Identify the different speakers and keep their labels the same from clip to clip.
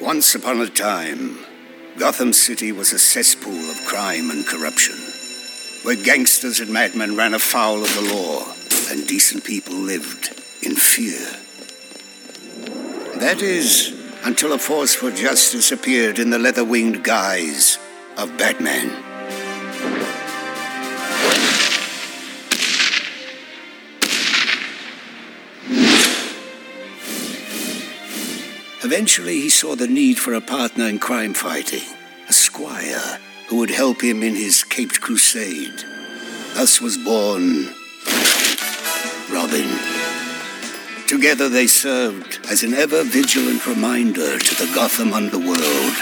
Speaker 1: Once upon a time, Gotham City was a cesspool of crime and corruption, where gangsters and madmen ran afoul of the law, and decent people lived in fear. That is, until a force for justice appeared in the leather winged guise of Batman. Eventually, he saw the need for a partner in crime fighting, a squire who would help him in his caped crusade. Thus was born Robin. Together they served as an ever vigilant reminder to the Gotham underworld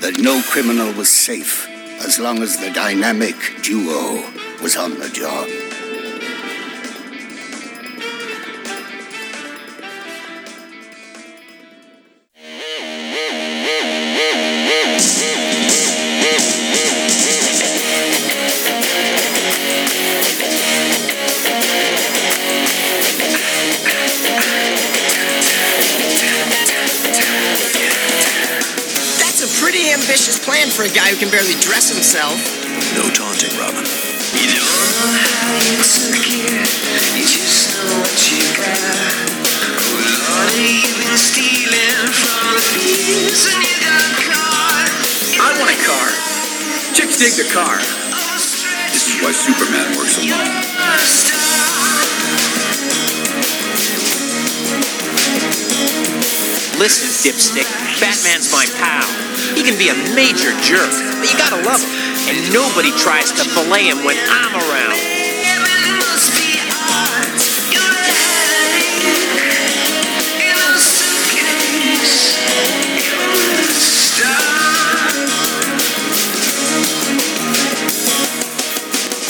Speaker 1: that no criminal was safe as long as the dynamic duo was on the job.
Speaker 2: Dress himself.
Speaker 1: No taunting, Robin.
Speaker 3: You don't know how you took it, you just know what you got. Oh Lord, you've been stealing from the thieves and you got caught.
Speaker 4: I want a car. Chicks dig the car.
Speaker 1: This is why Superman works alone.
Speaker 5: Listen, dipstick, Batman's my pal. He can be a major jerk, but you gotta love him. And nobody tries to fillet him when I'm around.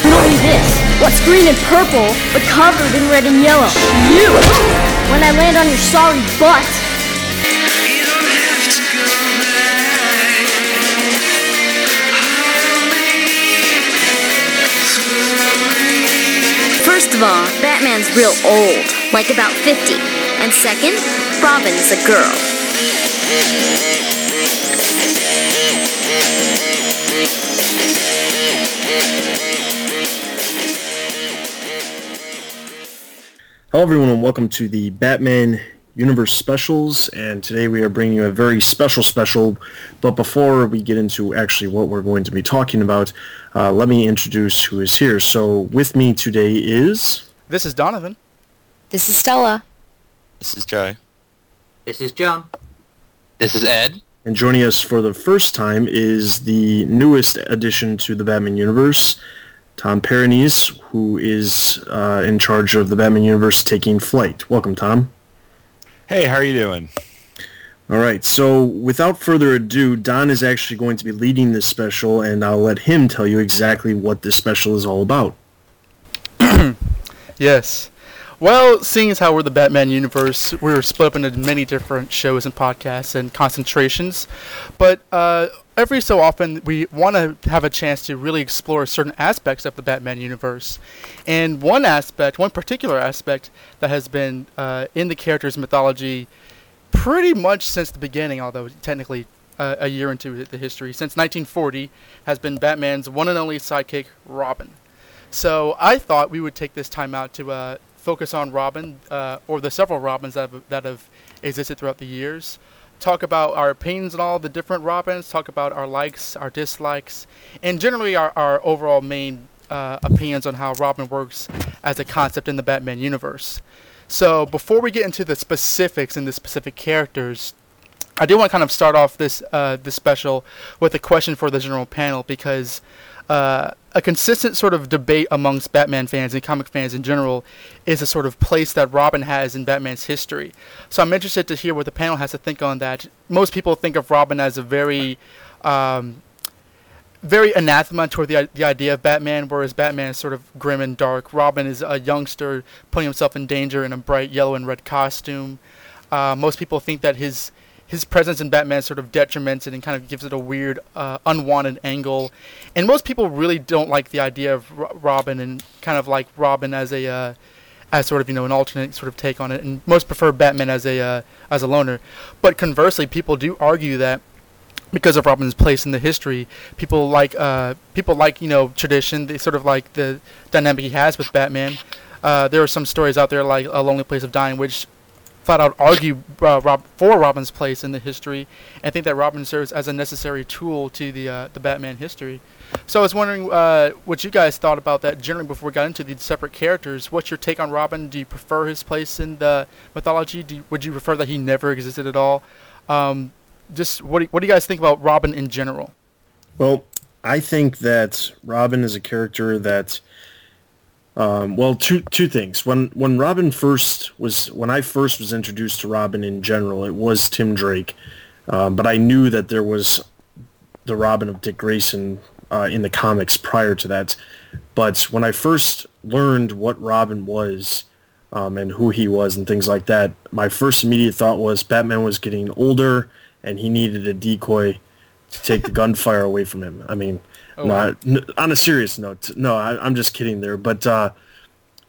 Speaker 6: Not only this, what's green and purple, but covered in red and yellow? You! When I land on your sorry butt, Batman's real old, like about 50. And second, Robin's a girl.
Speaker 7: Hello, everyone, and welcome to the Batman Universe Specials. And today we are bringing you a very special special. But before we get into actually what we're going to be talking about, uh, let me introduce who is here. So with me today is
Speaker 8: This is Donovan.
Speaker 6: This is Stella.
Speaker 9: This is Joe.
Speaker 2: This is Jon.
Speaker 9: This is Ed.
Speaker 7: and joining us for the first time is the newest addition to the Batman Universe, Tom Paranese, who is uh, in charge of the Batman Universe taking flight. Welcome, Tom.
Speaker 9: Hey, how are you doing?
Speaker 7: All right, so without further ado, Don is actually going to be leading this special, and I'll let him tell you exactly what this special is all about.
Speaker 8: Yes. Well, seeing as how we're the Batman universe, we're split up into many different shows and podcasts and concentrations. But uh, every so often, we want to have a chance to really explore certain aspects of the Batman universe. And one aspect, one particular aspect that has been uh, in the character's mythology pretty much since the beginning, although technically uh, a year into the history, since 1940, has been Batman's one and only sidekick, Robin. So I thought we would take this time out to uh, focus on Robin, uh, or the several Robins that have, that have existed throughout the years. Talk about our opinions on all the different Robins. Talk about our likes, our dislikes, and generally our, our overall main uh, opinions on how Robin works as a concept in the Batman universe. So before we get into the specifics and the specific characters, I do want to kind of start off this uh, this special with a question for the general panel because uh, a consistent sort of debate amongst Batman fans and comic fans in general is the sort of place that Robin has in Batman's history. So I'm interested to hear what the panel has to think on that. Most people think of Robin as a very um, very anathema toward the, the idea of Batman, whereas Batman is sort of grim and dark. Robin is a youngster putting himself in danger in a bright yellow and red costume. Uh, most people think that his his presence in Batman sort of detriments it and kind of gives it a weird, uh, unwanted angle. And most people really don't like the idea of Ro- Robin and kind of like Robin as a uh, as sort of you know an alternate sort of take on it, and most prefer Batman as a uh, as a loner. But conversely, people do argue that because of Robin's place in the history, people like uh, people like you know tradition. They sort of like the dynamic he has with Batman. Uh, there are some stories out there like A Lonely Place of Dying, which flat out argue uh, Rob, for Robin's place in the history, and think that Robin serves as a necessary tool to the uh, the Batman history. So I was wondering uh, what you guys thought about that generally before we got into the separate characters. What's your take on Robin? Do you prefer his place in the mythology? You, would you prefer that he never existed at all? Um, just what do, what do you guys think about Robin in general?
Speaker 7: Well, I think that Robin is a character that um, well, two two things. When when Robin first was when I first was introduced to Robin in general, it was Tim Drake, um, but I knew that there was the Robin of Dick Grayson uh, in the comics prior to that. But when I first learned what Robin was um, and who he was and things like that, my first immediate thought was Batman was getting older and he needed a decoy to take the gunfire away from him. I mean,
Speaker 8: Oh,
Speaker 7: no,
Speaker 8: wow.
Speaker 7: On a serious note, no, I, I'm just kidding there. But uh,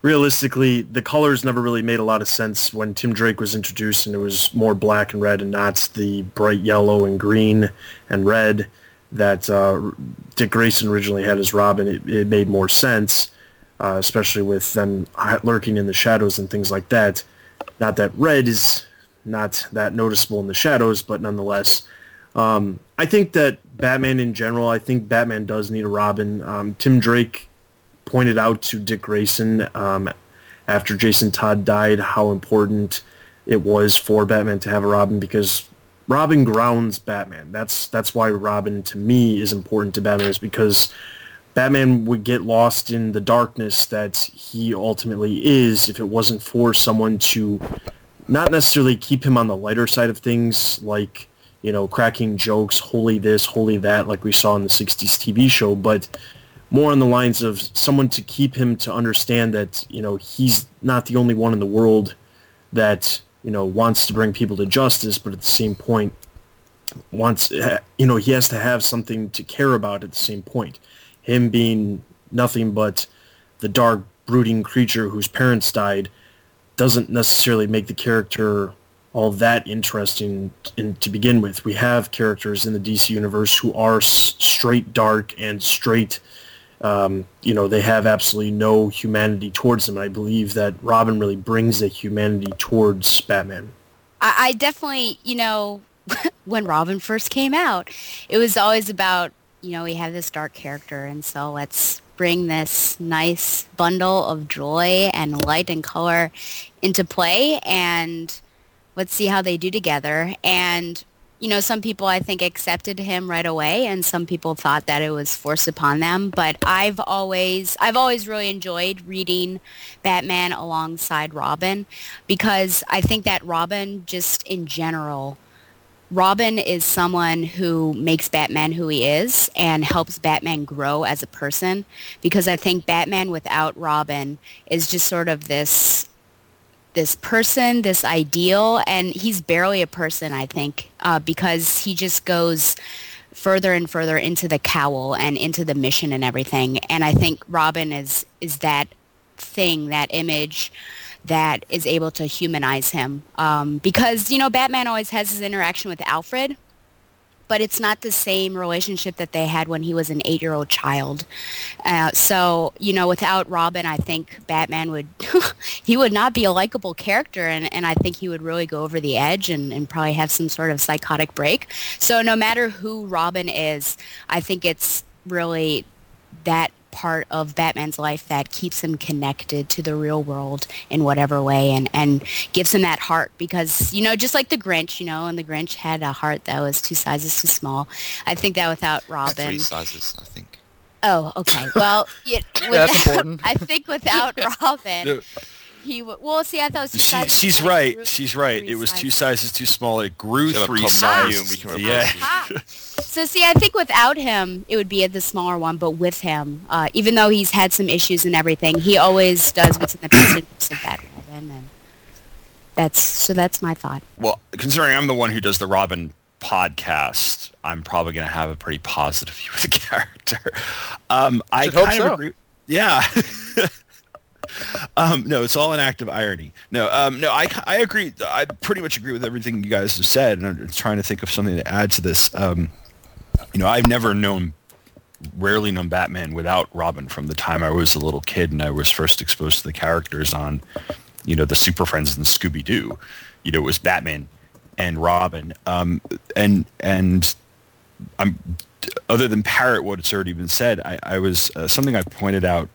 Speaker 7: realistically, the colors never really made a lot of sense when Tim Drake was introduced, and it was more black and red, and not the bright yellow and green and red that uh, Dick Grayson originally had as Robin. It, it made more sense, uh, especially with them lurking in the shadows and things like that. Not that red is not that noticeable in the shadows, but nonetheless. Um, I think that Batman in general, I think Batman does need a Robin. Um, Tim Drake pointed out to Dick Grayson um, after Jason Todd died how important it was for Batman to have a Robin because Robin grounds Batman. That's that's why Robin to me is important to Batman is because Batman would get lost in the darkness that he ultimately is if it wasn't for someone to not necessarily keep him on the lighter side of things like you know cracking jokes holy this holy that like we saw in the 60s tv show but more on the lines of someone to keep him to understand that you know he's not the only one in the world that you know wants to bring people to justice but at the same point wants you know he has to have something to care about at the same point. Him being nothing but the dark brooding creature whose parents died doesn't necessarily make the character all that interesting in, to begin with. We have characters in the DC universe who are s- straight dark and straight, um, you know, they have absolutely no humanity towards them. I believe that Robin really brings that humanity towards Batman.
Speaker 10: I, I definitely, you know, when Robin first came out, it was always about, you know, we have this dark character, and so let's bring this nice bundle of joy and light and color into play, and let's see how they do together. And you know, some people I think accepted him right away, and some people thought that it was forced upon them. But I've always, I've always really enjoyed reading Batman alongside Robin, because I think that Robin, just in general, Robin is someone who makes Batman who he is and helps Batman grow as a person. Because I think Batman without Robin is just sort of this this person, this ideal, and he's barely a person, I think, uh, because he just goes further and further into the cowl and into the mission and everything. And I think Robin is is that thing, that image that is able to humanize him. Um, because, you know, Batman always has his interaction with Alfred, but it's not the same relationship that they had when he was an eight-year-old child. Uh, so, you know, without Robin, I think Batman would, he would not be a likable character, and, and I think he would really go over the edge and, and probably have some sort of psychotic break. So no matter who Robin is, I think it's really that part of Batman's life that keeps him connected to the real world in whatever way and, and gives him that heart because, you know, just like the Grinch, you know, and the Grinch had a heart that was two sizes too small. I think that without Robin...
Speaker 11: Three sizes, I think.
Speaker 10: Oh, okay. Well, yeah,
Speaker 8: that's
Speaker 10: without-
Speaker 8: important.
Speaker 10: I think without Robin,
Speaker 12: No.
Speaker 10: He would... Well, see, I thought it was two
Speaker 12: She,
Speaker 10: sizes
Speaker 12: she's right.
Speaker 10: Grew-
Speaker 12: She's right. It was two
Speaker 10: sizes.
Speaker 12: sizes too small. It grew
Speaker 11: Shut
Speaker 12: three sizes.
Speaker 11: Brady, and we can
Speaker 12: Yeah.
Speaker 11: replace you.
Speaker 10: Aha. So see, I think without him, it would be at the smaller one, but with him, uh, even though he's had some issues and everything, he always does what's in the best interest of Batman, and that's so. That's my thought.
Speaker 12: Well, considering I'm the one who does the Robin podcast, I'm probably going to have a pretty positive view of the character. Um, I
Speaker 8: Should hope
Speaker 12: kind of
Speaker 8: so.
Speaker 12: agree. Yeah. um, no, it's all an act of irony. No, um, no, I, I agree. I pretty much agree with everything you guys have said, and I'm trying to think of something to add to this. Um, you know, I've never known, rarely known Batman without Robin from the time I was a little kid and I was first exposed to the characters on, you know, the Super Friends and Scooby Doo. You know, it was Batman and Robin, um, and and I'm other than parrot what it's already been said. I, I was uh, something I pointed out.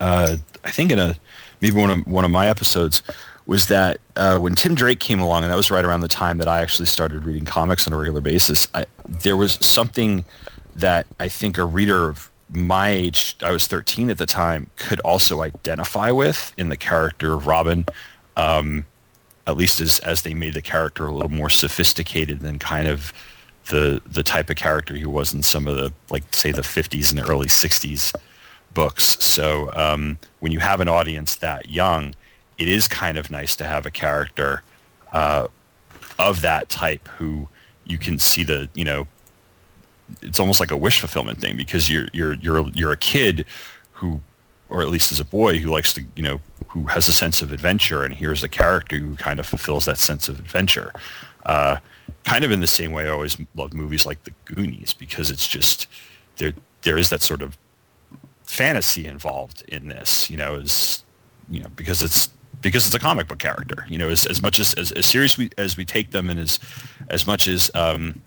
Speaker 12: Uh, I think in a maybe one of one of my episodes was that uh, when Tim Drake came along, and that was right around the time that I actually started reading comics on a regular basis. I, there was something that I think a reader of my age, I was 13 at the time, could also identify with in the character of Robin. Um, at least as as they made the character a little more sophisticated than kind of the the type of character he was in some of the like say the 50s and the early 60s books. So um, when you have an audience that young, it is kind of nice to have a character uh, of that type who you can see the you know it's almost like a wish fulfillment thing because you're you're you're you're a kid who or at least as a boy who likes to you know who has a sense of adventure and here's a character who kind of fulfills that sense of adventure uh, kind of in the same way i always love movies like the goonies because it's just there there is that sort of fantasy involved in this you know is you know because it's because it's a comic book character you know as, as much as, as as serious we, as we take them and as as much as um,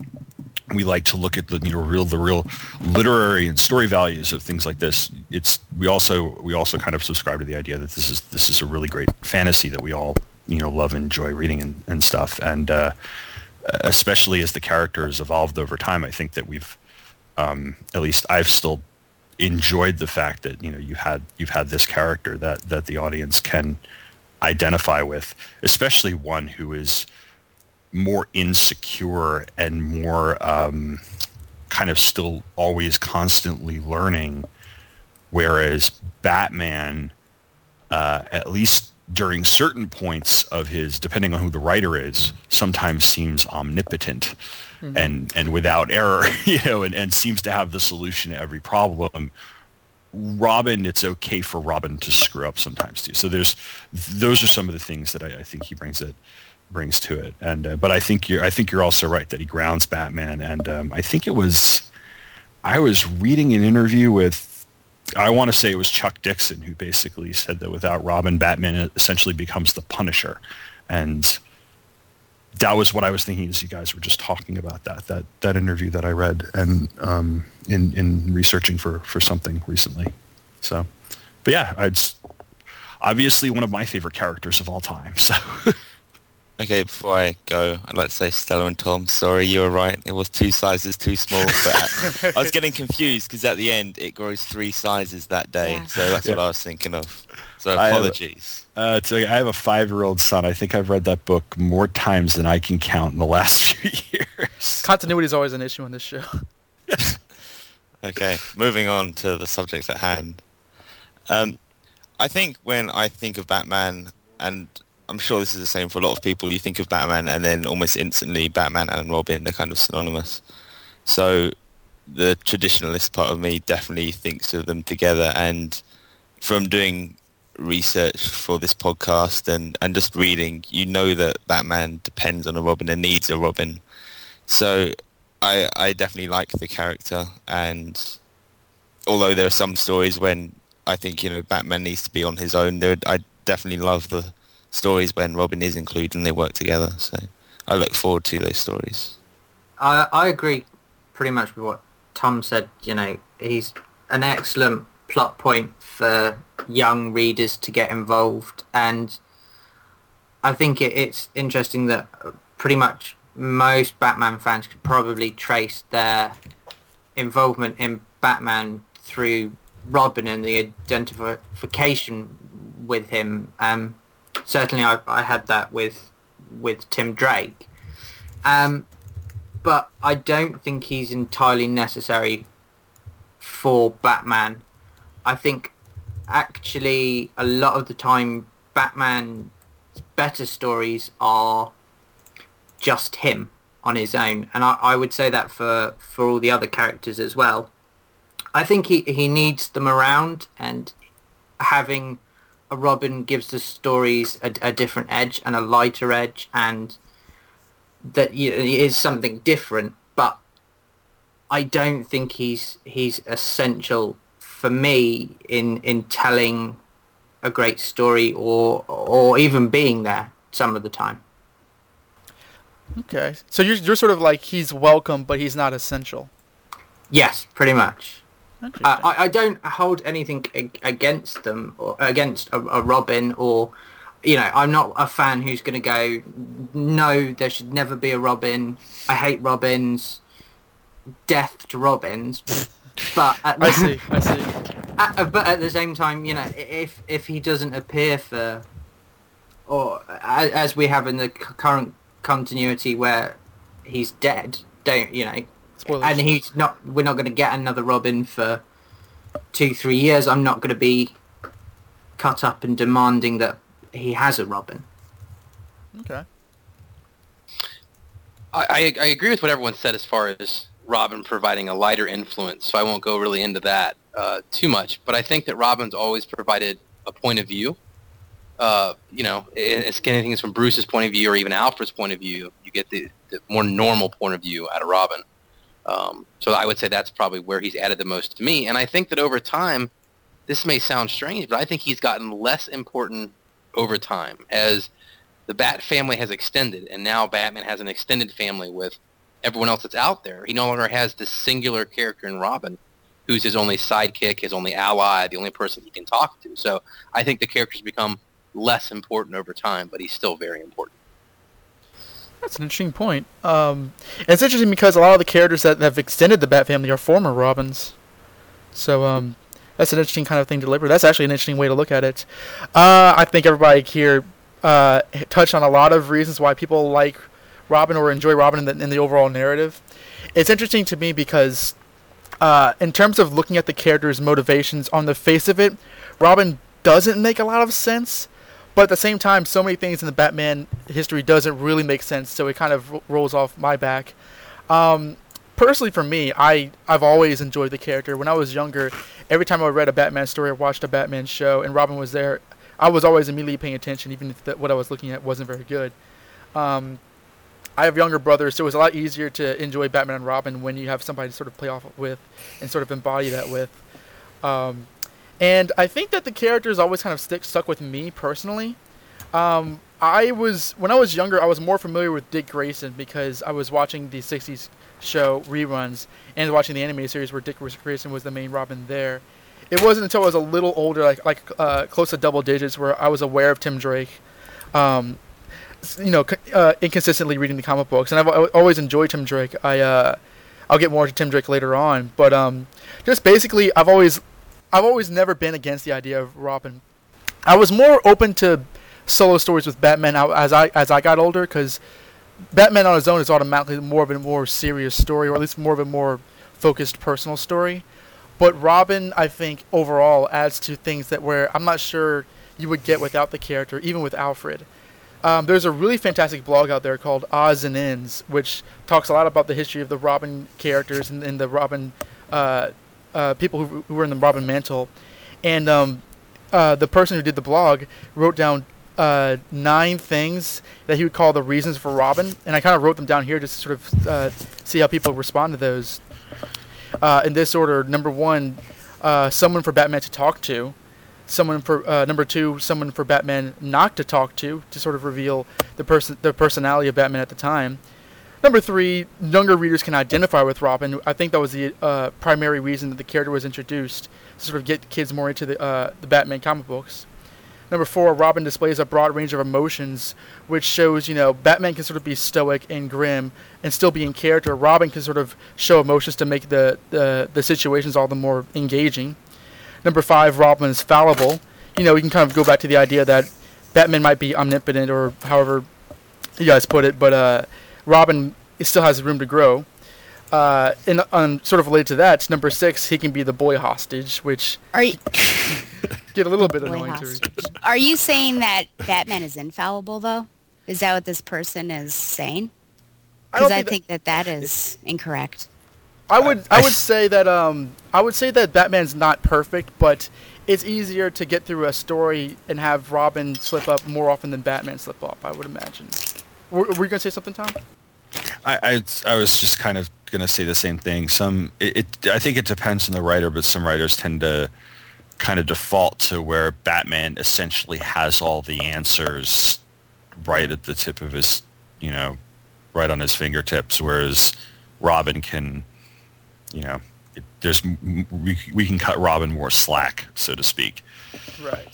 Speaker 12: we like to look at the you know real the real literary and story values of things like this it's we also we also kind of subscribe to the idea that this is this is a really great fantasy that we all you know love and enjoy reading and, and stuff. And uh, especially as the characters evolved over time i think that we've um, at least i've still enjoyed the fact that you know you had you've had this character that that the audience can identify with especially one who is more insecure and more um, kind of still always constantly learning, whereas Batman, uh, at least during certain points of his, depending on who the writer is, sometimes seems omnipotent
Speaker 8: Mhm.
Speaker 12: and and without error, you know, and, and seems to have the solution to every problem. Robin, it's okay for Robin to screw up sometimes too. So there's those are some of the things that I, I think he brings it brings to it. And uh, but I think you're I think you're also right that he grounds Batman. And um, I think it was I was reading an interview with I want to say it was Chuck Dixon who basically said that without Robin, Batman essentially becomes the Punisher. And that was what I was thinking as you guys were just talking about that that that interview that I read and um, in in researching for for something recently. So, but yeah, it's obviously one of my favorite characters of all time. So.
Speaker 11: Okay, before I go, I'd like to say Stella and Tom, sorry, you were right. It was two sizes too small, but I was getting confused because at the end it grows three sizes that day.
Speaker 10: Yeah.
Speaker 11: So that's what I was thinking of. So
Speaker 12: I have-
Speaker 11: apologies.
Speaker 12: Uh, it's like I have a five-year-old son. I think I've read that book more times than I can count in the last few years.
Speaker 8: Continuity is always an issue on this show.
Speaker 11: Okay, moving on to the subject at hand. Um, I think when I think of Batman, and I'm sure this is the same for a lot of people, you think of Batman and then almost instantly Batman and Robin, they're kind of synonymous. So the traditionalist part of me definitely thinks of them together. And from doing research for this podcast and, and just reading, you know that Batman depends on a Robin and needs a Robin. So I, I definitely like the character and although there are some stories when I think, you know, Batman needs to be on his own, there, I definitely love the stories when Robin is included and they work together. So I look forward to those stories.
Speaker 13: I, I agree pretty much with what Tom said. You know, he's an excellent plot point for young readers to get involved. And I think it, it's interesting that pretty much most Batman fans could probably trace their involvement in Batman through Robin and the identification with him. Um, certainly, I, I had that with with Tim Drake. Um, but I don't think he's entirely necessary for Batman. I think actually a lot of the time Batman's better stories are just him on his own. And I, I would say that for, for all the other characters as well. I think he, he needs them around and having a Robin gives the stories a, a different edge and a lighter edge, and that you know, is something different. But I don't think he's he's essential for me in in telling a great story or or even being there some of the time.
Speaker 8: Okay, so you're you're sort of like he's welcome, but he's not essential.
Speaker 13: Yes, pretty much. Uh, I, I don't hold anything ag- against them or against a, a Robin or, you know, I'm not a fan who's going to go, no, there should never be a Robin. I hate Robins. Death to Robins. But at
Speaker 8: I see, I see.
Speaker 13: At, but at the same time, you know, if if he doesn't appear for, or a- as we have in the c- current continuity where he's dead, don't you know?
Speaker 8: Spoilers.
Speaker 13: And he's not. We're not going to get another Robin for two, three years. I'm not going to be cut up and demanding that he has a Robin.
Speaker 8: Okay.
Speaker 14: I, I, I agree with what everyone said as far as Robin providing a lighter influence, so I won't go really into that uh, too much. But I think that Robin's always provided a point of view. Uh, you know, it's anything from Bruce's point of view or even Alfred's point of view. You get the, the more normal point of view out of Robin. Um, so I would say that's probably where he's added the most to me. And I think that over time, this may sound strange, but I think he's gotten less important over time as the Bat family has extended, and now Batman has an extended family with everyone else that's out there. He no longer has this singular character in Robin, who's his only sidekick, his only ally, the only person he can talk to. So I think the character's become less important over time, but he's still very important.
Speaker 8: That's an interesting point. Um, it's interesting because a lot of the characters that have extended the Bat family are former Robins. So um, that's an interesting kind of thing to deliver. That's actually an interesting way to look at it. Uh, I think everybody here uh, touched on a lot of reasons why people like Robin or enjoy Robin in the, in the overall narrative. It's interesting to me because uh, in terms of looking at the character's motivations on the face of it, Robin doesn't make a lot of sense. But at the same time, so many things in the Batman history doesn't really make sense, so it kind of ro- rolls off my back. Um, personally, for me, I I've always enjoyed the character. When I was younger, every time I read a Batman story or watched a Batman show, and Robin was there, I was always immediately paying attention, even if the, what I was looking at wasn't very good. Um, I have younger brothers, so it was a lot easier to enjoy Batman and Robin when you have somebody to sort of play off with and sort of embody that with. Um, and I think that the characters always kind of stick stuck with me personally. Um, I was when I was younger, I was more familiar with Dick Grayson because I was watching the '60s show reruns and watching the animated series where Dick Grayson was the main Robin there. It wasn't until I was a little older, like like uh, close to double digits, where I was aware of Tim Drake. Um, you know, uh, inconsistently reading the comic books, and I've always enjoyed Tim Drake. I uh, I'll get more to Tim Drake later on, but um, just basically, I've always I've always never been against the idea of Robin. I was more open to solo stories with Batman as I as I got older because Batman on his own is automatically more of a more serious story, or at least more of a more focused personal story. But Robin, I think overall adds to things that where I'm not sure you would get without the character, even with Alfred. Um, there's a really fantastic blog out there called Oz and Ends, which talks a lot about the history of the Robin characters and, and the Robin uh, uh, people who, who were in the Robin mantle. And um, uh, the person who did the blog wrote down uh, nine things that he would call the reasons for Robin, and I kind of wrote them down here just to sort of uh, see how people respond to those. Uh, in this order, number one, someone for Batman to talk to. Someone for uh, number two, someone for Batman not to talk to, to sort of reveal the person, the personality of Batman at the time. Number three, younger readers can identify with Robin. I think that was the uh, primary reason that the character was introduced to sort of get kids more into the uh, the Batman comic books. Number four, Robin displays a broad range of emotions, which shows you know Batman can sort of be stoic and grim and still be in character. Robin can sort of show emotions to make the the, the situations all the more engaging. Number five, Robin is fallible. You know, we can kind of go back to the idea that Batman might be omnipotent or however you guys put it, but uh, Robin still has room to grow. Uh, and um, sort of related to that, number six, he can be the boy hostage, which
Speaker 10: Are you,
Speaker 8: get a little bit
Speaker 10: Boy
Speaker 8: annoying to read.
Speaker 10: are you saying that Batman is infallible, though? Is that what this person is saying? Because I,
Speaker 8: think that-
Speaker 10: think that that is incorrect.
Speaker 8: I would I would say that um I would say that Batman's not perfect, but it's easier to get through a story and have Robin slip up more often than Batman slip up. I would imagine. Were, were you gonna say something, Tom?
Speaker 12: I, I, I was just kind of gonna say the same thing. Some it, it I think it depends on the writer, but some writers tend to kind of default to where Batman essentially has all the answers right at the tip of his, you know, right on his fingertips, whereas Robin can, you know, it, there's we, we can cut Robin more slack, so to speak.
Speaker 8: Right.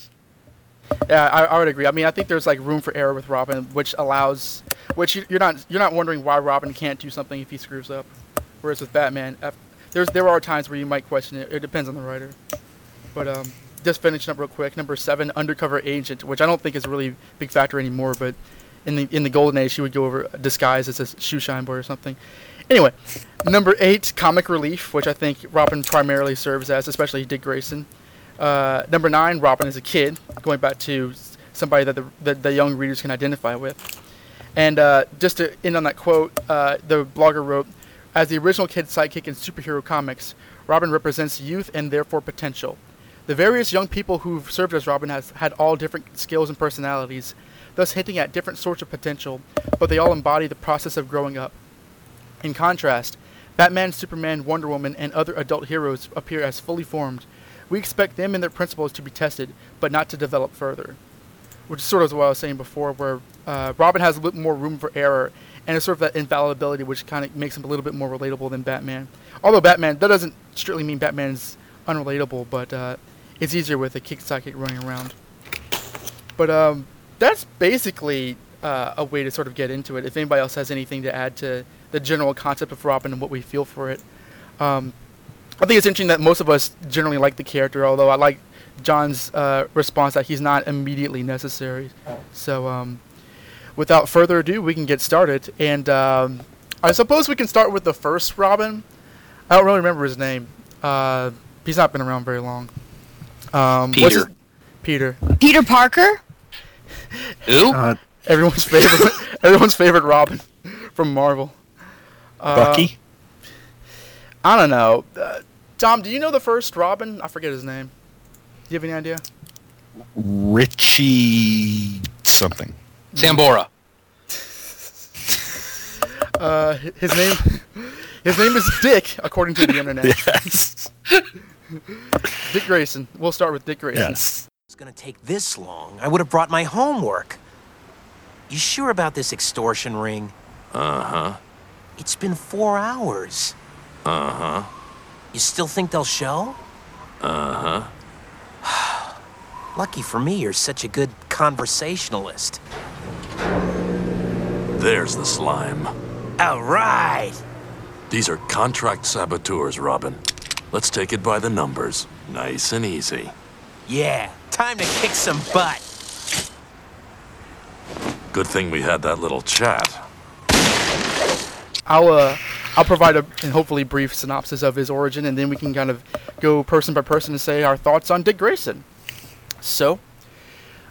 Speaker 8: Yeah, I, I would agree. I mean, I think there's like room for error with Robin, which allows, which you- you're not you're not wondering why Robin can't do something if he screws up. Whereas with Batman, there's there are times where you might question it. It depends on the writer. But um, just finishing up real quick. Number seven, undercover agent, which I don't think is really a big factor anymore. But in the in the golden age, she would go over disguised as a shoe shine boy or something. Anyway, number eight, comic relief, which I think Robin primarily serves as, especially Dick Grayson. Uh, number nine, Robin is a kid, going back to somebody that the, the young readers can identify with. And uh, just to end on that quote, uh, the blogger wrote, as the original kid sidekick in superhero comics, Robin represents youth and therefore potential. The various young people who've served as Robin has had all different skills and personalities, thus hinting at different sorts of potential, but they all embody the process of growing up. In contrast, Batman, Superman, Wonder Woman, and other adult heroes appear as fully formed. We expect them and their principles to be tested, but not to develop further. Which is sort of what I was saying before, where uh, Robin has a bit more room for error, and it's sort of that infallibility which kind of makes him a little bit more relatable than Batman. Although Batman, that doesn't strictly mean Batman's unrelatable, but uh, it's easier with a kick sidekick running around. But um, that's basically uh, a way to sort of get into it. If anybody else has anything to add to the general concept of Robin and what we feel for it, um, I think it's interesting that most of us generally like the character. Although I like Jon's uh, response that he's not immediately necessary. So um, without further ado, we can get started. And um, I suppose we can start with the first Robin. I don't really remember his name. Uh, he's not been around very long. Um, what's
Speaker 14: Peter.
Speaker 8: Peter.
Speaker 10: Peter Parker?
Speaker 14: Who?
Speaker 8: Uh, everyone's favorite. everyone's favorite Robin from Marvel. Uh,
Speaker 12: Bucky.
Speaker 8: I don't know. Uh, Tom, do you know the first Robin? I forget his name. Do you have any idea?
Speaker 12: Richie something.
Speaker 14: Sambora.
Speaker 8: Uh, his name. His name is Dick, according to the internet.
Speaker 12: Yes.
Speaker 8: Dick Grayson. We'll start with Dick Grayson.
Speaker 12: Yes.
Speaker 5: It's gonna take this long. I would have brought my homework. You sure about this extortion ring?
Speaker 15: Uh huh.
Speaker 5: It's been four hours.
Speaker 15: Uh huh.
Speaker 5: You still think they'll show?
Speaker 15: Uh huh.
Speaker 5: Lucky for me, you're such a good conversationalist.
Speaker 15: There's the slime.
Speaker 5: All right.
Speaker 15: These are contract saboteurs, Robin. Let's take it by the numbers. Nice and easy.
Speaker 5: Yeah, time to kick some butt.
Speaker 15: Good thing we had that little chat.
Speaker 8: I'll uh, I'll provide a and hopefully brief synopsis of his origin, and then we can kind of go person by person and say our thoughts on Dick Grayson. So,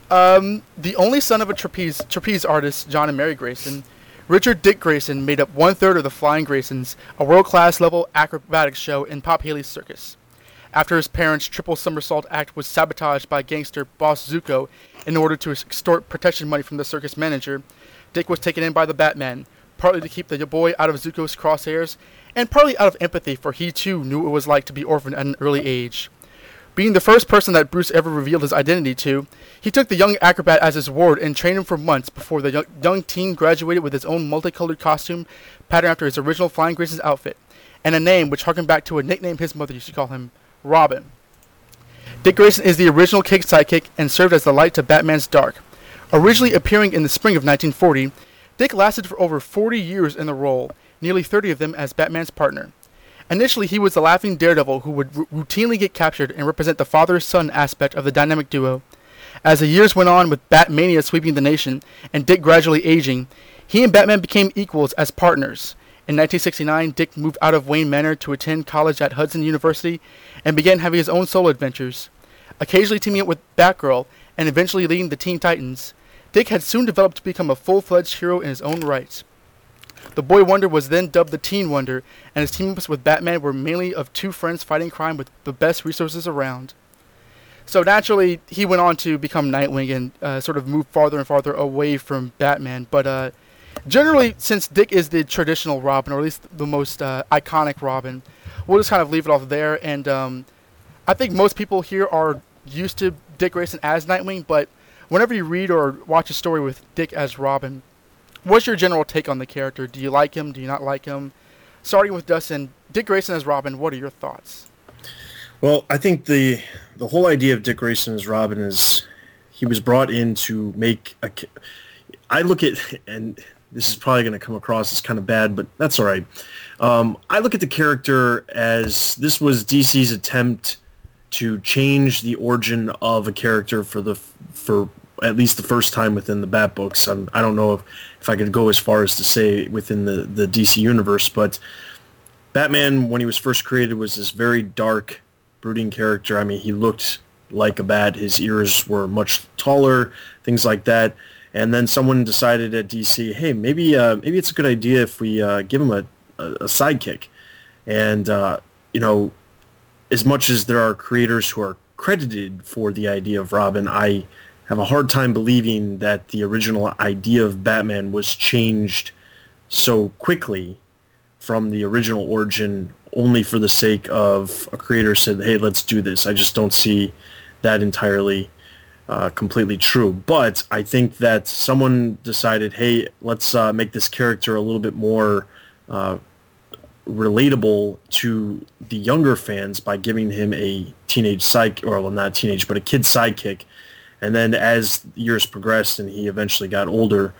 Speaker 8: um, the only son of a trapeze trapeze artist, John and Mary Grayson, Richard Dick Grayson made up one third of the Flying Graysons, a world-class level acrobatics show in Pop Haly's circus. After his parents' triple somersault act was sabotaged by gangster boss Zucco in order to extort protection money from the circus manager, Dick was taken in by the Batman, partly to keep the boy out of Zucco's crosshairs, and partly out of empathy for he too knew what it was like to be orphaned at an early age. Being the first person that Bruce ever revealed his identity to, he took the young acrobat as his ward and trained him for months before the young, young teen graduated with his own multicolored costume patterned after his original Flying Grayson's outfit, and a name which harkened back to a nickname his mother used to call him, Robin. Dick Grayson is the original kick sidekick and served as the light to Batman's dark. Originally appearing in the spring of 1940, Dick lasted for over 40 years in the role, nearly 30 of them as Batman's partner. Initially, he was the laughing daredevil who would r- routinely get captured and represent the father-son aspect of the dynamic duo. As the years went on with Batmania sweeping the nation and Dick gradually aging, he and Batman became equals as partners. In 1969, Dick moved out of Wayne Manor to attend college at Hudson University and began having his own solo adventures. Occasionally teaming up with Batgirl and eventually leading the Teen Titans, Dick had soon developed to become a full-fledged hero in his own right. The Boy Wonder was then dubbed the Teen Wonder, and his team-ups with Batman were mainly of two friends fighting crime with the best resources around. So naturally, he went on to become Nightwing and uh, sort of move farther and farther away from Batman. But uh, generally, since Dick is the traditional Robin, or at least the most uh, iconic Robin, we'll just kind of leave it off there. And um, I think most people here are used to Dick Grayson as Nightwing, but whenever you read or watch a story with Dick as Robin, what's your general take on the character? Do you like him? Do you not like him? Starting with Dustin, Dick Grayson as Robin, what are your thoughts?
Speaker 7: Well, I think the the whole idea of Dick Grayson as Robin is he was brought in to make a. I look at and this is probably going to come across as kind of bad, but that's all right. Um, I look at the character as this was DC's attempt to change the origin of a character for the for at least the first time within the Bat books. I'm, I do not know if, if I could go as far as to say within the, the DC universe, but Batman, when he was first created, was this very dark, brooding character. I mean, he looked like a bat. His ears were much taller, things like that. And then someone decided at DC, hey, maybe uh, maybe it's a good idea if we uh, give him a, a, a sidekick. And uh, you know, as much as there are creators who are credited for the idea of Robin, I have a hard time believing that the original idea of Batman was changed so quickly from the original origin only for the sake of a creator said, hey, let's do this. I just don't see that entirely uh, completely true. But I think that someone decided, hey, let's uh, make this character a little bit more uh, relatable to the younger fans by giving him a teenage psych, or well, not teenage, but a kid sidekick. And then as years progressed and he eventually got older,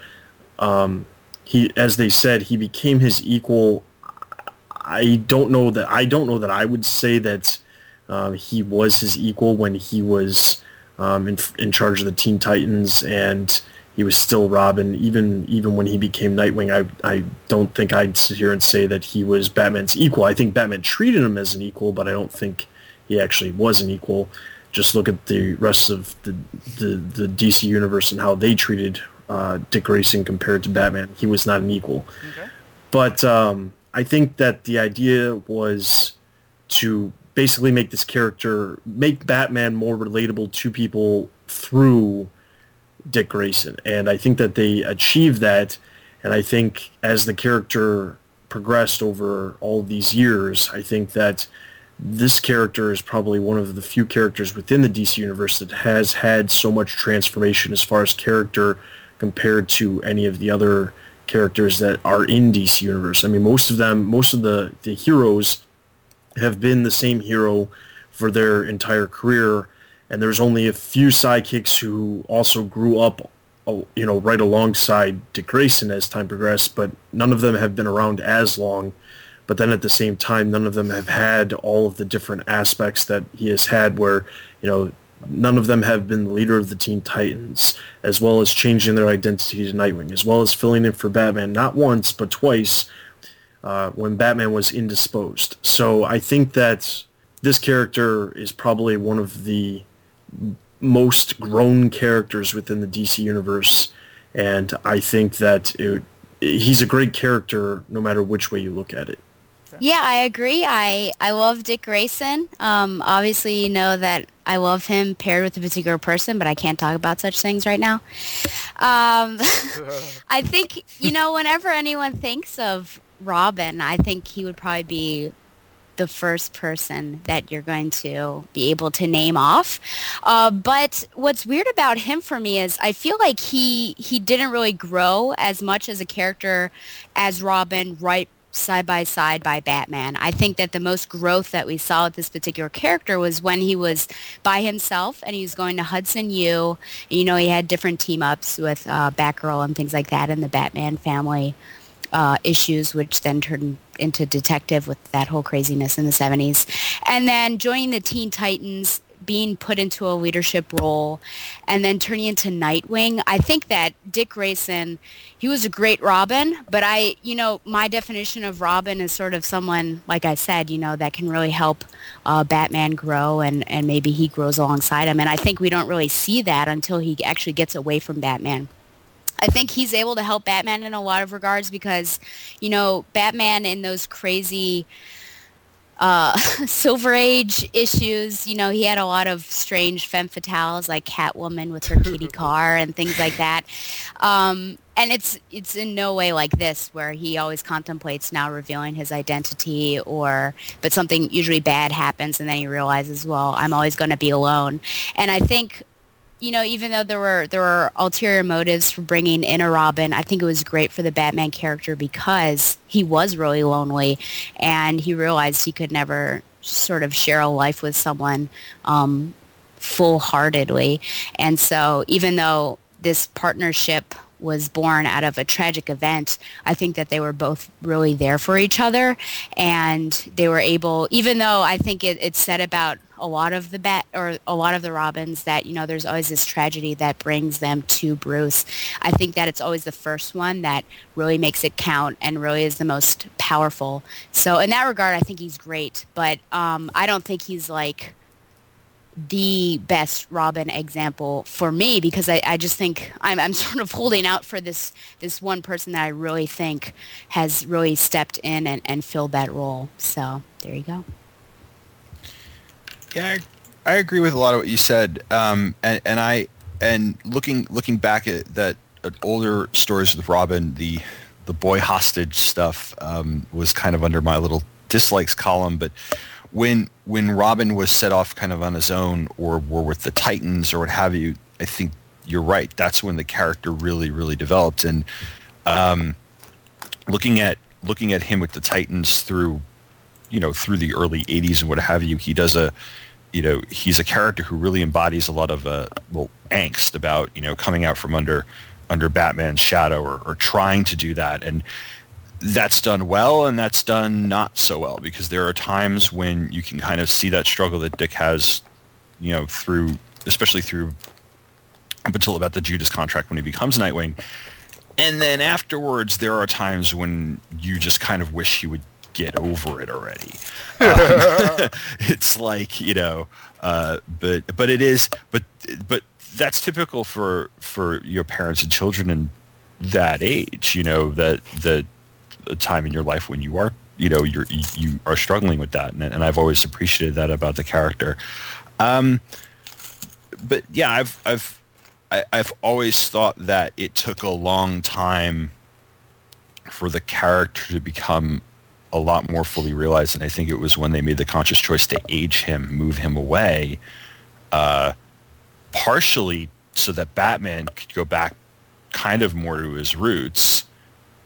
Speaker 7: um, he, as they said, he became his equal. I don't know that I don't know that I would say that um, he was his equal when he was um, in, in charge of the Teen Titans and he was still Robin. Even even when he became Nightwing, I I don't think I'd sit here and say that he was Batman's equal. I think Batman treated him as an equal, but I don't think he actually was an equal. Just look at the rest of the the, the DC universe and how they treated uh, Dick Grayson compared to Batman. He was not an equal. Okay. But um, I think that the idea was to basically make this character, make Batman more relatable to people through Dick Grayson. And I think that they achieved that. And I think as the character progressed over all these years, I think that this character is probably one of the few characters within the DC universe that has had so much transformation as far as character compared to any of the other characters that are in DC universe. I mean, most of them, most of the, the heroes have been the same hero for their entire career and there's only a few sidekicks who also grew up, uh, you know, right alongside Dick Grayson as time progressed, but none of them have been around as long. But then at the same time, none of them have had all of the different aspects that he has had where, you know, none of them have been the leader of the Teen Titans, as well as changing their identity to Nightwing, as well as filling in for Batman, not once, but twice, uh, when Batman was indisposed. So I think that this character is probably one of the most grown characters within the DC universe, and I think that it, he's a great character no matter which way you look at it.
Speaker 10: Yeah, I agree. I, I love Dick Grayson. Um, obviously, you know that I love him paired with a particular person, but I can't talk about such things right now. Um, I think, you know, whenever anyone thinks of Robin, I think he would probably be the first person that you're going to be able to name off. Uh, but what's weird about him for me is I feel like he he didn't really grow as much as a character as Robin right side by side by Batman. I think that the most growth that we saw with this particular character was when he was by himself and he was going to Hudson U. You know, he had different team ups with uh, Batgirl and things like that in the Batman family uh, issues, which then turned into detective with that whole craziness in the 70s. And then joining the Teen Titans, being put into a leadership role, and then turning into Nightwing. I think that Dick Grayson, he was a great Robin, but I, you know, my definition of Robin is sort of someone, like I said, you know, that can really help uh, Batman grow and, and maybe he grows alongside him. And I think we don't really see that until he actually gets away from Batman. I think he's able to help Batman in a lot of regards because, you know, Batman in those crazy uh, Silver Age issues. You know, he had a lot of strange femme fatales like Catwoman with her kitty car and things like that. Um, and it's it's in no way like this where he always contemplates now revealing his identity or but something usually bad happens and then he realizes well i'm always going to be alone and i think you know even though there were there were ulterior motives for bringing in a robin i think it was great for the batman character because he was really lonely and he realized he could never sort of share a life with someone um, full-heartedly and so even though this partnership was born out of a tragic event. I think that they were both really there for each other, and they were able. Even though I think it, it said about a lot of the bat or a lot of the Robins that you know there's always this tragedy that brings them to Bruce. I think that it's always the first one that really makes it count and really is the most powerful. So in that regard, I think he's great, but um, I don't think he's like the best Robin example for me because I, I just think I'm, I'm sort of holding out for this this one person that I really think has really stepped in and, and filled that role. So there you go.
Speaker 12: Yeah, I, I agree with a lot of what you said, um, and, and I and looking looking back at that at older stories with Robin, the the boy hostage stuff um, was kind of under my little dislikes column, but when when Robin was set off kind of on his own or were with the Titans or what have you, I think you're right. That's when the character really really developed. And um, looking at looking at him with the Titans through you know through the early 80s and what have you, he does a you know he's a character who really embodies a lot of uh, well angst about you know coming out from under under Batman's shadow or, or trying to do that and that's done well and that's done not so well because there are times when you can kind of see that struggle that Dick has, you know, through especially through up until about the Judas contract when he becomes Nightwing. And then afterwards there are times when you just kind of wish he would get over it already. Um, it's like, you know, uh, but but it is but but that's typical for for your parents and children in that age, you know, that a time in your life when you are you know you're you are struggling with that and, and i've always appreciated that about the character um, but yeah i've i've I, have i have always thought that it took a long time for the character to become a lot more fully realized and i think it was when they made the conscious choice to age him move him away uh, partially so that batman could go back kind of more to his roots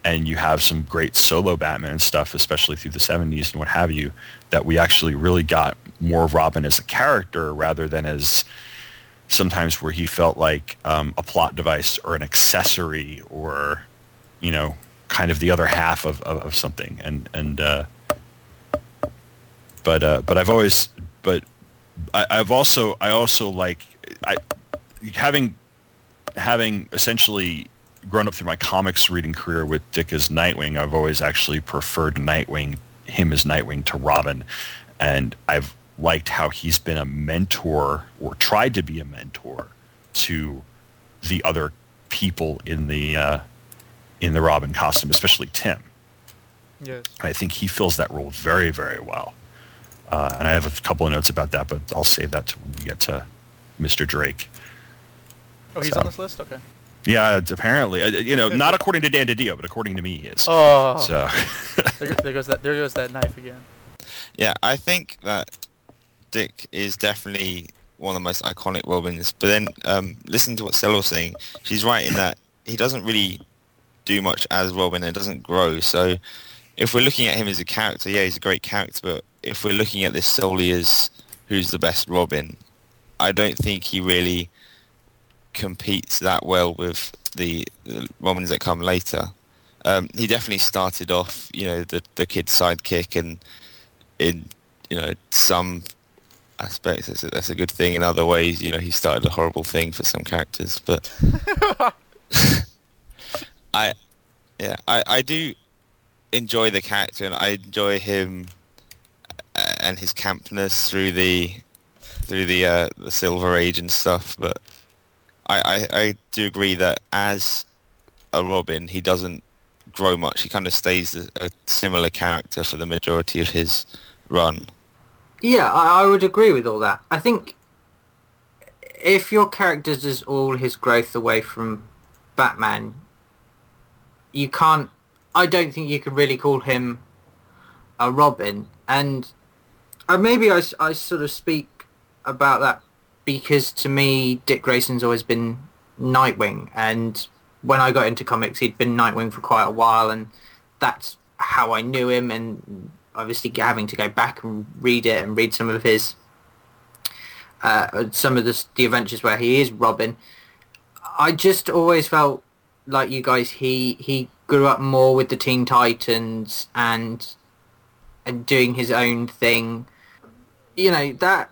Speaker 12: and you have some great solo Batman stuff, especially through the 70s and what have you, that we actually really got more of Robin as a character rather than as sometimes where he felt like um, a plot device or an accessory or, you know, kind of the other half of, of, of something. And, and, uh, but, uh, but I've always, but I, I've also, I also like, I, having, having essentially grown up through my comics reading career with Dick as Nightwing, I've always actually preferred Nightwing, him as Nightwing to Robin. And I've liked how he's been a mentor or tried to be a mentor to the other people in the uh, in the Robin costume, especially Tim.
Speaker 8: Yes.
Speaker 12: I think he fills that role very, very well. Uh, and I have a couple of notes about that, but I'll save that when we get to Mr. Drake.
Speaker 8: Oh, he's
Speaker 12: So-
Speaker 8: on this list. Okay.
Speaker 12: Yeah, it's apparently, uh, you know, not according to Dan DiDio, but according to me, he is.
Speaker 8: Oh.
Speaker 12: So,
Speaker 8: there, there goes that. There goes that knife again.
Speaker 11: Yeah, I think that Dick is definitely one of the most iconic Robins. But then um, listen to what Stella was saying. She's right in that he doesn't really do much as Robin and doesn't grow. So if we're looking at him as a character, yeah, he's a great character. But if we're looking at this solely as who's the best Robin, I don't think he really competes that well with the, the Robins that come later. Um, he definitely started off, you know, the the kid sidekick, and in you know some aspects that's a, that's a good thing. In other ways, you know, he started a horrible thing for some characters. But I, yeah, I I do enjoy the character, and I enjoy him uh, and his campness through the through the uh, the Silver Age and stuff. But I, I, I do agree that as a Robin, he doesn't grow much. He kind of stays a, a similar character for the majority of his run.
Speaker 13: Yeah, I, I would agree with all that. I think if your character does all his growth away from Batman, you can't. I don't think you can really call him a Robin. And uh, maybe I sort of speak about that because to me, Dick Grayson's always been Nightwing. And when I got into comics, he'd been Nightwing for quite a while. And that's how I knew him. And obviously having to go back and read it and read some of his uh, some of the, the adventures where he is Robin. I just always felt like you guys. He he grew up more with the Teen Titans and and doing his own thing. You know that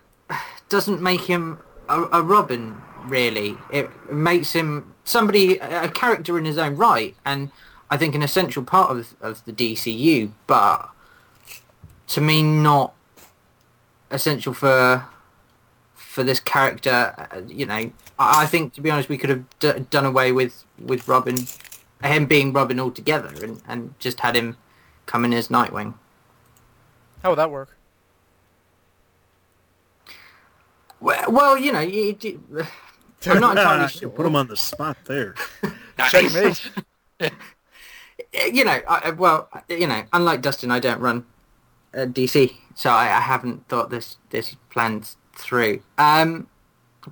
Speaker 13: doesn't make him a, a Robin really. It makes him somebody a character in his own right, and I think an essential part of of the DCU. But to me, not essential for for this character. uh, You know, I, I think to be honest, we could have d- done away with with Robin, him being Robin altogether, and and just had him come in as Nightwing.
Speaker 8: How would that work?
Speaker 13: Well, well you know, you, you, I'm not entirely sure.
Speaker 7: Put him on the spot there.
Speaker 8: Checkmate.
Speaker 13: you know, I, I- well, you know, unlike Dustin, I don't run uh, DC, so I, I haven't thought this this planned through. Um,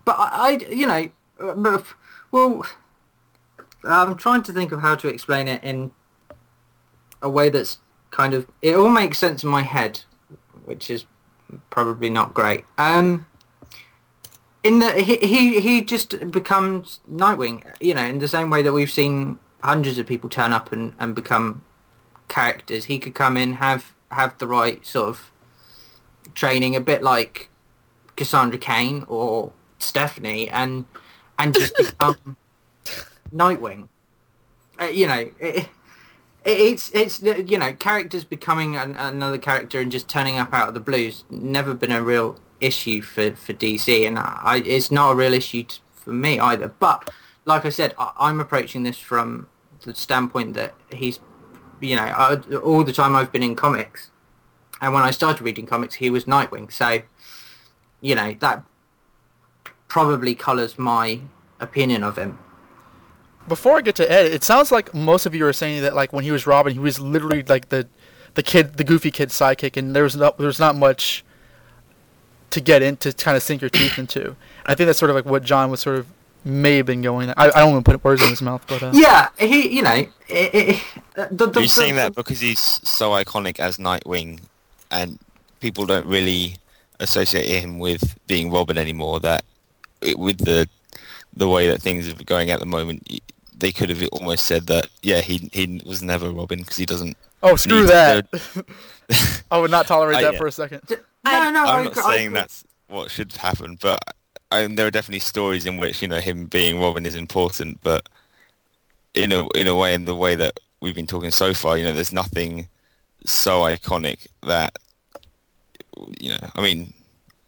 Speaker 13: but I, I you know, uh, well, I'm trying to think of how to explain it in a way that's kind of it all makes sense in my head, which is probably not great. Um, in the he, he he just becomes Nightwing, you know, in the same way that we've seen hundreds of people turn up and, and become characters. He could come in, have have the right sort of training, a bit like Cassandra Cain or Stephanie, and and just become Nightwing. Uh, you know, it, it's it's you know characters becoming an, another character and just turning up out of the blues never been a real issue for for DC and I it's not a real issue t- for me either. But like I said I, I'm approaching this from the standpoint that he's you know I, all the time I've been in comics and when I started reading comics he was Nightwing. So you know that probably colors my opinion of him
Speaker 8: Before I get to Ed, it sounds like most of you are saying that like when he was Robin, he was literally like the the kid, the goofy kid sidekick, and there there's not there's not much to get into, to kind of sink your teeth into. I think that's sort of like what Jon was sort of may have been going. I, I don't want to put words in his mouth, but uh,
Speaker 13: yeah he you know it, it, the, the,
Speaker 11: Are you saying
Speaker 13: the-
Speaker 11: that because he's so iconic as Nightwing, and people don't really associate him with being Robin anymore? That it, with the the way that things are going at the moment, they could have almost said that yeah, he he was never Robin because he doesn't.
Speaker 8: oh screw that!
Speaker 11: to-
Speaker 8: I would not tolerate
Speaker 11: Uh,
Speaker 8: that
Speaker 11: yeah.
Speaker 8: for a second.
Speaker 13: no no I
Speaker 11: I'm not
Speaker 13: agree- I
Speaker 11: saying
Speaker 13: agree.
Speaker 11: that's what should happen, but I, there are definitely stories in which you know him being Robin is important, but in a in a way, in the way that we've been talking so far, you know, there's nothing so iconic that you know. I mean,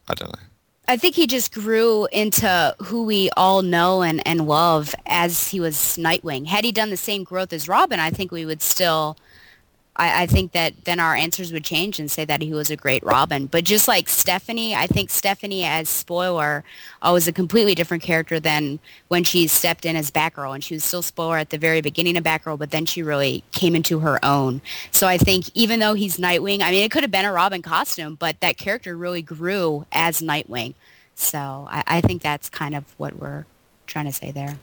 Speaker 11: I don't know.
Speaker 10: I think he just grew into who we all know and, and love as he was Nightwing. Had he done the same growth as Robin, I think we would still. I, I think that then our answers would change and say that he was a great Robin. But just like Stephanie, I think Stephanie as Spoiler uh, was a completely different character than when she stepped in as Batgirl. And she was still Spoiler at the very beginning of Batgirl, but then she really came into her own. So I think even though he's Nightwing, I mean, it could have been a Robin costume, but that character really grew as Nightwing. So I, I think that's kind of what we're trying to say there.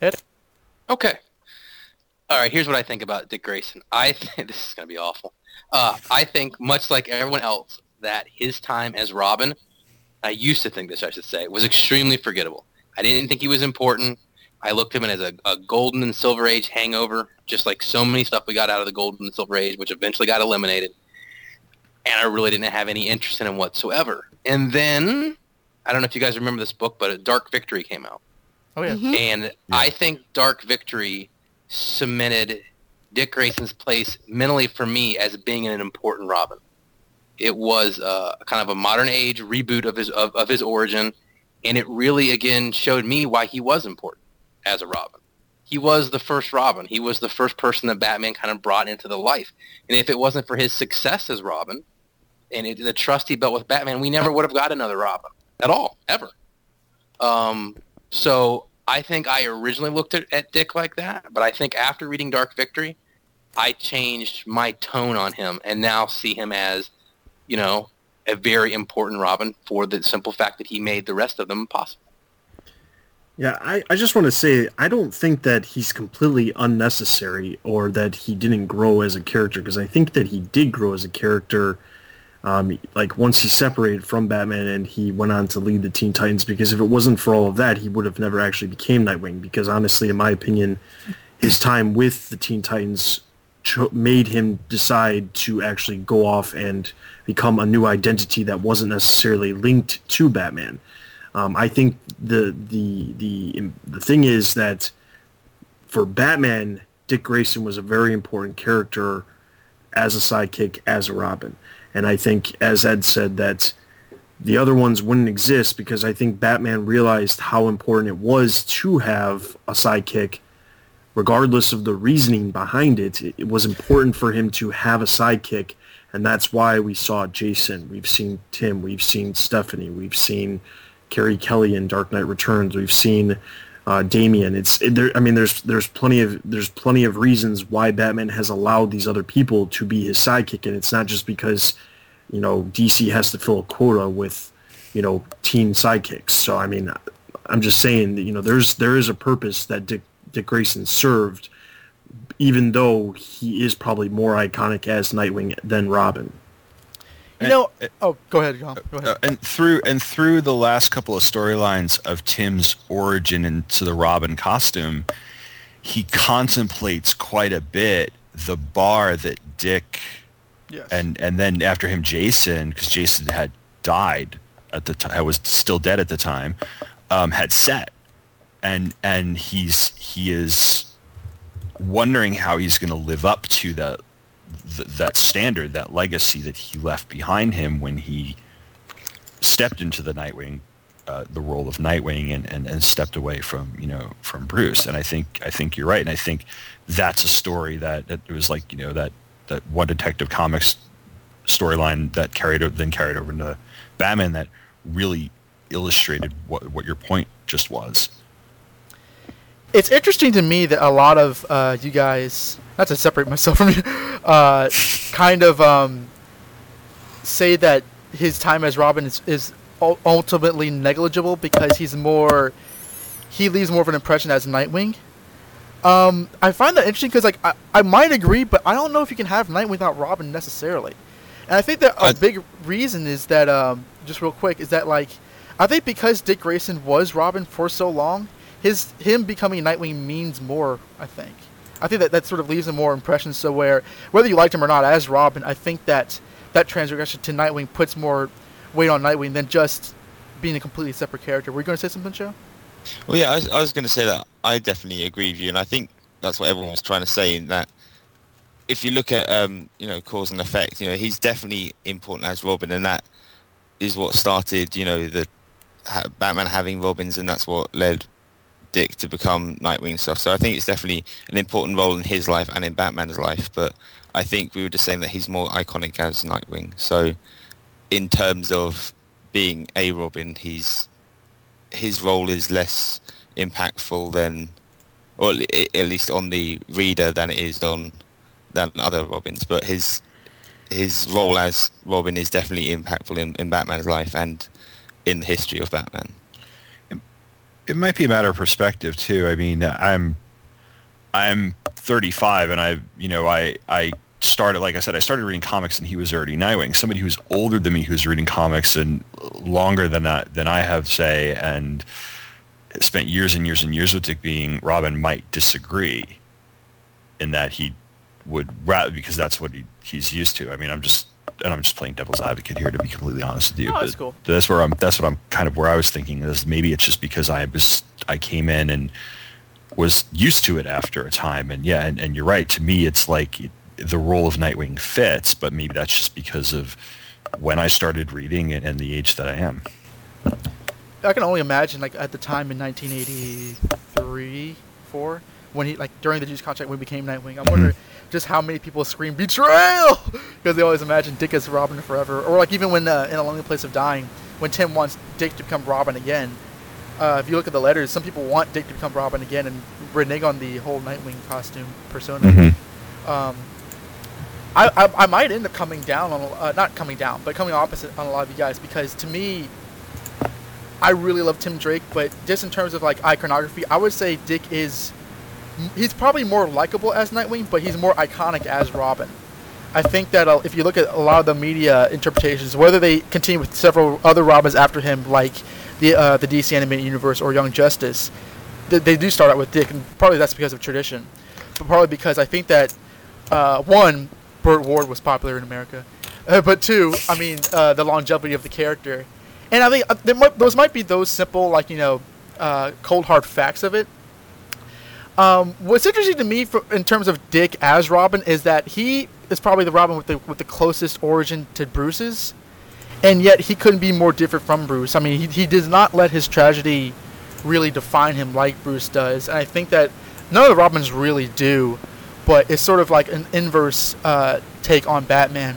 Speaker 8: Ed?
Speaker 14: Okay. All right. Here's what I think about Dick Grayson. I think this is going to be awful. Uh, I think much like everyone else that his time as Robin, I used to think this, I should say, was extremely forgettable. I didn't think he was important. I looked at him as a, a golden and silver age hangover, just like so many stuff we got out of the golden and silver age, which eventually got eliminated. And I really didn't have any interest in him whatsoever. And then, I don't know if you guys remember this book, but a Dark Victory came out.
Speaker 8: Oh yeah.
Speaker 14: And I think Dark Victory cemented Dick Grayson's place mentally for me as being an important Robin. It was uh, kind of a modern age reboot of his of, of his origin, and it really again showed me why he was important as a Robin. He was the first Robin. He was the first person that Batman kind of brought into the life. And if it wasn't for his success as Robin, and it, the trust he built with Batman, we never would have got another Robin at all, ever. Um, so I think I originally looked at, at Dick like that, but I think after reading Dark Victory, I changed my tone on him and now see him as, you know, a very important Robin for the simple fact that he made the rest of them possible.
Speaker 7: Yeah, I, I just want to say I don't think that he's completely unnecessary or that he didn't grow as a character because I think that he did grow as a character. Um, like once he separated from Batman and he went on to lead the Teen Titans because if it wasn't for all of that, he would have never actually became Nightwing because honestly, in my opinion, his time with the Teen Titans cho- made him decide to actually go off and become a new identity that wasn't necessarily linked to Batman. Um, I think the the the the thing is that for Batman, Dick Grayson was a very important character as a sidekick, as a Robin, and I think, as Ed said, that the other ones wouldn't exist because I think Batman realized how important it was to have a sidekick, regardless of the reasoning behind it. It, was important for him to have a sidekick, and that's why we saw Jason. We've seen Tim. We've seen Stephanie. We've seen Carrie Kelly in Dark Knight Returns. We've seen uh, Damian. It's it, there. I mean, there's there's plenty of there's plenty of reasons why Batman has allowed these other people to be his sidekick, and it's not just because you know DC has to fill a quota with you know teen sidekicks. So I mean, I'm just saying that you know there's there is a purpose that Dick Dick Grayson served, even though he is probably more iconic as Nightwing than Robin.
Speaker 8: You know, oh, go ahead, Jon. Go ahead.
Speaker 12: Uh, and through and through the last couple of storylines of Tim's origin into the Robin costume, he contemplates quite a bit the bar that Dick
Speaker 8: Yes.
Speaker 12: and and then after him Jason because Jason had died at the time was still dead at the time um, had set and and he's he is wondering how he's going to live up to that th- that standard that legacy that he left behind him when he stepped into the Nightwing uh, the role of Nightwing and, and, and stepped away from you know from Bruce and I think I think you're right and I think that's a story that, that it was like you know that that one Detective Comics storyline that carried then carried over into Batman that really illustrated what what your point just was.
Speaker 8: it's interesting to me that a lot of uh, you guys, not to separate myself from you, uh, kind of um, say that his time as Robin is, is ultimately negligible because he's more, he leaves more of an impression as Nightwing. Um, I find that interesting because like I, I might agree, but I don't know if you can have Nightwing without Robin necessarily. And I think that a big reason is that um, just real quick is that like I think because Dick Grayson was Robin for so long, his him becoming Nightwing means more. I think. I think that that sort of leaves a more impression. So where whether you liked him or not as Robin, I think that that transgression to Nightwing puts more weight on Nightwing than just being a completely separate character. Were you going to say something, Joe?
Speaker 11: Well, yeah, I was, I was going to say that I definitely agree with you, and I think that's what everyone was trying to say. In that, if you look at um, you know cause and effect, you know he's definitely important as Robin, and that is what started you know the Batman having Robins, and that's what led Dick to become Nightwing stuff. So I think it's definitely an important role in his life and in Batman's life. But I think we were just saying that he's more iconic as Nightwing. So in terms of being a Robin, he's his role is less impactful than, or at at least on the reader than it is on than other Robins. But his his role as Robin is definitely impactful in, in Batman's life and in the history of Batman.
Speaker 12: It might be a matter of perspective too. I mean, I'm I'm 35 and I, you know, I I started like I said I started reading comics and he was already Nightwing. Somebody who's older than me who's reading comics and longer than that than I have say and spent years and years and years with Dick being Robin might disagree in that he would rather because that's what he, he's used to. I mean, I'm just and I'm just playing devil's advocate here to be completely honest with you.
Speaker 8: No, that's cool.
Speaker 12: That's where I'm. That's what I'm kind of where I was thinking is maybe it's just because I was I came in and was used to it after a time, and yeah, and, and you're right. To me, it's like the role of Nightwing fits, but maybe that's just because of when I started reading and, and the age that I am.
Speaker 8: I can only imagine, like at the time in 1983, four, when he like during the Judas contract when he became Nightwing. I'm mm-hmm. wondering just how many people scream betrayal because they always imagine Dick as Robin forever. Or like even when uh, in A Lonely Place of Dying, when Tim wants Dick to become Robin again. Uh, if you look at the letters, some people want Dick to become Robin again and renege on the whole Nightwing costume persona.
Speaker 12: Mhm.
Speaker 8: Um, I, I, I might end up coming down on uh, not coming down, but coming opposite on a lot of you guys because to me, I really love Tim Drake, but just in terms of like iconography, I would say Dick is he's probably more likable as Nightwing, but he's more iconic as Robin. I think that uh, if you look at a lot of the media interpretations, whether they continue with several other Robins after him, like the uh, the DC animated universe or Young Justice, th- they do start out with Dick, and probably that's because of tradition, but probably because I think that uh, one, Burt Ward was popular in America, uh, but two, I mean uh, the longevity of the character, and I think uh, there might, those might be those simple like you know cold hard facts of it. Um, what's interesting to me for, in terms of Dick as Robin is that he is probably the Robin with the with the closest origin to Bruce's, and yet he couldn't be more different from Bruce. I mean, he he does not let his tragedy really define him like Bruce does, and I think that none of the Robins really do, but it's sort of like an inverse uh, take on Batman.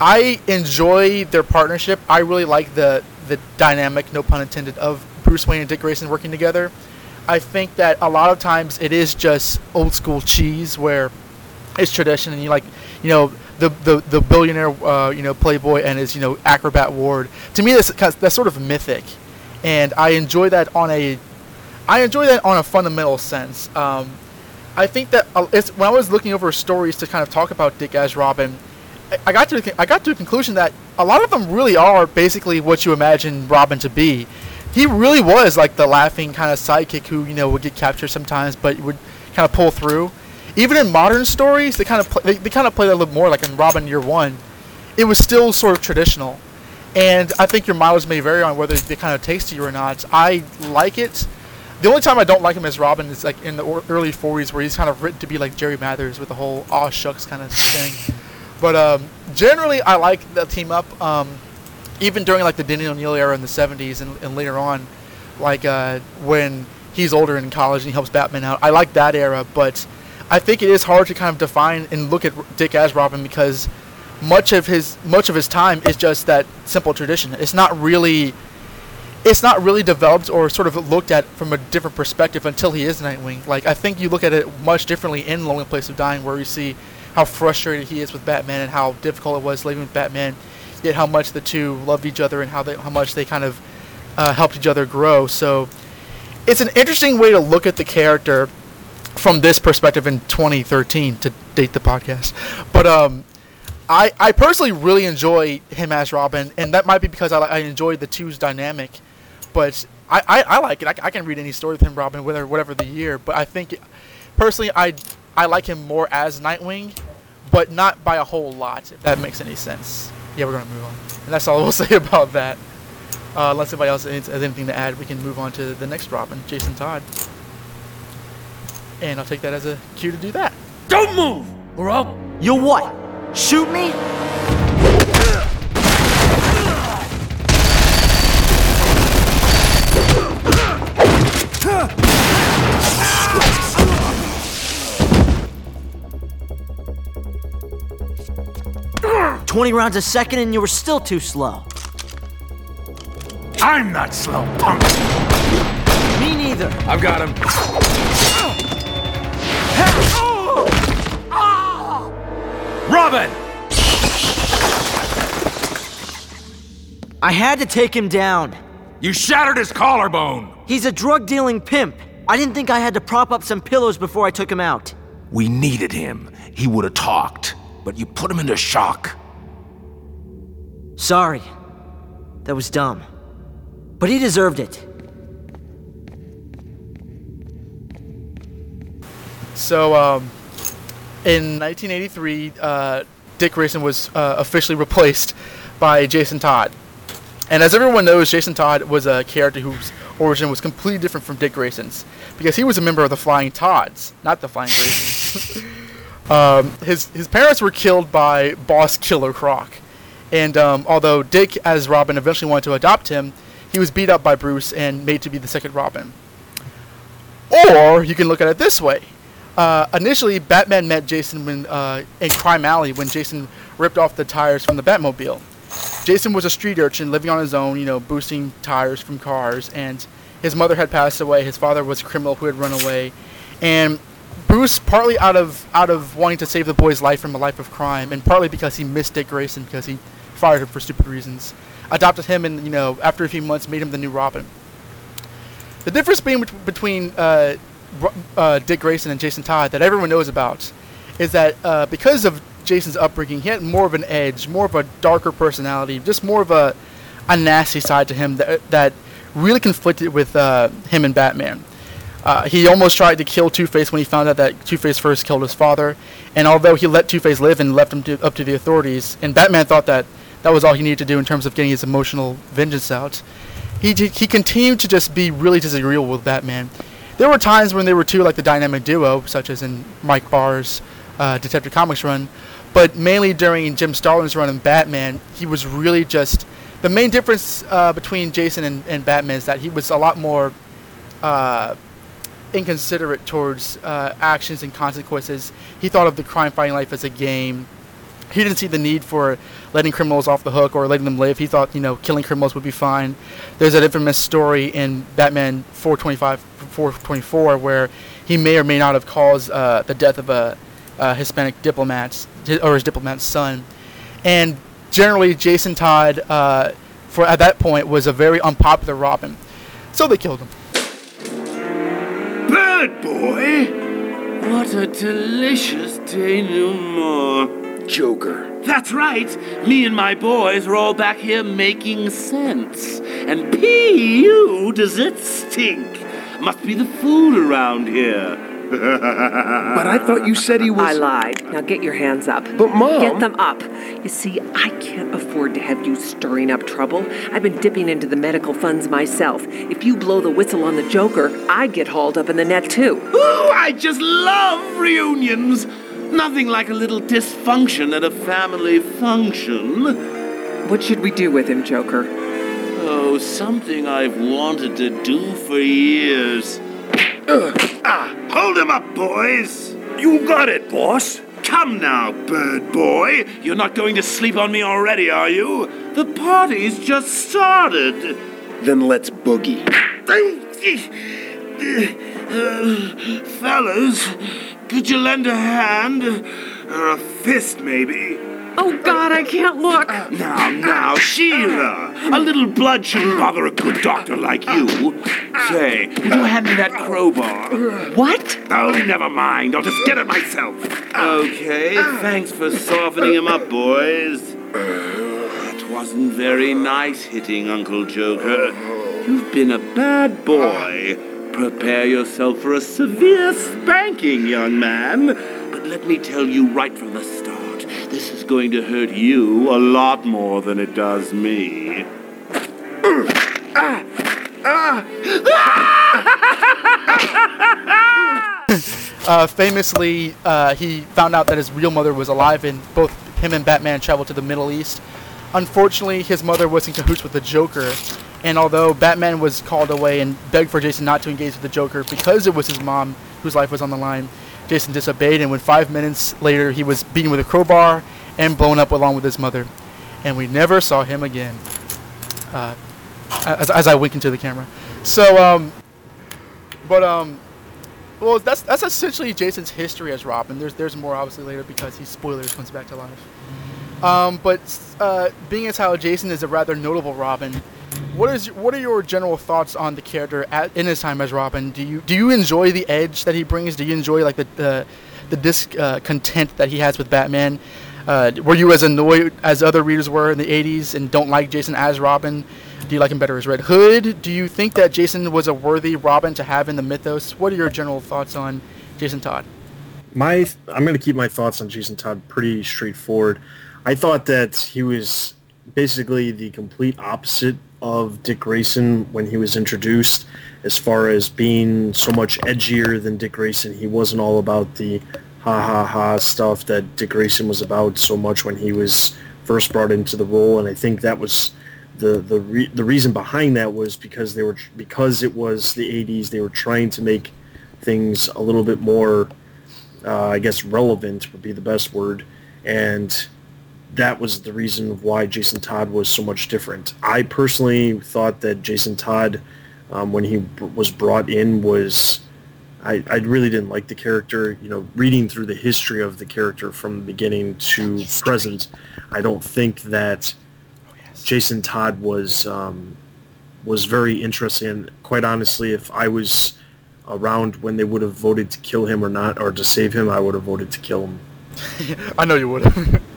Speaker 8: I enjoy their partnership. I really like the the dynamic, no pun intended, of Bruce Wayne and Dick Grayson working together. I think that a lot of times it is just old school cheese where it's tradition and you like, you know, the the, the billionaire, uh, you know, playboy and his you know acrobat ward. To me, that's that's sort of mythic, and I enjoy that on a, I enjoy that on a fundamental sense. Um, I think that uh, when I was looking over stories to kind of talk about Dick as Robin, I got to I got to a conclusion that a lot of them really are basically what you imagine Robin to be. He really was like the laughing kind of sidekick who you know would get captured sometimes, but would kind of pull through. Even in modern stories, they kind of pl- they, they kind of play that a little more like in Robin Year One. It was still sort of traditional, and I think your mileage may vary on whether they kind of taste to you or not. I like it. The only time I don't like him as Robin is like in the or- early 40s, where he's kind of written to be like Jerry Mathers with the whole aw shucks kind of thing. But um, generally, I like the team up. Um, even during like the Denny O'Neil era in the 70s and, and later on, like uh, when he's older in college and he helps Batman out. I like that era, but I think it is hard to kind of define and look at Dick as Robin because much of his much of his time is just that simple tradition. It's not really it's not really developed or sort of looked at from a different perspective until he is Nightwing. Like I think you look at it much differently in Lonely Place of Dying, where you see how frustrated he is with Batman and how difficult it was living with Batman, yet how much the two loved each other and how they how much they kind of uh, helped each other grow. So it's an interesting way to look at the character from this perspective in 2013 to date the podcast. But um, I I personally really enjoy him as Robin, and that might be because I, I enjoy the two's dynamic. But I, I, I like it. I can read any story with him, Robin, whether whatever the year. But I think personally, I I like him more as Nightwing, but not by a whole lot. If that makes any sense. Yeah, we're gonna move on, and that's all we'll say about that. Uh, unless anybody else has anything to add, we can move on to the next Robin, Jason Todd. And I'll take that as a cue to do that.
Speaker 16: Don't move, or I'll. You'll what? Shoot me? Twenty rounds a second, and you were still too slow.
Speaker 15: I'm not slow, punk.
Speaker 16: Me neither.
Speaker 15: I've got him.
Speaker 16: Robin! I had to take him down.
Speaker 15: You shattered his collarbone.
Speaker 16: He's a drug dealing pimp. I didn't think I had to prop up some pillows before I took him out.
Speaker 15: We needed him. He would have talked, but you put him into shock.
Speaker 16: Sorry. That was dumb. But he deserved it.
Speaker 8: So, um, in 1983, uh, Dick Grayson was uh, officially replaced by Jason Todd. And as everyone knows, Jason Todd was a character whose origin was completely different from Dick Grayson's because he was a member of the Flying Todds, not the Flying Graysons. um, his his parents were killed by Boss Killer Croc, and um, although Dick, as Robin, eventually wanted to adopt him, he was beat up by Bruce and made to be the second Robin. Or you can look at it this way. Uh, initially, Batman met Jason when, uh, in Crime Alley when Jason ripped off the tires from the Batmobile. Jason was a street urchin living on his own, you know, boosting tires from cars, and his mother had passed away. His father was a criminal who had run away, and Bruce, partly out of out of wanting to save the boy's life from a life of crime, and partly because he missed Dick Grayson because he fired him for stupid reasons, adopted him, and you know, after a few months, made him the new Robin. The difference being between uh, uh, Dick Grayson and Jason Todd that everyone knows about is that uh, because of Jason's upbringing, he had more of an edge, more of a darker personality, just more of a a nasty side to him that that really conflicted with uh, him and Batman. Uh, he almost tried to kill Two Face when he found out that Two Face first killed his father, and although he let Two Face live and left him to, up to the authorities, and Batman thought that that was all he needed to do in terms of getting his emotional vengeance out, he d- he continued to just be really disagreeable with Batman. There were times when they were two like the dynamic duo, such as in Mike Barr's uh, Detective Comics run, but mainly during Jim Starlin's run in Batman, he was really just the main difference uh, between Jason and, and Batman is that he was a lot more uh, inconsiderate towards uh, actions and consequences. He thought of the crime-fighting life as a game. He didn't see the need for letting criminals off the hook or letting them live. He thought, you know, killing criminals would be fine. There's that infamous story in Batman 425, 424 where he may or may not have caused uh, the death of a, a Hispanic diplomat or his diplomat's son. And generally, Jason Todd, uh, for at that point, was a very unpopular Robin. So they killed him.
Speaker 17: Bird boy! What a delicious denouement. Joker. That's right. Me and my boys are all back here making sense. And P.U. does it stink? Must be the food around here.
Speaker 18: But I thought you said he was.
Speaker 19: I lied. Now get your hands up.
Speaker 18: But, Mom-
Speaker 19: Get them up. You see, I can't afford to have you stirring up trouble. I've been dipping into the medical funds myself. If you blow the whistle on the Joker, I get hauled up in the net too.
Speaker 17: Ooh, I just love reunions. Nothing like a little dysfunction at a family function.
Speaker 19: What should we do with him, Joker?
Speaker 17: Oh, something I've wanted to do for years. Ugh. Ah, hold him up, boys. You got it, boss. Come now, bird boy. You're not going to sleep on me already, are you? The party's just started.
Speaker 18: Then let's boogie.
Speaker 17: Uh, fellas, could you lend a hand? Or a fist, maybe?
Speaker 19: Oh, God, I can't look.
Speaker 17: Now, now, Sheila, a little blood shouldn't bother a good doctor like you. Say, would you hand me that crowbar?
Speaker 19: What?
Speaker 17: Oh, never mind. I'll just get it myself. Okay, thanks for softening him up, boys. That wasn't very nice hitting Uncle Joker. You've been a bad boy. Prepare yourself for a severe spanking, young man. But let me tell you right from the start, this is going to hurt you a lot more than it does me.
Speaker 8: Uh, famously, uh, he found out that his real mother was alive, and both him and Batman traveled to the Middle East. Unfortunately, his mother was in cahoots with the Joker, and although Batman was called away and begged for Jason not to engage with the Joker because it was his mom whose life was on the line, Jason disobeyed, and when five minutes later he was beaten with a crowbar and blown up along with his mother, and we never saw him again. Uh, as, as I wink into the camera. So, um, but um, well, that's that's essentially Jason's history as Robin. There's there's more obviously later because he spoilers comes back to life. Um, but uh, being as how Jason is a rather notable Robin, what is what are your general thoughts on the character at, in his time as Robin? Do you do you enjoy the edge that he brings? Do you enjoy like the the, the discontent that he has with Batman? Uh, were you as annoyed as other readers were in the 80s and don't like Jason as Robin? Do you like him better as Red Hood? Do you think that Jason was a worthy Robin to have in the mythos? What are your general thoughts on Jason Todd?
Speaker 7: My, I'm going to keep my thoughts on Jason Todd pretty straightforward. I thought that he was basically the complete opposite of Dick Grayson when he was introduced, as far as being so much edgier than Dick Grayson. He wasn't all about the ha ha ha stuff that Dick Grayson was about so much when he was first brought into the role, and I think that was the the re- the reason behind that was because they were because it was the 80s they were trying to make things a little bit more uh, I guess relevant would be the best word, and that was the reason why Jason Todd was so much different. I personally thought that Jason Todd, um, when he b- was brought in, was I, I really didn't like the character. You know, reading through the history of the character from the beginning to present, I don't think that Jason Todd was um, was very interesting. And quite honestly, if I was around when they would have voted to kill him or not, or to save him, I would have voted to kill him.
Speaker 8: I know you would.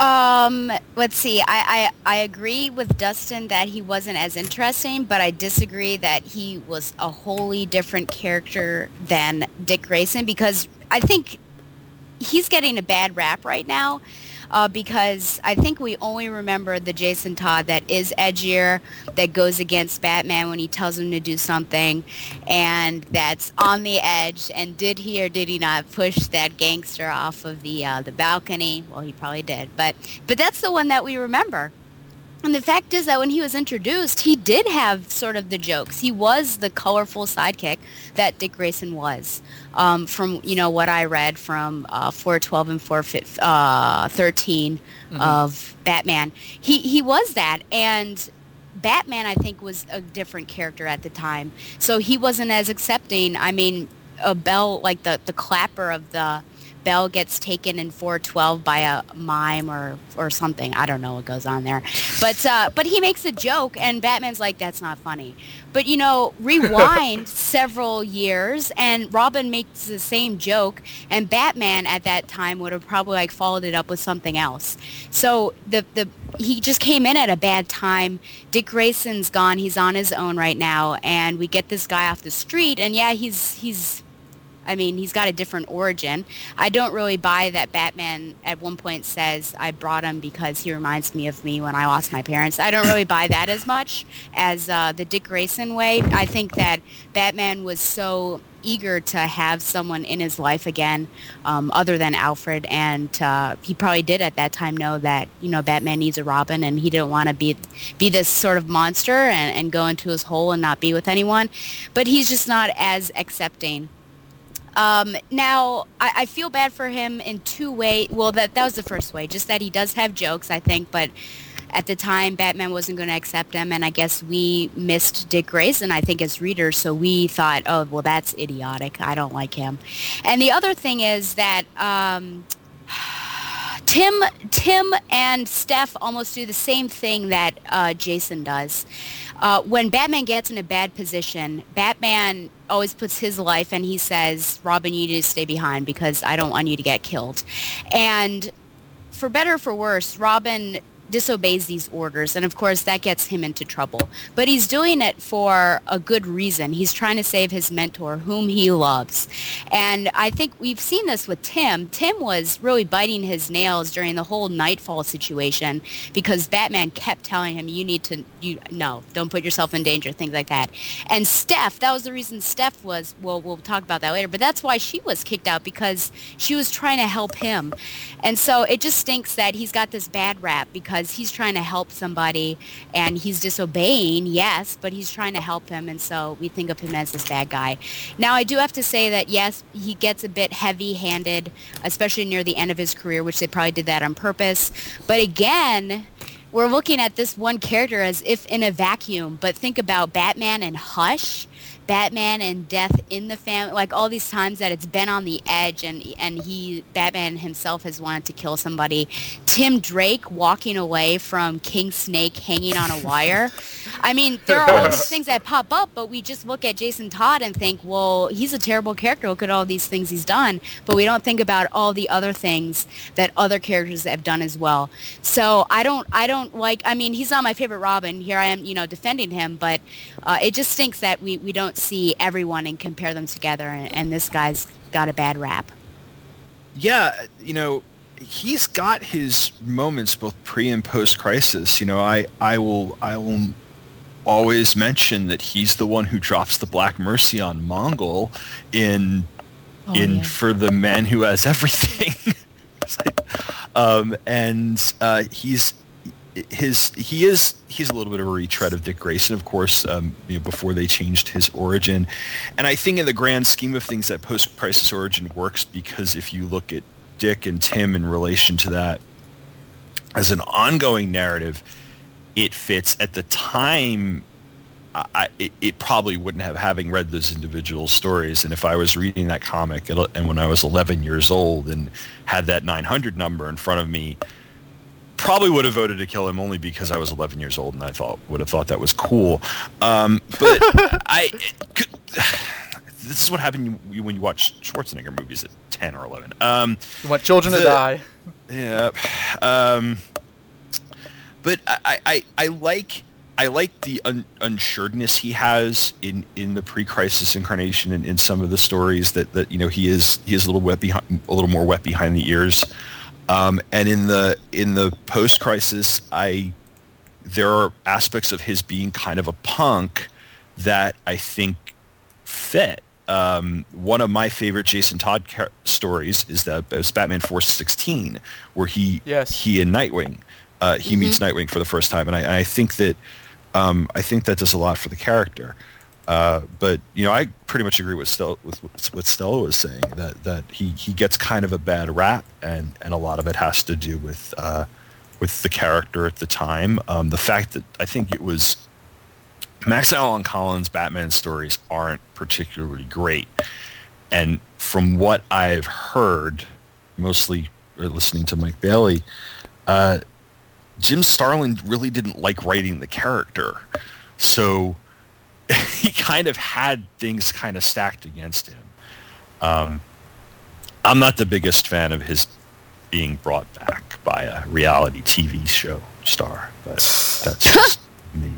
Speaker 10: Um, let's see. I, I, I agree with Dustin that he wasn't as interesting, but I disagree that he was a wholly different character than Dick Grayson because I think he's getting a bad rap right now uh, because I think we only remember the Jason Todd that is edgier, that goes against Batman when he tells him to do something, and that's on the edge. And did he or did he not push that gangster off of the uh, the balcony? Well, he probably did, but but that's the one that we remember. And the fact is that when he was introduced, he did have sort of the jokes. He was the colorful sidekick that Dick Grayson was. Um, from you know what I read from uh, 412 and 413 uh, 13
Speaker 3: Mhm.
Speaker 10: of Batman, he he was that, and Batman I think was a different character at the time, so he wasn't as accepting. I mean, a bell like the the clapper of the bell gets taken in 412 by a mime or or something. I don't know what goes on there. But uh, but he makes a joke and Batman's like that's not funny. But you know, rewind several years and Robin makes the same joke and Batman at that time would have probably like followed it up with something else. So the the he just came in at a bad time. Dick Grayson's gone. He's on his own right now and we get this guy off the street and yeah, he's he's I mean, he's got a different origin. I don't really buy that Batman at one point says, I brought him because he reminds me of me when I lost my parents. I don't really buy that as much as uh, the Dick Grayson way. I think that Batman was so eager to have someone in his life again um, other than Alfred and uh, he probably did at that time know that you know Batman needs a Robin and he didn't want to be be this sort of monster and, and go into his hole and not be with anyone but he's just not as accepting um, now, I, I feel bad for him in two ways. Well, that that was the first way, just that he does have jokes, I think, but at the time, Batman wasn't going to accept him, and I guess we missed Dick Grayson, I think, as readers, so we thought, oh, well, that's idiotic. I don't like him. And the other thing is that um, Tim, Tim and Steph almost do the same thing that uh, Jason does. Uh, when Batman gets in a bad position, Batman always puts his life and he says, Robin, you need to stay behind because I don't want you to get killed. And for better or for worse, Robin disobeys these orders and of course that gets him into trouble. But he's doing it for a good reason. He's trying to save his mentor whom he loves. And i think we've seen this with tim. Tim was really biting his nails during the whole Knightfall situation because batman kept telling him you need to you no don't put yourself in danger things like that. And steph that was the reason steph was well we'll talk about that later but that's why she was kicked out because she was trying to help him. And so it just stinks that he's got this bad rap because he's trying to help somebody and he's disobeying, yes, but he's trying to help him. And so we think of him as this bad guy. Now, I do have to say that, yes, he gets a bit heavy-handed, especially near the end of his career, which they probably did that on purpose. But again, we're looking at this one character as if in a vacuum. But think about Batman and Hush. Batman and death in the family, like all these times that it's been on the edge, and and he Batman himself has wanted to kill somebody. Tim Drake walking away from King Snake hanging on a wire. I mean, there are all these things that pop up, but we just look at Jason Todd and think, well, he's a terrible character. Look at all these things he's done, but we don't think about all the other things that other characters have done as well. So I don't, I don't like. I mean, he's not my favorite Robin. Here I am, you know, defending him, but uh, it just stinks that we we don't see everyone and compare them together, and, and this guy's got a bad rap.
Speaker 12: yeah, you know, he's got his moments both pre and post crisis. You know, I I will I will always mention that he's the one who drops the Black Mercy on Mongul in
Speaker 10: Oh,
Speaker 12: in
Speaker 10: yeah.
Speaker 12: for the man who has everything. um, and uh, he's his he is he's a little bit of a retread of Dick Grayson, of course, um, you know, before they changed his origin. And I think in the grand scheme of things, that post-crisis origin works because if you look at Dick and Tim in relation to that as an ongoing narrative, it fits. At the time, I, it, it probably wouldn't have having read those individual stories. And if I was reading that comic and when I was 11 years old and had that 900 number in front of me, probably would have voted to kill him only because I was 11 years old and I thought would have thought that was cool. Um, but I, could, this is what happened when you watch Schwarzenegger movies at 10 or 11. Um,
Speaker 8: you want children
Speaker 12: the,
Speaker 8: to die.
Speaker 12: Yeah. Um, but I, I, I like I like the un- unsuredness he has in, in the pre-crisis incarnation and in some of the stories that, that you know he is he is a little wet behind a little more wet behind the ears, um, and in the in the post-crisis I there are aspects of his being kind of a punk that I think fit. Um, one of my favorite Jason Todd stories is that it's Batman 416, where he
Speaker 8: yes.
Speaker 12: he and Nightwing uh, he mm-hmm. meets Nightwing for the first time, and I, I think that um, I think that does a lot for the character. Uh, but you know, I pretty much agree with Stella, with what Stella was saying that that he, he gets kind of a bad rap, and, and a lot of it has to do with uh, with the character at the time. Um, the fact that I think it was Max Allan Collins' Batman stories aren't particularly great, and from what I've heard, mostly listening to Mike Bailey, uh, Jim Starlin really didn't like writing the character. So he kind of had things kind of stacked against him. Um, I'm not the biggest fan of his being brought back by a reality TV show star, but that's just me.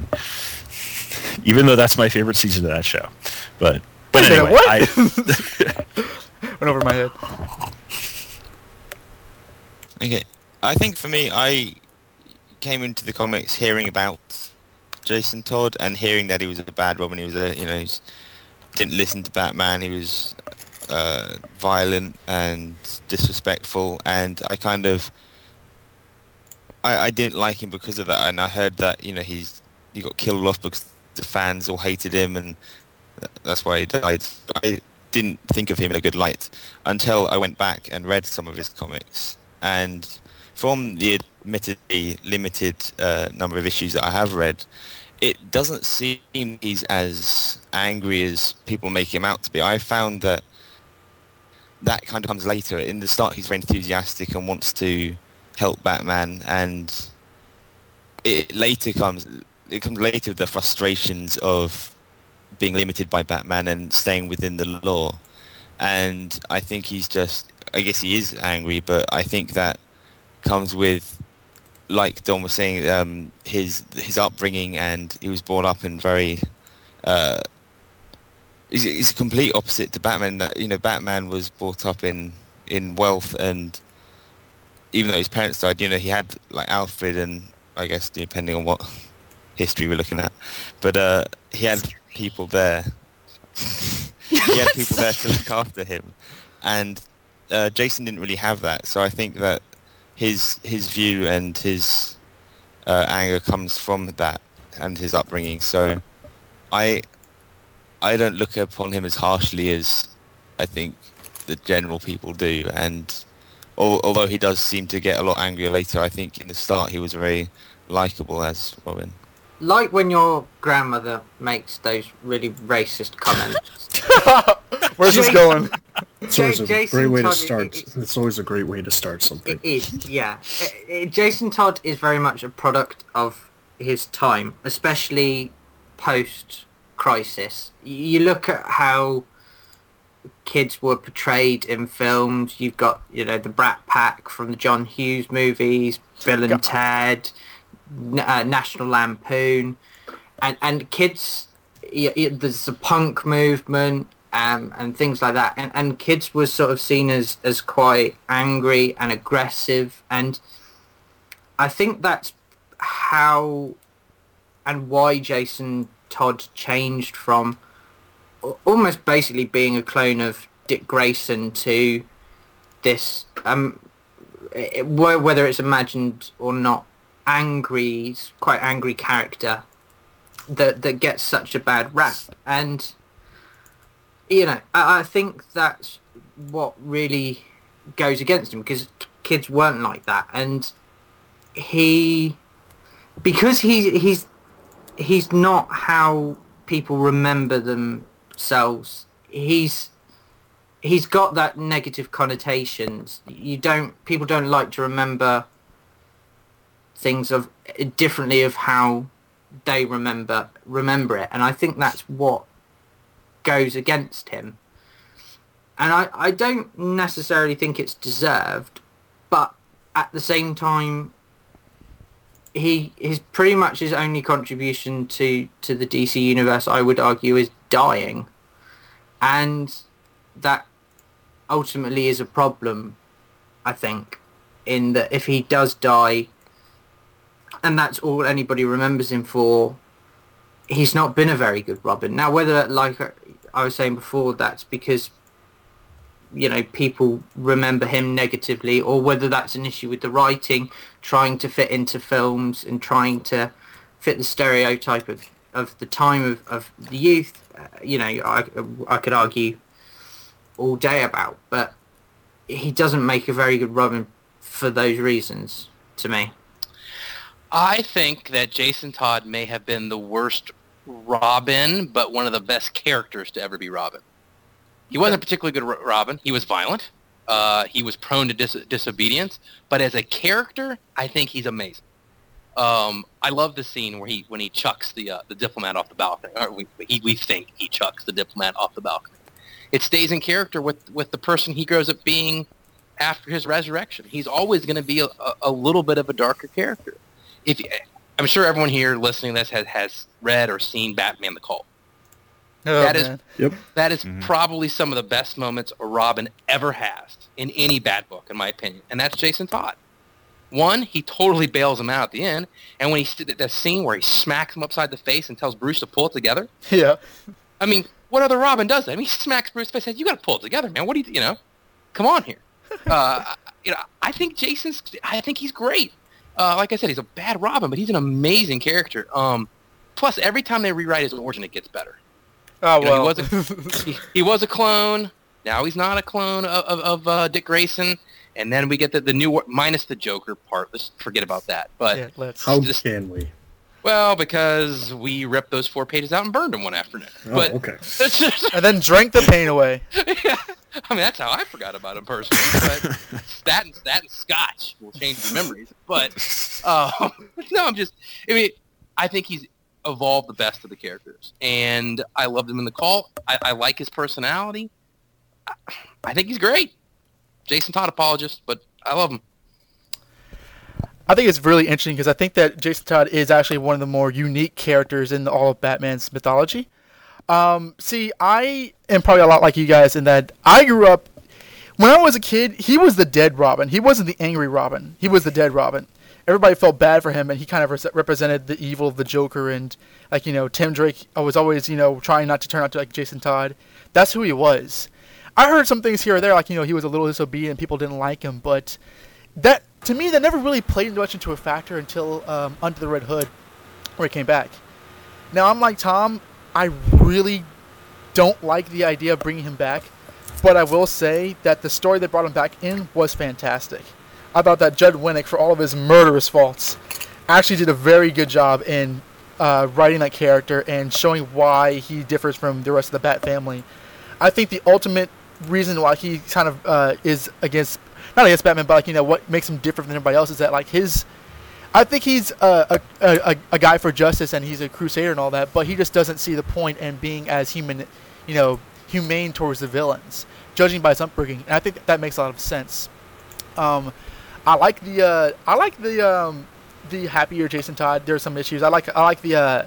Speaker 12: Even though that's my favorite season of that show. But but
Speaker 8: Wait
Speaker 12: anyway,
Speaker 8: what?
Speaker 12: I
Speaker 8: went over my head.
Speaker 11: Okay, I think for me, I came into the comics hearing about Jason Todd and hearing that he was a bad Robin. He was a you know he didn't listen to Batman. He was uh, violent and disrespectful, and I kind of I, I didn't like him because of that. And I heard that you know he's he got killed off because the fans all hated him, and that's why he died. I didn't think of him in a good light until I went back and read some of his comics, and from the admittedly limited uh, number of issues that I have read, it doesn't seem he's as angry as people make him out to be. I found that that kind of comes later. In the start, he's very enthusiastic and wants to help Batman, and it later comes. It comes later the frustrations of being limited by Batman and staying within the law. And I think he's just. I guess he is angry, but I think that comes with like Don was saying, um, his his upbringing and he was brought up in very. Uh, he's, he's a complete opposite to Batman. That you know, Batman was brought up in in wealth, and even though his parents died, you know, he had like Alfred, and I guess depending on what history we're looking at, but uh, he had people there. he had people there to look after him, and uh, Jason didn't really have that. So I think that his his view and his uh, anger comes from that and his upbringing. So I I don't look upon him as harshly as I think the general people do. And al- although he does seem to get a lot angrier later, I think in the start he was very likable as Robin.
Speaker 13: Like when your grandmother makes those really racist comments.
Speaker 8: Where's this going?
Speaker 7: It's always a
Speaker 13: Jason
Speaker 7: great way to start.
Speaker 13: it-
Speaker 7: It's always a great way to start something.
Speaker 13: It is, yeah. Uh, uh, Jason Todd is very much a product of his time, especially post-crisis. You look at how kids were portrayed in films. You've got, you know, the Brat Pack from the John Hughes movies, Bill and Ted, N- uh, National Lampoon, and and kids. There's a punk movement um, and things like that. And, and kids was sort of seen as, as quite angry and aggressive. And I think that's how and why Jason Todd changed from almost basically being a clone of Dick Grayson to this, um, whether it's imagined or not, angry, quite angry character that that gets such a bad rap. And you know, I, I think that's what really goes against him because kids weren't like that, and he because he he's he's not how people remember themselves. He's he's got that negative connotations. You don't people don't like to remember things of eh, differently of how they remember remember it, and I think that's what goes against him. And I, I don't necessarily think it's deserved, but at the same time, he his pretty much his only contribution to to the DC universe, I would argue, is dying, and that ultimately is a problem. I think, in that if he does die, and that's all anybody remembers him for, he's not been a very good Robin. Now, whether like I was saying before, that's because you know people remember him negatively or whether that's an issue with the writing trying to fit into films and trying to fit the stereotype of, of the time of, of the youth uh, you know I, I could argue all day about. But he doesn't make a very good Robin for those reasons to me
Speaker 14: I think that Jason Todd may have been the worst Robin, but one of the best characters to ever be Robin. He wasn't a particularly good Robin. He was violent. Uh, he was prone to dis- disobedience. But as a character, I think he's amazing. Um, I love the scene where he when he chucks the uh, the diplomat off the balcony. Or we, he, we think he chucks the diplomat off the balcony. It stays in character with with the person he grows up being after his resurrection. He's always going to be a, a, little bit of a darker character. If I'm sure everyone here listening to this has, has read or seen Batman the Cult.
Speaker 8: Oh,
Speaker 14: that is,
Speaker 7: yep.
Speaker 14: that is probably some of the best moments a Robin ever has in any bad book, in my opinion, and that's Jason Todd. One, he totally bails him out at the end, and when he st- that scene where he smacks him upside the face and tells Bruce to pull it together.
Speaker 8: Yeah.
Speaker 14: I mean, what other Robin does that? I mean, he smacks Bruce in the face. Says, "You got to pull it together, man. What do you, you know? Come on here." uh, you know, I think Jason's. I think he's great. Uh, like I said, he's a bad Robin, but he's an amazing character. Um, plus, every time they rewrite his origin, it gets better.
Speaker 8: Oh
Speaker 14: You know,
Speaker 8: well.
Speaker 14: he was a he, he was a clone. Now he's not a clone of, of, of uh, Dick Grayson. And then we get the, the new minus the Joker part. Let's forget about that. But
Speaker 8: yeah, let's.
Speaker 7: How
Speaker 14: just-
Speaker 7: can we?
Speaker 14: Well, because we ripped those four pages out and burned them one afternoon.
Speaker 7: Oh,
Speaker 14: but
Speaker 7: okay.
Speaker 14: that's just,
Speaker 8: and then drank the pain away. yeah.
Speaker 14: I mean, that's how I forgot about him personally. But that and that and Scotch will change your memories. But uh, no, I'm just. I mean, I think he's evolved the best of the characters, and I loved him in the Cult. I, I like his personality. I, I think he's great. Jason Todd apologist, but I love him.
Speaker 8: I think it's really interesting because I think that Jason Todd is actually one of the more unique characters in all of Batman's mythology. Um, see, I am probably a lot like you guys in that I grew up when I was a kid. He was the dead Robin. He wasn't the angry Robin. He was the dead Robin. Everybody felt bad for him, and he kind of res- represented the evil of the Joker. And like you know, Tim Drake was always you know trying not to turn out to like Jason Todd. That's who he was. I heard some things here or there, like you know, he was a little disobedient, people didn't like him, but that to me that never really played much into a factor until um, Under the Red Hood, where he came back. Now I'm like Tom, I really don't like the idea of bringing him back, but I will say that the story that brought him back in was fantastic. I thought that Judd Winick, for all of his murderous faults, actually did a very good job in uh, writing that character and showing why he differs from the rest of the Bat family. I think the ultimate reason why he kind of uh, is against not against Batman, but like you know what makes him different than everybody else is that like his. I think he's a, a, a, a guy for justice and he's a crusader and all that, but he just doesn't see the point in being as human, you know, humane towards the villains, judging by his upbringing. And I think that, makes a lot of sense. Um, I like the uh, I like the um, the happier Jason Todd. There's some issues. I like I like the uh,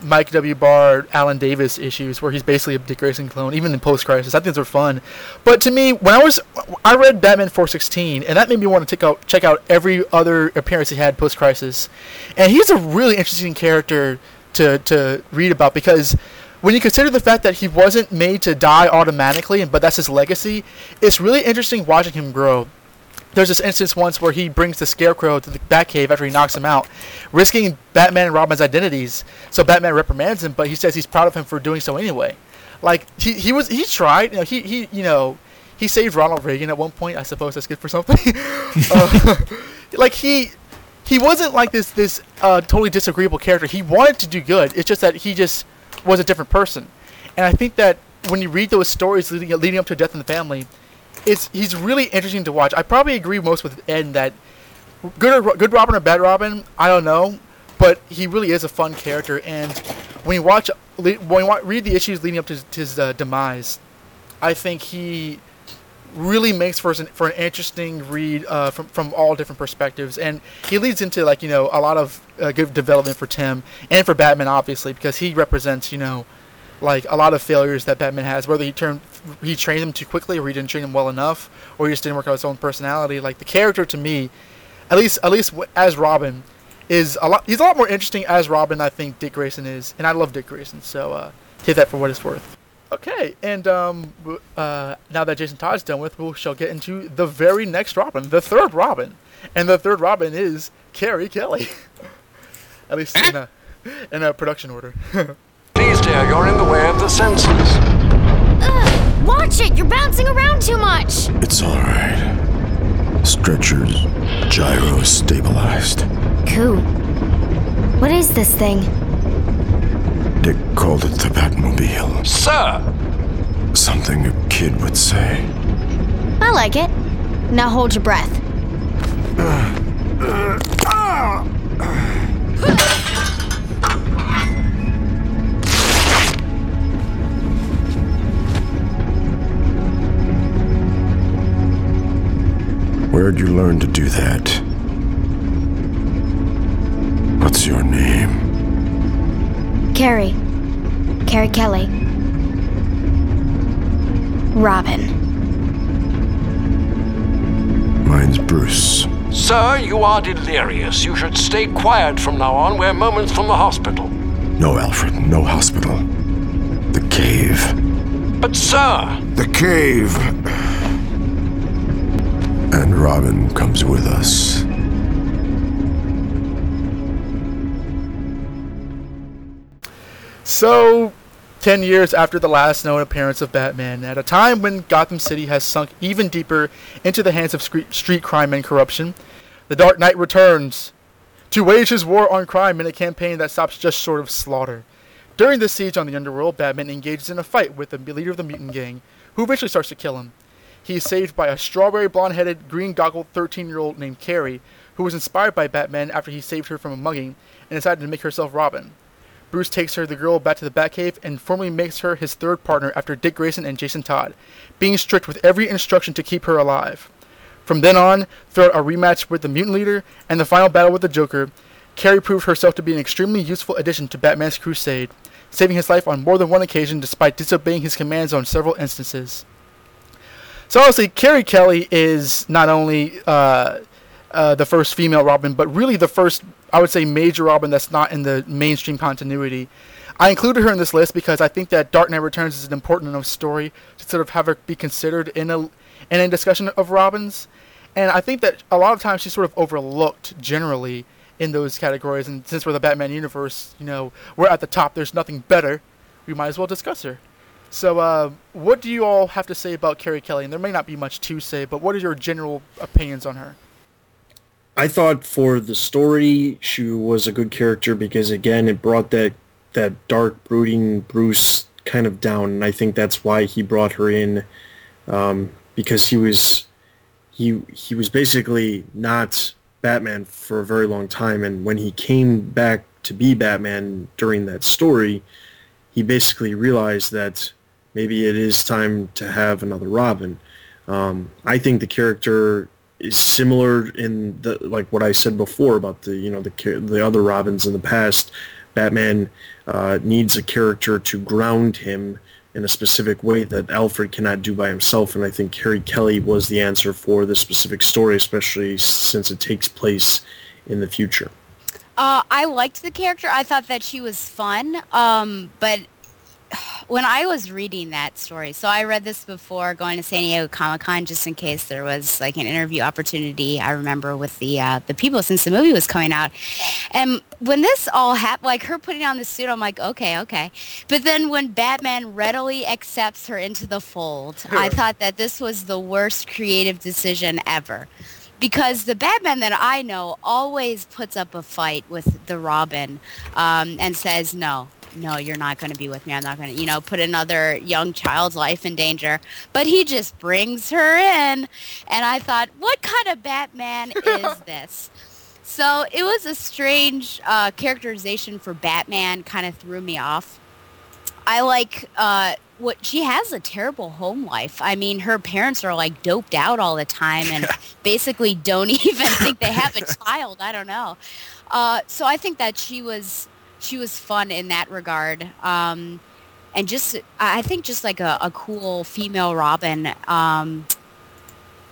Speaker 8: Mike W. Barr, Alan Davis issues where he's basically a Dick Grayson clone, even in post crisis. I think those are fun. But to me, when I was I read Batman 416, and that made me want to check out check out every other appearance he had post crisis. And he's a really interesting character to to read about because when you consider the fact that he wasn't made to die automatically, but that's his legacy, it's really interesting watching him grow. There's this instance once where he brings the Scarecrow to the Batcave after he knocks him out, risking Batman and Robin's identities. So Batman reprimands him, but he says he's proud of him for doing so anyway. Like he, he was he tried, you know, he he you know he saved Ronald Reagan at one point. I suppose that's good for something. uh, like he he wasn't like this this uh, totally disagreeable character. He wanted to do good. It's just that he just was a different person. And I think that when you read those stories leading leading up to Death in the Family, it's he's really interesting to watch. I probably agree most with Ed that good good Robin or bad Robin, I don't know, but he really is a fun character. And when you watch when you read the issues leading up to, to his uh, demise, I think he really makes for, an, for an interesting read uh, from from all different perspectives, and he leads into like you know a lot of uh, good development for Tim and for Batman, obviously, because he represents you know like a lot of failures that Batman has, whether he turned he trained him too quickly or he didn't train him well enough, or he just didn't work out his own personality. Like the character to me, at least at least as Robin, is a lot. He's a lot more interesting as Robin. I think Dick Grayson is, and I love Dick Grayson. So uh, take that for what it's worth. Okay, and um, uh, now that Jason Todd's done with, we shall get into the very next Robin, the third Robin, and the third Robin is Carrie Kelly. At least in a in a production order.
Speaker 20: Please, dear, you're in the way of the sensors.
Speaker 6: Ugh, watch it! You're bouncing around too much!
Speaker 21: It's alright. Stretchers, gyro stabilized.
Speaker 6: Cool. What is this thing?
Speaker 21: Dick called it the Batmobile.
Speaker 20: Sir!
Speaker 21: Something a kid would say.
Speaker 6: I like it. Now hold your breath. Ah! Ah!
Speaker 21: Where'd you learn to do that? What's your name?
Speaker 6: Carrie. Carrie Kelly. Robin.
Speaker 21: Mine's Bruce.
Speaker 20: Sir, you are delirious. You should stay quiet from now on. We're moments from the hospital.
Speaker 21: No, Alfred, no hospital. The cave.
Speaker 20: But, sir!
Speaker 21: The cave! And Robin comes with us.
Speaker 8: So, 10 years after the last known appearance of Batman, at a time when Gotham City has sunk even deeper into the hands of street crime and corruption, the Dark Knight returns to wage his war on crime in a campaign that stops just short of slaughter. During the siege on the underworld, Batman engages in a fight with the leader of the mutant gang, who eventually starts to kill him. He is saved by a strawberry blonde headed, green goggled 13 year old named Carrie, who was inspired by Batman after he saved her from a mugging and decided to make herself Robin. Bruce takes her, the girl, back to the Batcave and formally makes her his third partner after Dick Grayson and Jason Todd, being strict with every instruction to keep her alive. From then on, throughout a rematch with the Mutant Leader and the final battle with the Joker, Carrie proved herself to be an extremely useful addition to Batman's crusade, saving his life on more than one occasion despite disobeying his commands on several instances. So obviously, Carrie Kelly is not only uh, uh, the first female Robin, but really the first, I would say, major Robin that's not in the mainstream continuity. I included her in this list because I think that Dark Knight Returns is an important enough story to sort of have her be considered in a in a discussion of Robins, and I think that a lot of times she's sort of overlooked generally in those categories. And since we're the Batman universe, you know, we're at the top. There's nothing better. We might as well discuss her. So, uh, what do you all have to say about Carrie Kelly? And there may not be much to say, but what are your general opinions on her?
Speaker 7: I thought for the story, she was a good character because again, it brought that that dark, brooding Bruce kind of down, and I think that's why he brought her in, um, because he was he he was basically not Batman for a very long time, and when he came back to be Batman during that story, he basically realized that maybe it is time to have another Robin. Um, I think the character is similar in the like what I said before about the you know the the other Robins in the past. Batman uh, needs a character to ground him in a specific way that Alfred cannot do by himself, and I think Carrie Kelly was the answer for this specific story, especially since it takes place in the future.
Speaker 10: Uh, I liked the character. I thought that she was fun, um, but when I was reading that story, so I read this before going to San Diego Comic Con just in case there was like an interview opportunity. I remember with the uh, the people since the movie was coming out, and when this all happened, like her putting on the suit, I'm like, okay, okay. But then when Batman readily accepts her into the fold, I thought that this was the worst creative decision ever. Because the Batman that I know always puts up a fight with the Robin um, and says, no, no, you're not going to be with me. I'm not going to, you know, put another young child's life in danger. But he just brings her in. And I thought, what kind of Batman is this? So it was a strange uh, characterization for Batman, kind of threw me off. I like uh, what she has a terrible home life. I mean, her parents are like doped out all the time and basically don't even think they have a child. I don't know. Uh, so I think that she was she was fun in that regard. Um, and just I think just like a, a cool female Robin. Um,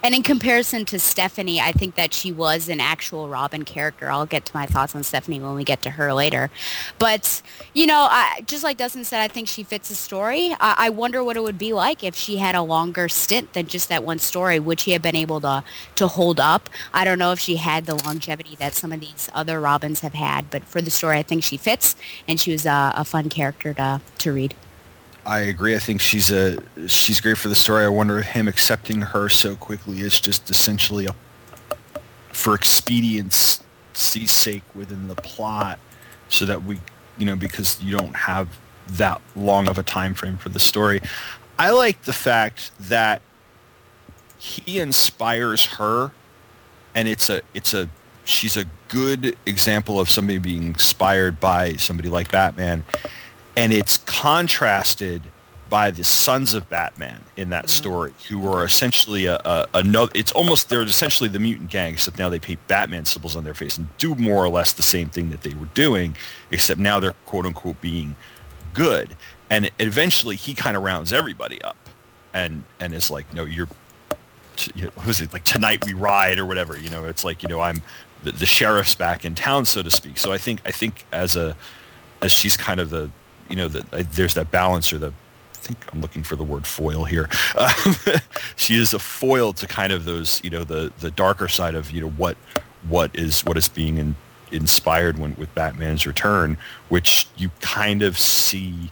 Speaker 10: and in comparison to Stephanie, I think that she was an actual Robin character. I'll get to my thoughts on Stephanie when we get to her later. But, you know, I, just like Dustin said, I think she fits the story. I, I wonder what it would be like if she had a longer stint than just that one story. Would she have been able to, to hold up? I don't know if she had the longevity that some of these other Robins have had. But for the story, I think she fits. And she was a, a fun character to, to read.
Speaker 12: I agree. I think she's a she's great for the story. I wonder if him accepting her so quickly is just essentially a for expediency's sake within the plot, so that we, you know, because you don't have that long of a time frame for the story. I like the fact that he inspires her, and it's a it's a she's a good example of somebody being inspired by somebody like Batman and it's contrasted by the sons of Batman in that mm-hmm. story, who are essentially a, a another. It's almost they're essentially the mutant gang, except now they paint Batman symbols on their face and do more or less the same thing that they were doing, except now they're quote unquote being good. And eventually, he kind of rounds everybody up, and and is like, no, you're. You know, was it like tonight we ride or whatever? You know, it's like you know I'm the, the sheriff's back in town, so to speak. So I think I think as a as she's kind of the you know, that there's that balance or the I think I'm looking for the word foil here. She is a foil to kind of those, you know, the the darker side of you know what what is what is being in, inspired when with Batman's return, which you kind of see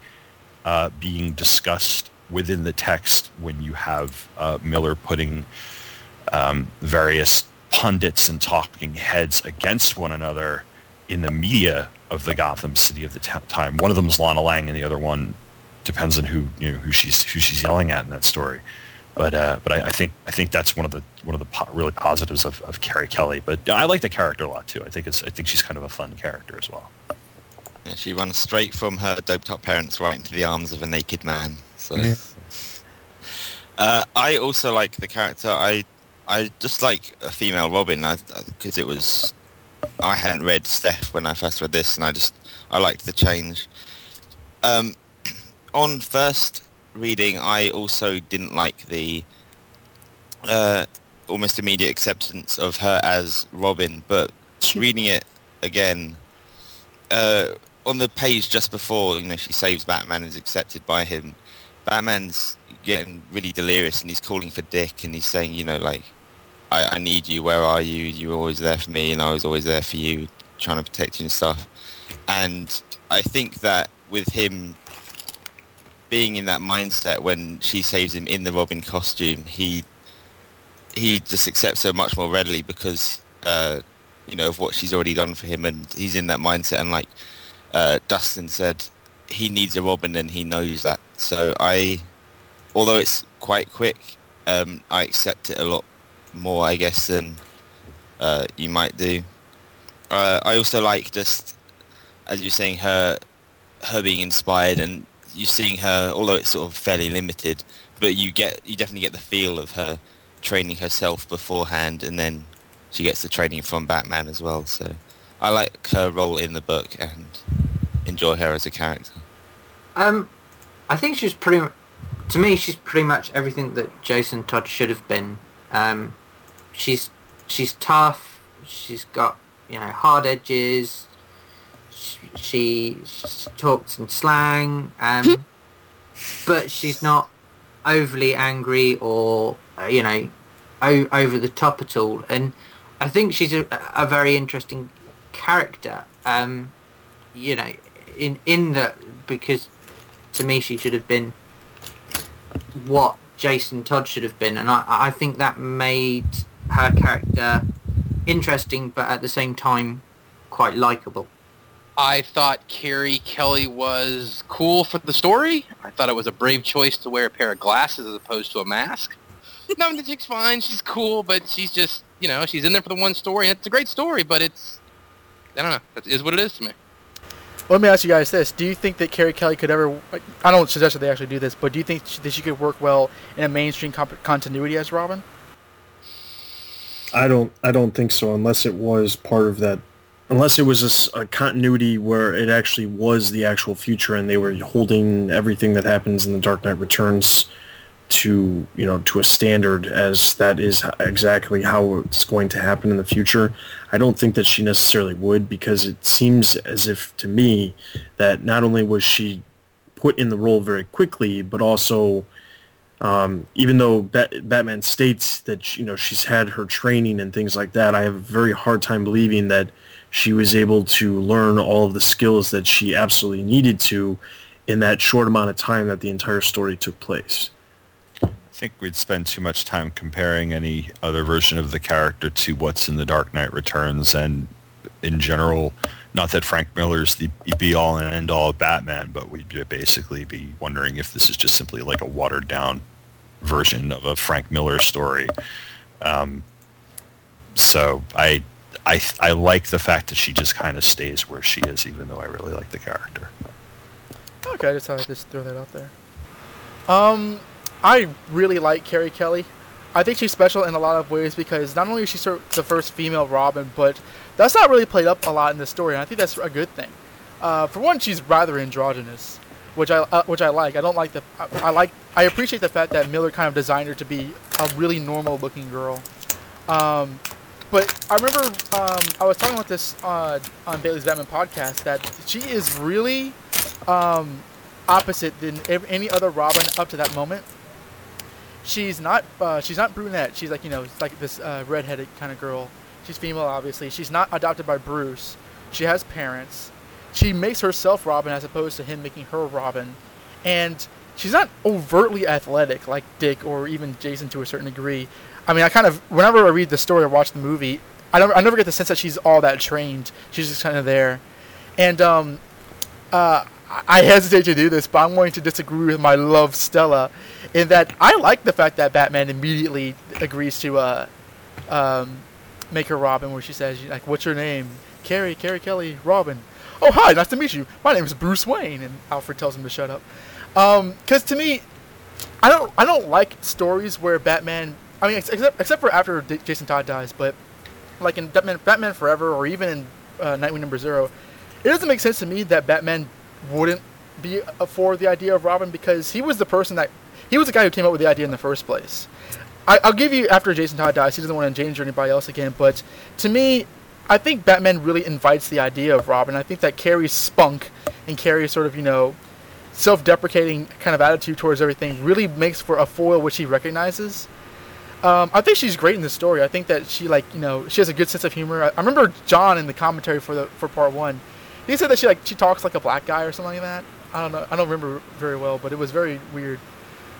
Speaker 12: uh, being discussed within the text when you have uh, Miller putting um, various pundits and talking heads against one another in the media of the Gotham City of the t- time. One of them is Lana Lang, and the other one depends on who you know who she's who she's yelling at in that story. But uh, but I, I, think I think that's one of the one of the po- really positives of, of Carrie Kelly. But I like the character a lot too. I think it's I think she's kind of a fun character as well.
Speaker 11: Yeah, she runs straight from her doped up parents right into the arms of a naked man. So
Speaker 12: Yeah.
Speaker 11: uh, I also like the character. I I just like a female Robin because it was I hadn't read Steph when I first read this, and I just I liked the change. Um, on first reading, I also didn't like the uh, almost immediate acceptance of her as Robin, but reading it again uh, on the page just before you know she saves Batman and is accepted by him. Batman's getting really delirious and he's calling for Dick and he's saying, you know, like, I, I need you. Where are you? You were always there for me, and I was always there for you, trying to protect you and stuff. And I think that with him being in that mindset when she saves him in the Robin costume, he he just accepts her much more readily because uh, you know of what she's already done for him, and he's in that mindset. And like uh, Dustin said, he needs a Robin, and he knows that. So I, although it's quite quick, um, I accept it a lot more, I guess, than uh, you might do. Uh, I also like just, as you're saying, her her being inspired and you seeing her, although it's sort of fairly limited, but you get you definitely get the feel of her training herself beforehand, and then she gets the training from Batman as well. So I like her role in the book and enjoy her as a character.
Speaker 13: Um, I think she's pretty. To me, she's pretty much everything that Jason Todd should have been. Um, she's she's tough. She's got you know hard edges. She, she, talks in slang. Um, but she's not overly angry or uh, you know o- over the top at all. And I think she's a, a very interesting character. Um, you know, in in that because to me she should have been what Jason Todd should have been, and I I think that made her character interesting, but at the same time quite likable.
Speaker 14: I thought Carrie Kelly was cool for the story. I thought it was a brave choice to wear a pair of glasses as opposed to a mask. no, the chick's fine. She's cool, but she's just, you know, she's in there for the one story. And it's a great story, but it's, I don't know. It is what it is to me.
Speaker 8: Let me ask you guys this: Do you think that Carrie Kelly could ever? I don't suggest that they actually do this, but do you think that she could work well in a mainstream comp- continuity as Robin?
Speaker 7: I don't. I don't think so, unless it was part of that. Unless it was a continuity where it actually was the actual future, and they were holding everything that happens in the Dark Knight Returns to you know to a standard as that is exactly how it's going to happen in the future. I don't think that she necessarily would because it seems as if to me that not only was she put in the role very quickly, but also um, even though Bat- Batman states that you know she's had her training and things like that, I have a very hard time believing that she was able to learn all of the skills that she absolutely needed to in that short amount of time that the entire story took place.
Speaker 12: I think we'd spend too much time comparing any other version of the character to what's in The Dark Knight Returns and in general, not that Frank Miller's the be all and end all of Batman, but we'd basically be wondering if this is just simply like a watered down version of a Frank Miller story. Um, so I, I, I like the fact that she just kind of stays where she is, even though I really like the character.
Speaker 8: Okay, I just thought I'd just throw that out there. Um, I really like Carrie Kelly. I think she's special in a lot of ways because not only is she the first female Robin, but that's not really played up a lot in the story, and I think that's a good thing. Uh, for one, she's rather androgynous, which I uh, which I like. I don't like the I, I like I appreciate the fact that Miller kind of designed her to be a really normal looking girl. Um, but I remember um, I was talking about this uh, on Bailey's Batman podcast that she is really um, opposite than any other Robin up to that moment. She's not uh, she's not brunette. She's like you know like this uh, redheaded kind of girl. She's female, obviously. She's not adopted by Bruce. She has parents. She makes herself Robin as opposed to him making her Robin, and she's not overtly athletic like Dick or even Jason to a certain degree. I mean, I kind of whenever I read the story or watch the movie, I don't I never get the sense that she's all that trained. She's just kind of there, and um, uh, I hesitate to do this, but I'm going to disagree with my love Stella, in that I like the fact that Batman immediately agrees to uh, um, make her Robin, where she says like, "What's your name?" Carrie, Carrie Kelly, Robin. Oh hi, nice to meet you. My name is Bruce Wayne, and Alfred tells him to shut up. Because to me, I don't I don't like stories where Batman. I mean, ex- except except for after D- Jason Todd dies, but like in Batman, Batman Forever or even in uh, Nightwing Number Zero, it doesn't make sense to me that Batman wouldn't be uh, for the idea of Robin because he was the person that he was the guy who came up with the idea in the first place. I, I'll give you after Jason Todd dies, he doesn't want to endanger anybody else again. But to me, I think Batman really invites the idea of Robin. I think that Carrie's spunk and Carrie's sort of you know self-deprecating kind of attitude towards everything really makes for a foil which he recognizes. Um, I think she's great in the story. I think that she like you know she has a good sense of humor. I, I remember Jon in the commentary for the for part one. He said that she like she talks like a black guy or something like that. I don't know. I don't remember very well, but it was very weird.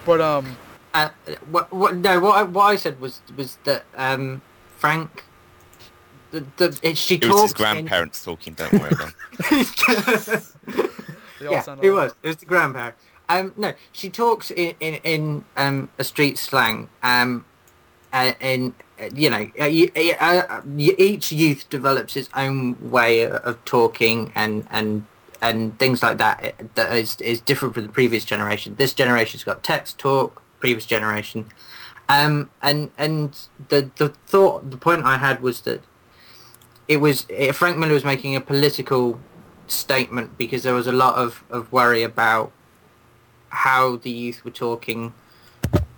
Speaker 8: But um,
Speaker 13: Uh, what, what, no, what I, what I said was was that um, Frank, the, the it, she
Speaker 11: It was
Speaker 13: talks
Speaker 11: his
Speaker 13: in-
Speaker 11: grandparents talking, don't worry about
Speaker 13: yeah, it
Speaker 8: alike.
Speaker 13: was. It was the grandparent. Um, no, she talks in in, in um, a street slang. Um, uh, in uh, you know, uh, y- uh, uh, each youth develops its own way of, of talking and and and things like that. uh, That is is different from the previous generation. This generation's got text talk. Previous generation, um, and and the the thought, the point I had was that it was eh, Frank Miller was making a political statement because there was a lot of, of worry about how the youth were talking.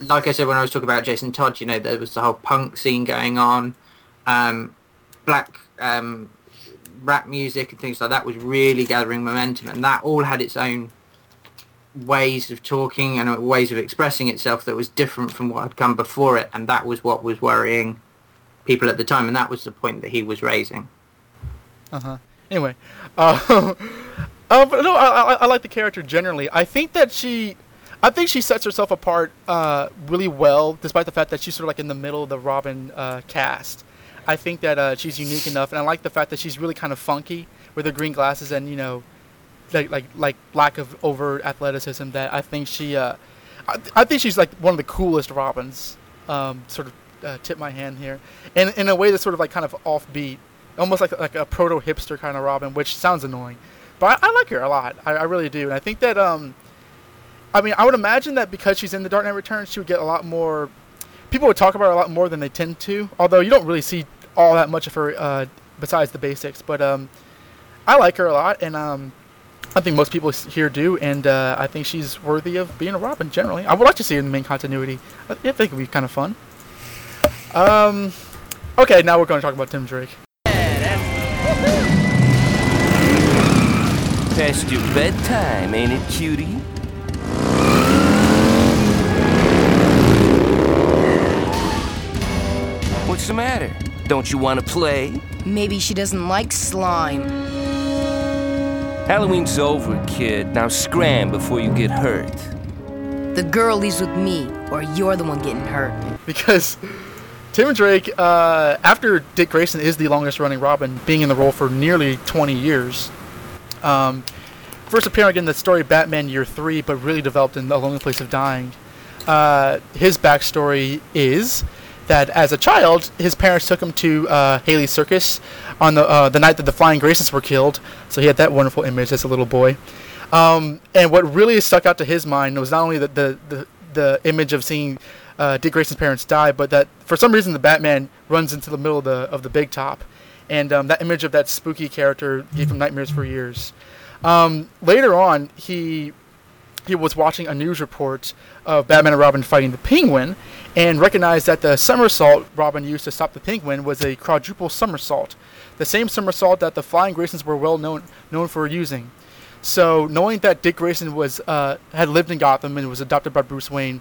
Speaker 13: Like I said when I was talking about Jason Todd, you know, there was the whole punk scene going on, um, black um, rap music and things like that was really gathering momentum, and that all had its own ways of talking and ways of expressing itself that was different from what had come before it, and that was what was worrying people at the time, and that was the point that he was raising.
Speaker 8: Uh huh. Anyway, uh, uh, but no, I, I, I like the character generally. I think that she, I think she sets herself apart uh, really well, despite the fact that she's sort of like in the middle of the Robin uh, cast. I think that uh, she's unique enough, and I like the fact that she's really kind of funky with her green glasses and you know, like like like lack of over athleticism. That I think she, uh, I, I think she's like one of the coolest Robins. Um, sort of uh, tip my hand here, and in a way that's sort of like kind of offbeat, almost like like a proto hipster kind of Robin, which sounds annoying, but I, I like her a lot. I, I really do, and I think that um, I mean, I would imagine that because she's in the Dark Knight Returns, she would get a lot more. People would talk about her a lot more than they tend to. Although you don't really see all that much of her uh, besides the basics, but um, I like her a lot, and um, I think most people here do, and uh, I think she's worthy of being a Robin generally. I would like to see her in the main continuity. I think it would be kind of fun. Um, okay, now we're going to talk about Tim Drake.
Speaker 3: Past your bedtime, ain't it, cutie? What's the matter? Don't you want to play?
Speaker 22: Maybe she doesn't like slime.
Speaker 3: Halloween's over, kid. Now scram before you get hurt.
Speaker 22: The girl leaves with me, or you're the one getting hurt.
Speaker 8: Because Tim and Drake, uh, after Dick Grayson is the longest running Robin, being in the role for nearly 20 years, um, first appearing in the story Batman Year 3, but really developed in The Lonely Place of Dying. Uh, his backstory is that as a child, his parents took him to uh, Circus on the uh, the night that the Flying Graysons were killed. So he had that wonderful image as a little boy. Um, and what really stuck out to his mind was not only the the, the, the image of seeing uh, Dick Grayson's parents die, but that for some reason the Batman runs into the middle of the of the big top, and um, that image of that spooky character gave him nightmares for years. Um, later on, he he was watching a news report of Batman and Robin fighting the Penguin, and recognized that the somersault Robin used to stop the Penguin was a quadruple somersault, the same somersault that the Flying Graysons were well known known for using. So, knowing that Dick Grayson was uh, had lived in Gotham and was adopted by Bruce Wayne,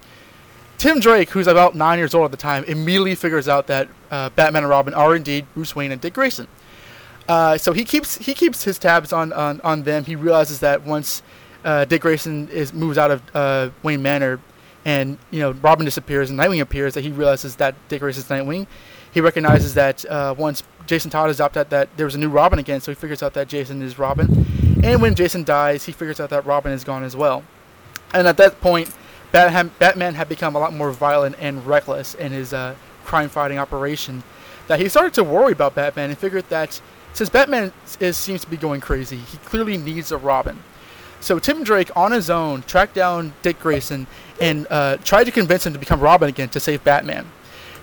Speaker 8: Tim Drake, who's about nine years old at the time, immediately figures out that uh, Batman and Robin are indeed Bruce Wayne and Dick Grayson. Uh, so he keeps he keeps his tabs on, on, on them. He realizes that once uh, Dick Grayson is moves out of uh, Wayne Manor, and you know Robin disappears and Nightwing appears, that he realizes that Dick Grayson's Nightwing. He recognizes that uh, once Jason Todd is adopted, that there was a new Robin again, so he figures out that Jason is Robin. And when Jason dies, he figures out that Robin is gone as well. And at that point, Batman, Batman had become a lot more violent and reckless in his uh, crime-fighting operation. That he started to worry about Batman and figured that since Batman is, seems to be going crazy, he clearly needs a Robin. So Tim Drake, on his own, tracked down Dick Grayson and uh, tried to convince him to become Robin again to save Batman.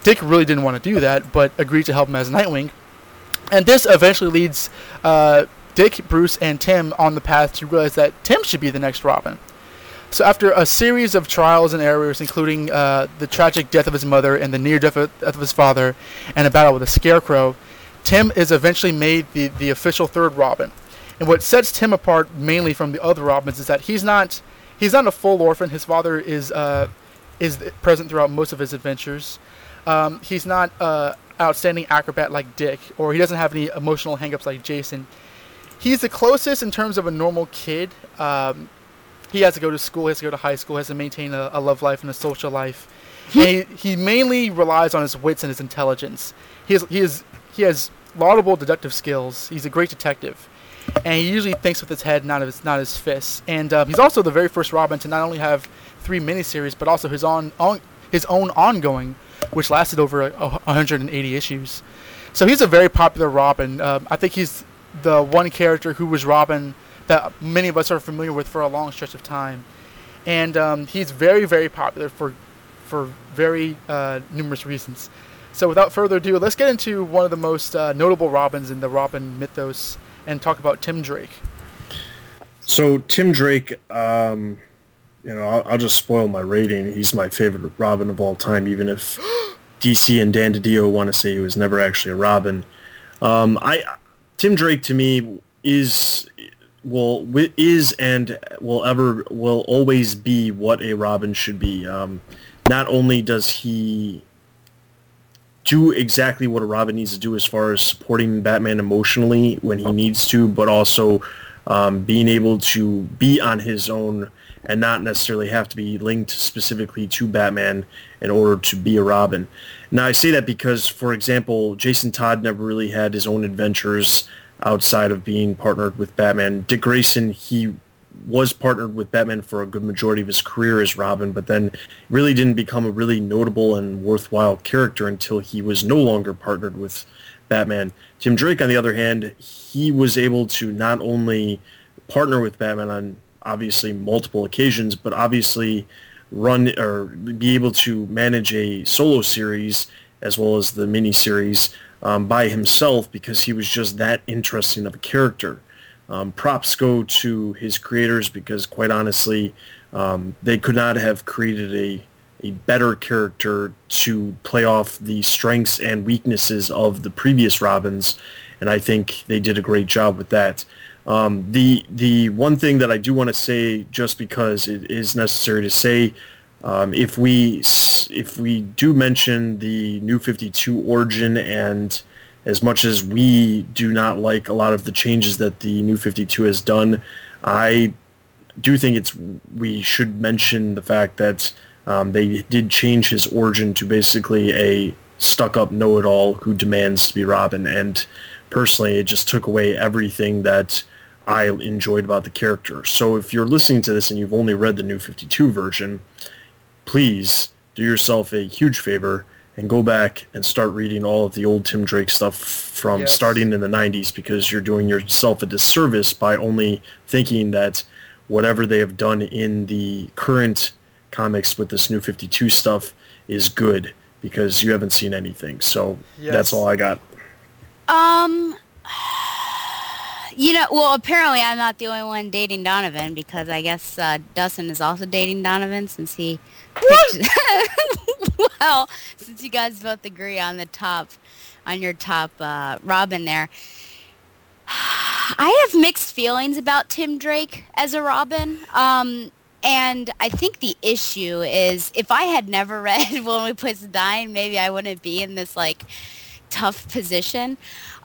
Speaker 8: Dick really didn't want to do that, but agreed to help him as Nightwing. And this eventually leads uh, Dick, Bruce, and Tim on the path to realize that Tim should be the next Robin. So after a series of trials and errors, including uh, the tragic death of his mother and the near death of, of his father, and a battle with a scarecrow, Tim is eventually made the, the official third Robin. And what sets Tim apart mainly from the other Robins is that he's not he's not a full orphan. His father is uh, is present throughout most of his adventures. Um, he's not uh, outstanding acrobat like Dick, or he doesn't have any emotional hangups like Jason. He's the closest in terms of a normal kid. Um, he has to go to school, he has to go to high school, has to maintain a, a love life and a social life. he, he mainly relies on his wits and his intelligence. He he, is, he has laudable deductive skills. He's a great detective. And he usually thinks with his head, not his, not his fists. And um, he's also the very first Robin to not only have three miniseries, but also his, on, on, his own ongoing, which lasted over a 180 issues. So he's a very popular Robin. Um, I think he's the one character who was Robin that many of us are familiar with for a long stretch of time, and um, he's very very popular for for very uh, numerous reasons. So without further ado, let's get into one of the most uh, notable Robins in the Robin mythos and talk about Tim Drake.
Speaker 7: So Tim Drake, um, you know, I'll, I'll, just spoil my rating. He's my favorite Robin of all time, even if DC and Dan DiDio want to say he was never actually a Robin. Um, I Tim Drake to me is will is and will ever will always be what a Robin should be. Um, not only does he do exactly what a Robin needs to do as far as supporting Batman emotionally when he needs to, but also um, being able to be on his own and not necessarily have to be linked specifically to Batman in order to be a Robin. Now I say that because, for example, Jason Todd never really had his own adventures outside of being partnered with Batman. Dick Grayson, he was partnered with Batman for a good majority of his career as Robin, but then really didn't become a really notable and worthwhile character until he was no longer partnered with Batman. Tim Drake, on the other hand, he was able to not only partner with Batman on obviously multiple occasions, but obviously run or be able to manage a solo series as well as the mini series um, by himself because he was just that interesting of a character. Um, props go to his creators because quite honestly, um, they could not have created a, a better character to play off the strengths and weaknesses of the previous Robins, and I think they did a great job with that. Um, the the one thing that I do want to say, just because it is necessary to say, um, if we if we do mention the New Fifty Two origin, and as much as we do not like a lot of the changes that the New Fifty Two has done, I do think it's we should mention the fact that um, they did change his origin to basically a stuck-up know-it-all who demands to be Robin, and personally, it just took away everything that I enjoyed about the character. So if you're listening to this and you've only read the New 52 version, please do yourself a huge favor and go back and start reading all of the old Tim Drake stuff from
Speaker 8: Yes.
Speaker 7: starting in the 90s because you're doing yourself a disservice by only thinking that whatever they have done in the current comics with this new 52 stuff is good because you haven't seen anything. So
Speaker 10: Yes.
Speaker 7: that's all I got.
Speaker 10: Um, you know, well, apparently I'm not the only one dating Donovan because I guess uh, Dustin is also dating Donovan since he. Picked, well, since you guys both agree on the top, on your top uh, Robin there. I have mixed feelings about Tim Drake as a Robin. Um, and I think the issue is if I had never read Lonely Place Dying, maybe I wouldn't be in this like tough position.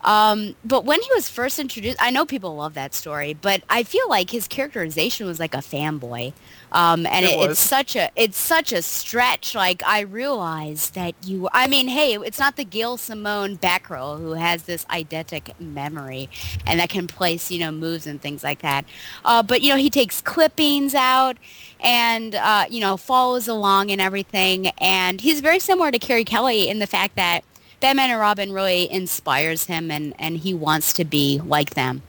Speaker 10: Um, but when he was first introduced, I know people love that story, but I feel like his characterization was like a fanboy. Um, and
Speaker 8: It
Speaker 10: it, it's such a it's such a stretch. Like I realized that you. I mean, hey, it's not the Gail Simone Batgirl who has this eidetic memory and that can place you know moves and things like that. Uh, but you know, he takes clippings out and uh, you know follows along and everything. And he's very similar to Carrie Kelly in the fact that Batman and Robin really inspires him and, and he wants to be like them.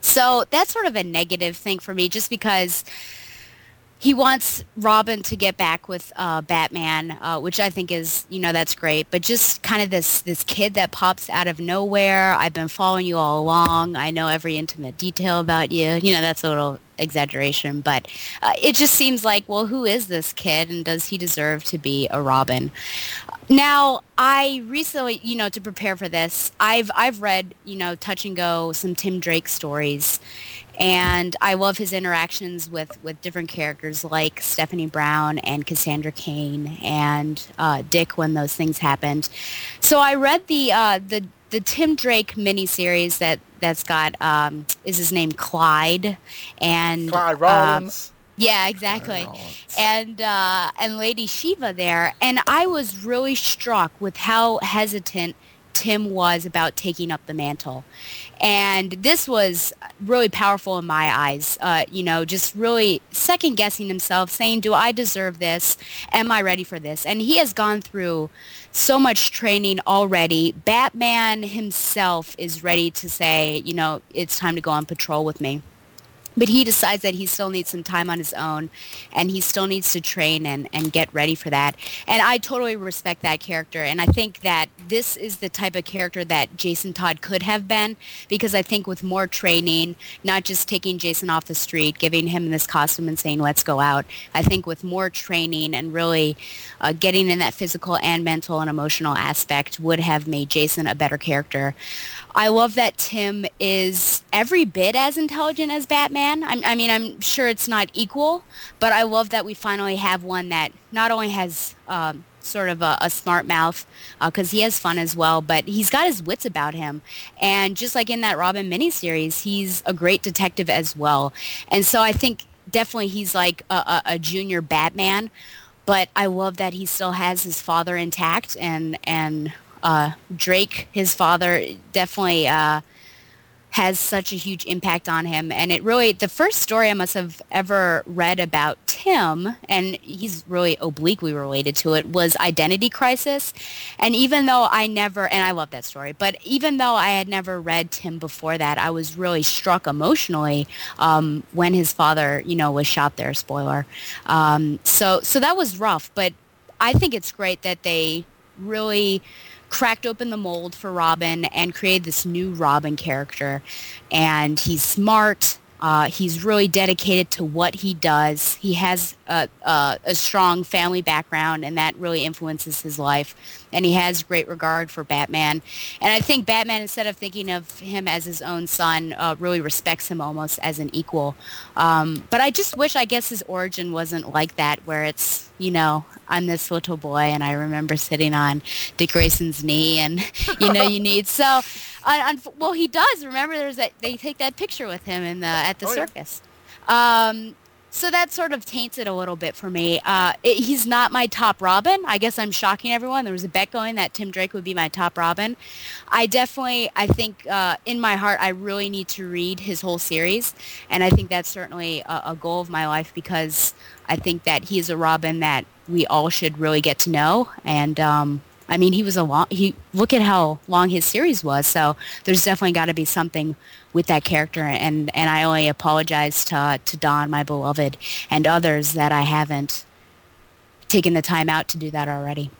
Speaker 10: So that's sort of a negative thing for me just because he wants Robin to get back with uh, Batman, uh, which I think is, you know, that's great. But just kind of this this kid that pops out of nowhere. I've been following you all along. I know every intimate detail about you. You know, that's a little exaggeration, but uh, it just seems like, well, who is this kid, and does he deserve to be a Robin? Now, I recently, you know, to prepare for this, I've I've read, you know, touch and go some Tim Drake stories, and I love his interactions with with different characters like Stephanie Brown and Cassandra Cain and uh, Dick when those things happened. So I read the uh, the the Tim Drake miniseries that that's got um, is his name Clyde and
Speaker 8: Clyde
Speaker 10: um, yeah, exactly. And uh, and Lady Shiva there, and I was really struck with how hesitant Tim was about taking up the mantle. And this was really powerful in my eyes. Uh, you know, just really second guessing himself, saying, "Do I deserve this? Am I ready for this?" And he has gone through so much training already. Batman himself is ready to say, you know, it's time to go on patrol with me. But he decides that he still needs some time on his own and he still needs to train and, and get ready for that and i totally respect that character and i think that this is the type of character that jason todd could have been because i think with more training not just taking jason off the street giving him this costume and saying let's go out i think with more training and really uh, getting in that physical and mental and emotional aspect would have made jason a better character I love that Tim is every bit as intelligent as Batman. I'm, I mean, I'm sure it's not equal, but I love that we finally have one that not only has um, sort of a, a smart mouth because uh, he has fun as well, but he's got his wits about him. And just like in that Robin miniseries, he's a great detective as well. And so I think definitely he's like a, a, a junior Batman. But I love that he still has his father intact and and uh, Drake, his father, definitely uh, has such a huge impact on him. And it really, the first story I must have ever read about Tim, and he's really obliquely related to it, was Identity Crisis. And even though I never, and I love that story, but even though I had never read Tim before that, I was really struck emotionally um, when his father, you know, was shot there, spoiler. Um, so, so that was rough, but I think it's great that they really cracked open the mold for Robin and created this new Robin character. And he's smart. Uh, he's really dedicated to what he does. He has a, strong family background, and that really influences his life. And he has great regard for Batman. And I think Batman, instead of thinking of him as his own son, uh, really respects him almost as an equal. Um, but I just wish, I guess, his origin wasn't like that, where it's, you know, I'm this little boy, and I remember sitting on Dick Grayson's knee, and you know, you need so. On, on, well, he does. Remember, there's that they take that picture with him in the at the oh, circus. Yeah. Um, so that sort of taints it a little bit for me. Uh, it, he's not my top Robin. I guess I'm shocking everyone. There was a bet going that Tim Drake would be my top Robin. I definitely, I think uh, in my heart, I really need to read his whole series, and I think that's certainly a, a goal of my life because I think that he is a Robin that we all should really get to know. And um, I mean, he was a long. He look at how long his series was. So there's definitely got to be something with that character. And and I only apologize to to Don, my beloved, and others that I haven't taken the time out to do that already.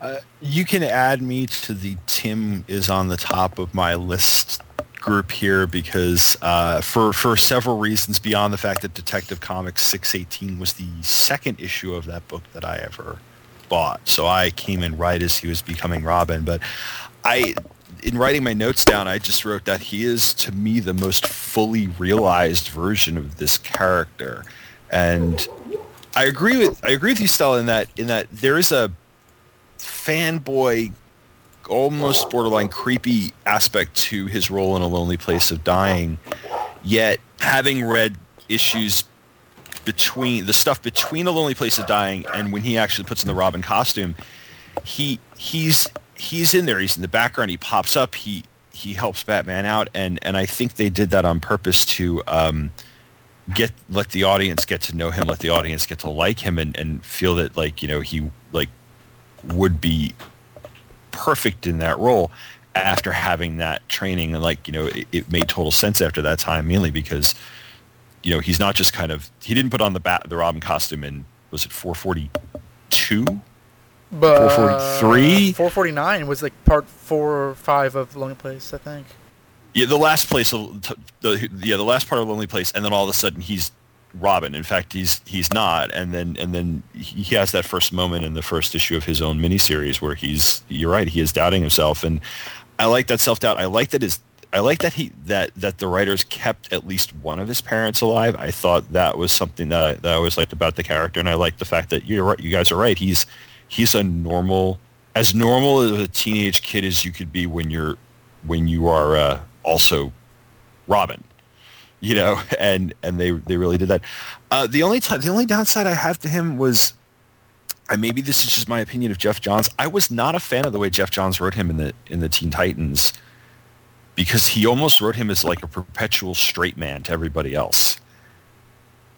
Speaker 12: Uh, you can add me to the Tim is on the top of my list group here because uh, for for several reasons beyond the fact that Detective Comics 618 was the second issue of that book that I ever bought. So I came in right as he was becoming Robin. But I, in writing my notes down, I just wrote that he is to me the most fully realized version of this character, and I agree with I agree with you, Stella, in that in that there is a fanboy almost borderline creepy aspect to his role in A Lonely Place of Dying. Yet, having read issues between the stuff between A Lonely Place of Dying and when he actually puts in the Robin costume, he he's he's in there. He's in the background. He pops up. He he helps Batman out, and and I think they did that on purpose to um, get let the audience get to know him, let the audience get to like him, and and feel that like you know he like would be perfect in that role after having that training and like you know it, it made total sense after that time mainly because you know, he's not just kind of he didn't put on the bat the Robin costume in was it 442?
Speaker 8: But
Speaker 12: 443?
Speaker 8: Uh, 449 was like part 4 or 5 of Lonely Place, I think.
Speaker 12: Yeah, the last place the yeah, the last part of Lonely Place and then all of a sudden he's Robin. In fact, he's he's not and then and then he has that first moment in the first issue of his own miniseries where he's you're right, he is doubting himself and I like that self-doubt. I like that his I like that he that that the writers kept at least one of his parents alive. I thought that was something that I, that I always liked about the character, and I like the fact that you're right. You guys are right. He's he's a normal, as normal as a teenage kid as you could be when you're when you are uh, also Robin. You know, and and they they really did that. Uh, the only time the only downside I have to him was and maybe this is just my opinion of Geoff Johns. I was not a fan of the way Geoff Johns wrote him in the in the Teen Titans because he almost wrote him as like a perpetual straight man to everybody else.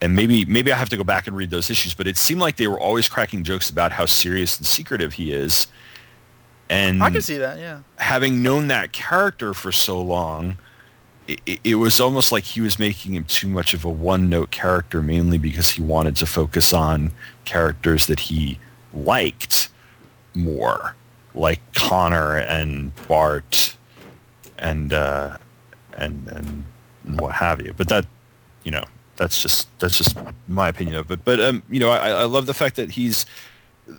Speaker 12: And maybe maybe I have to go back and read those issues, but it seemed like they were always cracking jokes about how serious and secretive he is. And
Speaker 8: I can see that, yeah.
Speaker 12: Having known that character for so long, it, it was almost like he was making him too much of a one-note character, mainly because he wanted to focus on characters that he liked more, like Conner and Bart, and uh, and and what have you. But that, you know, that's just that's just my opinion of it. But um, you know, I, I love the fact that he's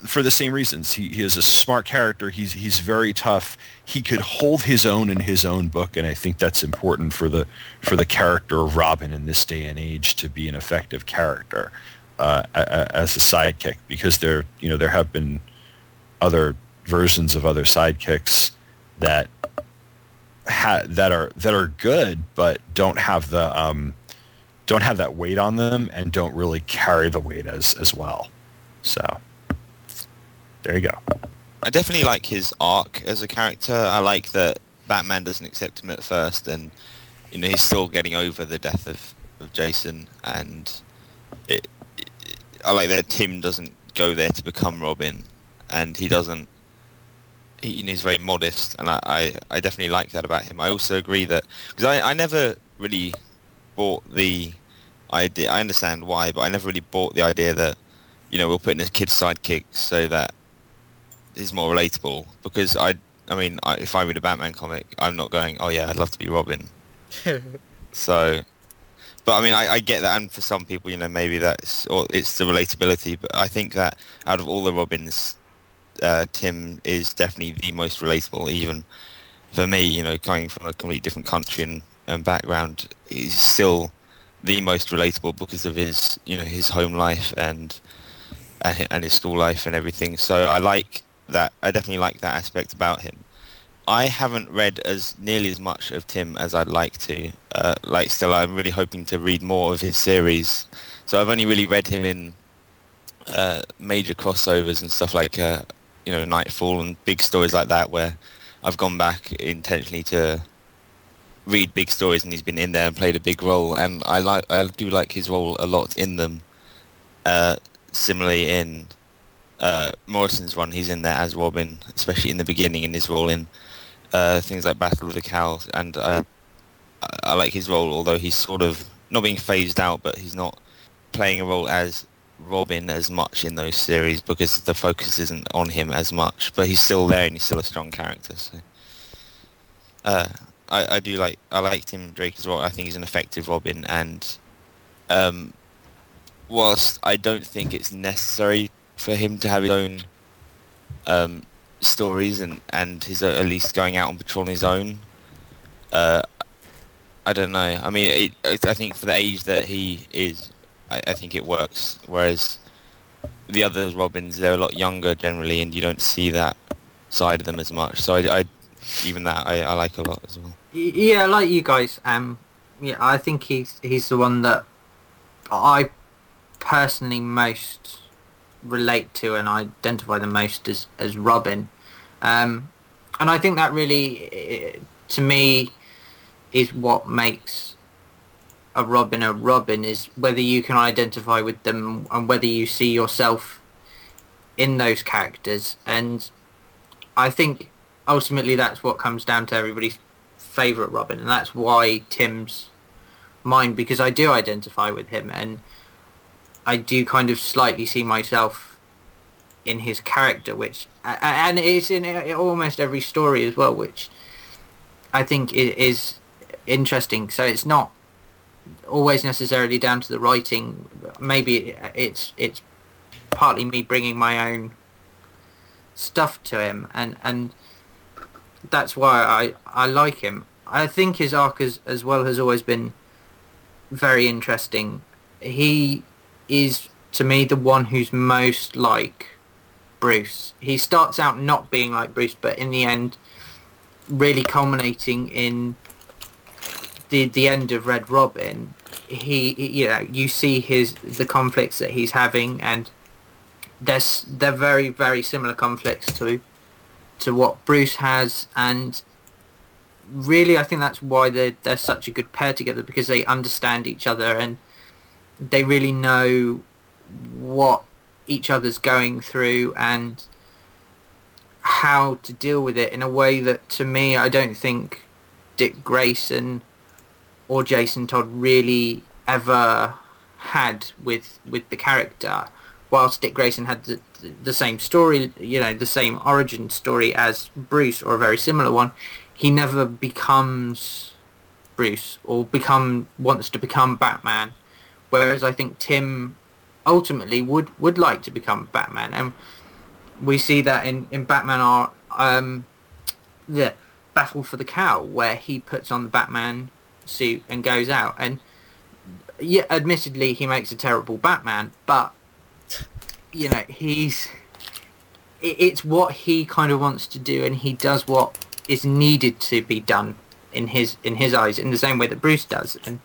Speaker 12: for the same reasons. He, he is a smart character. He's he's very tough. He could hold his own in his own book, and I think that's important for the for the character of Robin in this day and age to be an effective character uh, as a sidekick. Because there you know there have been other versions of other sidekicks that ha- that are that are good, but don't have the um, don't have that weight on them, and don't really carry the weight as as well. So there you go.
Speaker 11: I definitely like his arc as a character. I like that Batman doesn't accept him at first, and you know he's still getting over the death of, of Jason, and it, it, I like that Tim doesn't go there to become Robin, and he doesn't. He, he's very modest, and I, I, I definitely like that about him. I also agree that because I, I never really bought the idea. I understand why, but I never really bought the idea that you know we'll put in a kid sidekick so that he's more relatable because I I mean I, if I read a Batman comic I'm not going oh yeah I'd love to be Robin so but I mean I, I get that and for some people you know maybe that's or it's the relatability but I think that out of all the Robins uh, Tim is definitely the most relatable even for me you know coming from a completely different country and, and background he's still the most relatable because of his you know his home life and and his school life and everything. So I like that. I definitely like that aspect about him. I haven't read as nearly as much of Tim as I'd like to. Uh, like still, I'm really hoping to read more of his series. So I've only really read him in uh, major crossovers and stuff like uh, you know Knightfall and big stories like that, where I've gone back intentionally to read big stories, and he's been in there and played a big role. And I like, I do like his role a lot in them. Uh, similarly, in uh, Morrison's run, he's in there as Robin, especially in the beginning in his role in uh, things like Battle of the Cowl, and uh, I, I like his role, although he's sort of not being phased out, but he's not playing a role as Robin as much in those series because the focus isn't on him as much. But he's still there and he's still a strong character. So, uh, I, I do like I like Tim Drake as well. I think he's an effective Robin, and um, whilst I don't think it's necessary for him to have his own um, stories and and his uh, at least going out on patrol on his own. Uh, I don't know. I mean, it, it, I think for the age that he is, I, I think it works. Whereas the other Robins, they're a lot younger generally, and you don't see that side of them as much. So I, I even that I, I like a lot as well.
Speaker 13: Yeah, like you guys. Um, yeah, I think he's he's the one that I personally most relate to and identify the most as as Robin. Um, and I think that really, to me, is what makes a Robin a Robin is whether you can identify with them and whether you see yourself in those characters. And I think ultimately that's what comes down to everybody's favourite Robin, and that's why Tim's mine because I do identify with him and I do kind of slightly see myself in his character, which and it's in uh, almost every story as well, which I think is interesting. So it's not always necessarily down to the writing. Maybe it's it's partly me bringing my own stuff to him, and and that's why I I like him. I think his arc as as well has always been very interesting. He is to me the one who's most like Bruce. He starts out not being like Bruce, but in the end, really culminating in the the end of Red Robin. He, you know, you see his the conflicts that he's having, and there's they're very very similar conflicts to to what Bruce has, and really I think that's why they're they're such a good pair together because they understand each other and they really know what each other's going through and how to deal with it in a way that to me I don't think Dick Grayson or Jason Todd really ever had with with the character. Whilst Dick Grayson had the, the same story, you know, the same origin story as Bruce or a very similar one, he never becomes Bruce or become wants to become Batman. Whereas I think Tim ultimately would would like to become Batman, and we see that in in Batman art, um, the Battle for the Cowl, where he puts on the Batman suit and goes out, and yeah, admittedly he makes a terrible Batman, but you know he's it, it's what he kind of wants to do, and he does what is needed to be done in his in his eyes, in the same way that Bruce does, and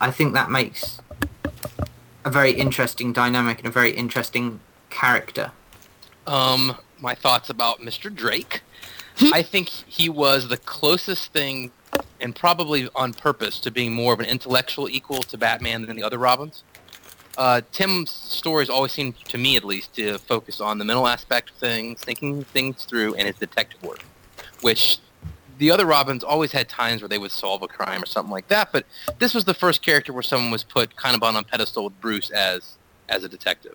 Speaker 13: I think that makes a very interesting dynamic and a very interesting character.
Speaker 14: Um, my thoughts about Mr. Drake. I think he was the closest thing, and probably on purpose, to being more of an intellectual equal to Batman than the other Robins. Uh, Tim's stories always seem, to me at least, to focus on the mental aspect of things, thinking things through, and his detective work, which the other Robins always had times where they would solve a crime or something like that, but this was the first character where someone was put kind of on a pedestal with Bruce as as a detective.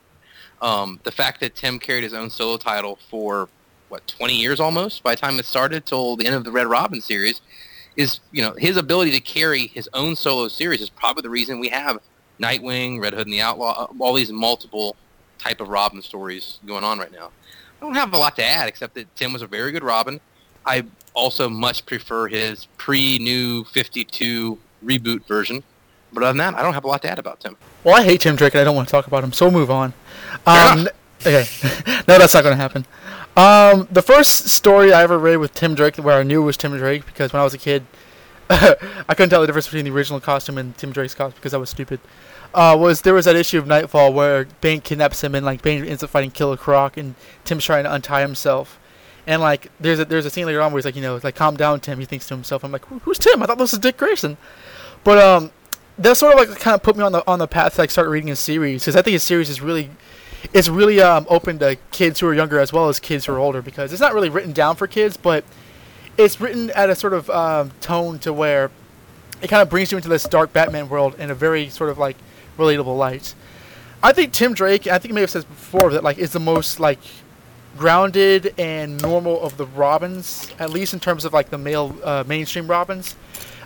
Speaker 14: Um, the fact that Tim carried his own solo title for what 20 years almost by the time it started till the end of the Red Robin series is you know his ability to carry his own solo series is probably the reason we have Nightwing, Red Hood and the Outlaw, all these multiple type of Robin stories going on right now. I don't have a lot to add except that Tim was a very good Robin. I also much prefer his pre-new 52 reboot version. But other than that, I don't have a lot to add about Tim.
Speaker 8: Well, I hate Tim Drake and I don't want to talk about him, so we'll move on. Um, okay, no, that's not going to happen. Um, the first story I ever read with Tim Drake, where I knew it was Tim Drake, because when I was a kid, I couldn't tell the difference between the original costume and Tim Drake's costume because I was stupid. Uh, was there was that issue of Knightfall where Bane kidnaps him and like Bane ends up fighting Killer Croc and Tim's trying to untie himself. And like, there's a there's a scene later on where he's like, you know, like, calm down, Tim. He thinks to himself, I'm like, who's Tim? I thought this was Dick Grayson. But um, that sort of like kind of put me on the on the path to like start reading his series because I think his series is really, it's really um open to kids who are younger as well as kids who are older because it's not really written down for kids, but it's written at a sort of um, tone to where it kind of brings you into this dark Batman world in a very sort of like relatable light. I think Tim Drake, I think you may have said before that like is the most like grounded and normal of the Robins, at least in terms of like the male uh, mainstream Robins.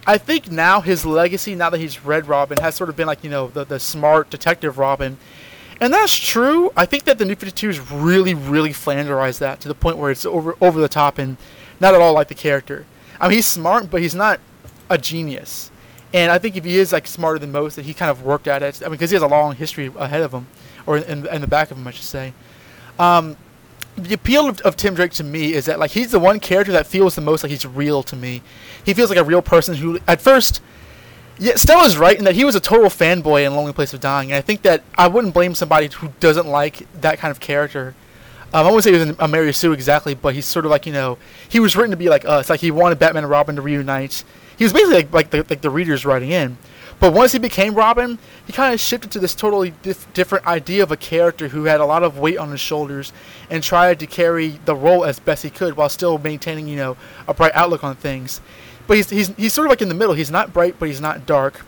Speaker 8: I think now his legacy, now that he's Red Robin, has sort of been like you know the the smart detective Robin, and that's true. I think that the New 52s really really flanderized that to the point where it's over over the top and not at all like the character. I mean he's smart, but he's not a genius. And I think if he is like smarter than most, that he kind of worked at it. I mean, because he has a long history ahead of him, or in, in the back of him, I should say. Um, the appeal of, of Tim Drake to me is that like he's the one character that feels the most like he's real to me. He feels like a real person who, at first, yeah, Stella's right in that he was a total fanboy in Lonely Place of Dying, and I think that I wouldn't blame somebody who doesn't like that kind of character. Um, I wouldn't say he was a Mary Sue exactly, but he's sort of like you know he was written to be like us. Like he wanted Batman and Robin to reunite. He was basically like, like the like the readers writing in. But once he became Robin, he kind of shifted to this totally dif- different idea of a character who had a lot of weight on his shoulders and tried to carry the role as best he could while still maintaining, you know, a bright outlook on things. But he's, he's, he's sort of like in the middle. He's not bright, but he's not dark.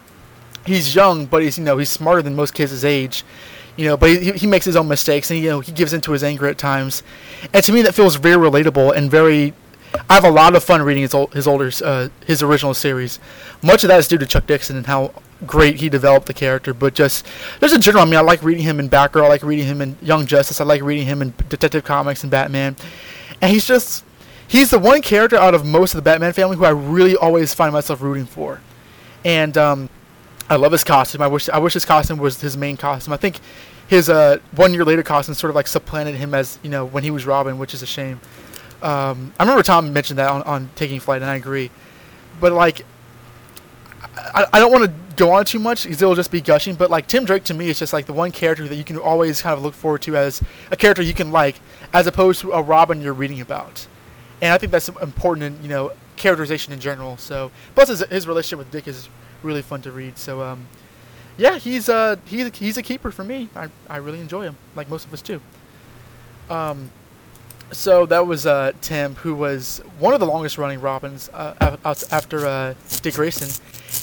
Speaker 8: He's young, but he's, you know, he's smarter than most kids his age. You know, but he, he makes his own mistakes and, you know, he gives into his anger at times. And to me, that feels very relatable and very I have a lot of fun reading his old, his older uh, his original series. Much of that is due to Chuck Dixon and how great he developed the character. But just there's a general. I mean, I like reading him in Batgirl. I like reading him in Young Justice. I like reading him in Detective Comics and Batman. And he's just he's the one character out of most of the Batman family who I really always find myself rooting for. And um, I love his costume. I wish I wish his costume was his main costume. I think his uh, one year later costume sort of like supplanted him as you know when he was Robin, which is a shame. Um, I remember Tom mentioned that on, on Taking Flight, and I agree. But like, I, I don't want to go on too much because it'll just be gushing. But like Tim Drake to me is just like the one character that you can always kind of look forward to as a character you can like, as opposed to a Robin you're reading about. And I think that's important in you know characterization in general. So plus his, his relationship with Dick is really fun to read. So um, yeah, he's uh he's he's a keeper for me. I I really enjoy him, like most of us too. Um, So that was uh, Tim, who was one of the longest running Robins uh, af- af- after uh, Dick Grayson,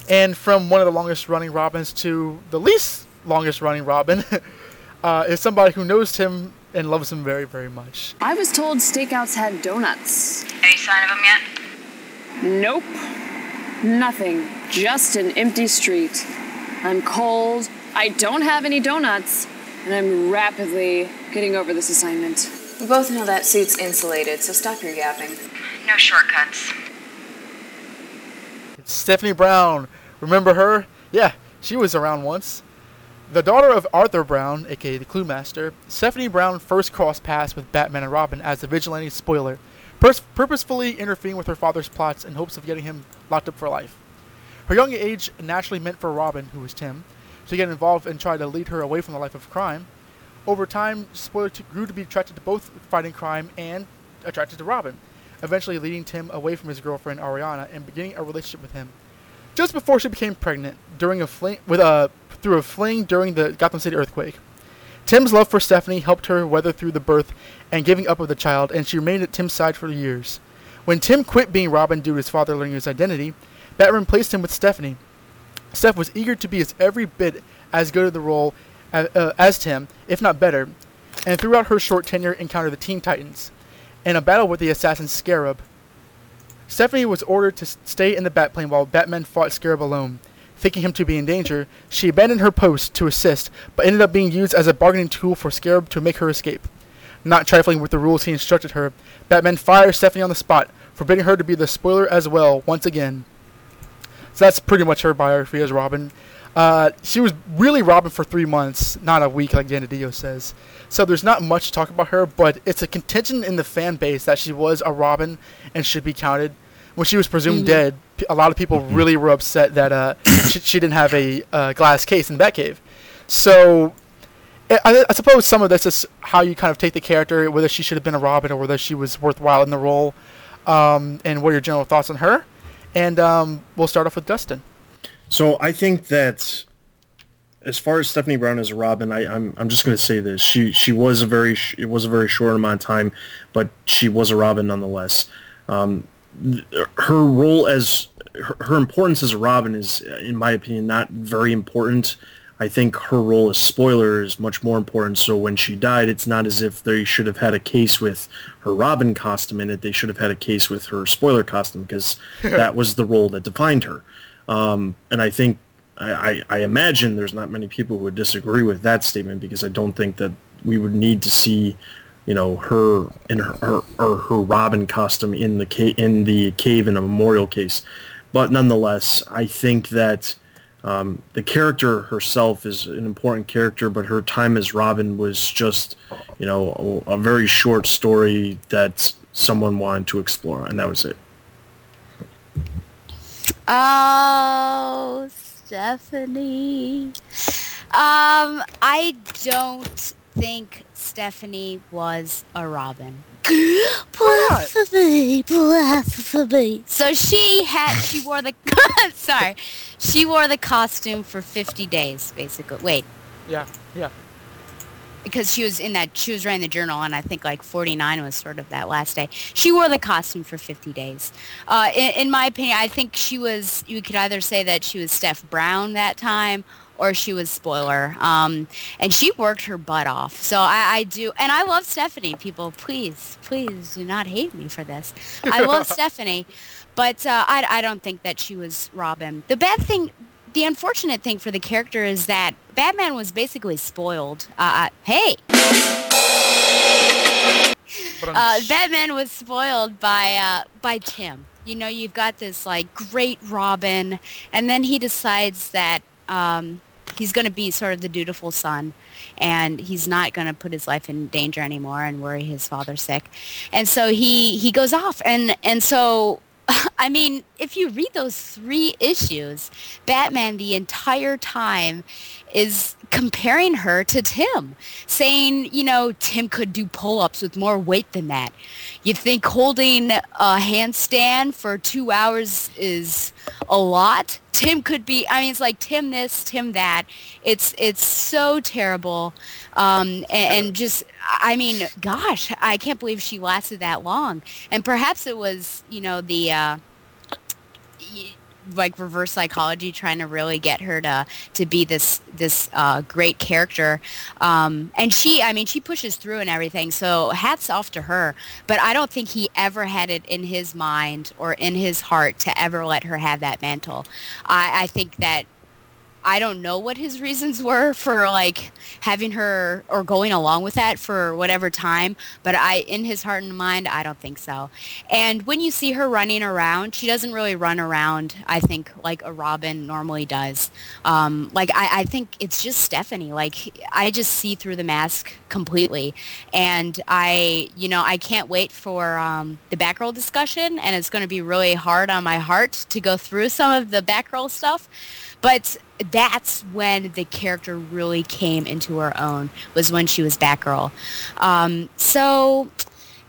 Speaker 8: and from one of the longest running Robins to the least longest running Robin uh, is somebody who knows Tim and loves him very, very much.
Speaker 23: I was told stakeouts had donuts.
Speaker 24: Any sign of him yet?
Speaker 23: Nope. Nothing. Just an empty street. I'm cold. I don't have any donuts. And I'm rapidly getting over this assignment.
Speaker 24: We both know that suit's insulated, so stop your yapping. No shortcuts.
Speaker 8: Stephanie Brown. Remember her? Yeah, she was around once. The daughter of Arthur Brown, aka the Cluemaster, Stephanie Brown first crossed paths with Batman and Robin as the vigilante spoiler, pers- purposefully interfering with her father's plots in hopes of getting him locked up for life. Her young age naturally meant for Robin, who was Tim, to get involved and try to lead her away from the life of crime. Over time, Spoiler grew to be attracted to both fighting crime and attracted to Robin, eventually leading Tim away from his girlfriend Ariana and beginning a relationship with him. Just before she became pregnant, during a fling with a through a fling during the Gotham City earthquake. Tim's love for Stephanie helped her weather through the birth and giving up of the child, and she remained at Tim's side for years. When Tim quit being Robin due to his father learning his identity, Batman replaced him with Stephanie. Steph was eager to be as every bit as good at the role as, uh, as Tim, if not better, and throughout her short tenure encountered the Teen Titans and a battle with the assassin Scarab. Stephanie was ordered to stay in the Batplane while Batman fought Scarab alone. Thinking him to be in danger, she abandoned her post to assist, but ended up being used as a bargaining tool for Scarab to make her escape. Not trifling with the rules he instructed her, Batman fires Stephanie on the spot, forbidding her to be the spoiler as well once again. So that's pretty much her biography as Robin. Uh, she was really Robin for three months, not a week, like Dan DiDio says. So there's not much to talk about her, but it's a contention in the fan base that she was a Robin and should be counted. When she was presumed
Speaker 10: Mhm.
Speaker 8: dead, a lot of people really were upset that uh, she, she didn't have a uh, glass case in Batcave. So I- I, suppose some of this is how you kind of take the character, whether she should have been a Robin or whether she was worthwhile in the role, um, and what are your general thoughts on her. And um, we'll start off with Dustin.
Speaker 7: So I think that as far as Stephanie Brown as a Robin, I, I'm I'm just going to say this: she she was a very sh- it was a very short amount of time, but she was a Robin nonetheless. Um, th- her role as her, her importance as a Robin is, in my opinion, not very important. I think her role as spoiler is much more important. So when she died, it's not as if they should have had a case with her Robin costume in it. They should have had a case with her spoiler costume because that was the role that defined her. Um, and I think I, I, I imagine there's not many people who would disagree with that statement because I don't think that we would need to see, you know, her in her her, or her Robin costume in the ca- in the cave in a memorial case. But nonetheless, I think that um, the character herself is an important character, but her time as Robin was just, you know, a, a very short story that someone wanted to explore, and that was it.
Speaker 10: Oh, Stephanie. Um, I don't think Stephanie was a Robin. Blasphemy, blasphemy. So she had, she wore the, sorry, she wore the costume for 50 days, basically. Wait,
Speaker 8: Yeah, yeah.
Speaker 10: because she was in that, she was writing the journal, and I think like 49 was sort of that last day. She wore the costume for 50 days. Uh, in, in my opinion, I think she was, you could either say that she was Steph Brown that time, or she was spoiler. Um, and she worked her butt off. So I, I do, and I love Stephanie. People, please, please do not hate me for this. I love Stephanie, but uh, I, I don't think that she was Robin. The bad thing, the unfortunate thing for the character is that Batman was basically spoiled. Uh, hey. Uh, Batman was spoiled by uh, by Tim. You know, you've got this like great Robin, and then he decides that um, he's going to be sort of the dutiful son, and he's not going to put his life in danger anymore and worry his father sick, and so he he goes off, and and so I, mean, if you read those three issues, Batman the entire time is comparing her to Tim, saying, you know, Tim could do pull-ups with more weight than that. You think holding a handstand for two hours is a lot? Tim could be, I mean, it's like Tim this, Tim that. It's, it's so terrible. Um, and, and just, I mean, gosh, I can't believe she lasted that long. And perhaps it was, you know, the, uh, like reverse psychology trying to really get her to to be this this uh, great character. Um, and she i mean she pushes through and everything so hats off to her. But i don't think he ever had it in his mind or in his heart to ever let her have that mantle. I, I think that I don't know what his reasons were for like having her or going along with that for whatever time, but I in his heart and mind, I don't think so. And when you see her running around, she doesn't really run around, I think, like a Robin normally does. Um, like I, I think it's just Stephanie. Like I just see through the mask completely. And I, you know, I can't wait for um, the Batgirl discussion, and it's going to be really hard on my heart to go through some of the Batgirl stuff. But that's when the character really came into her own, was when she was Batgirl. Um, so,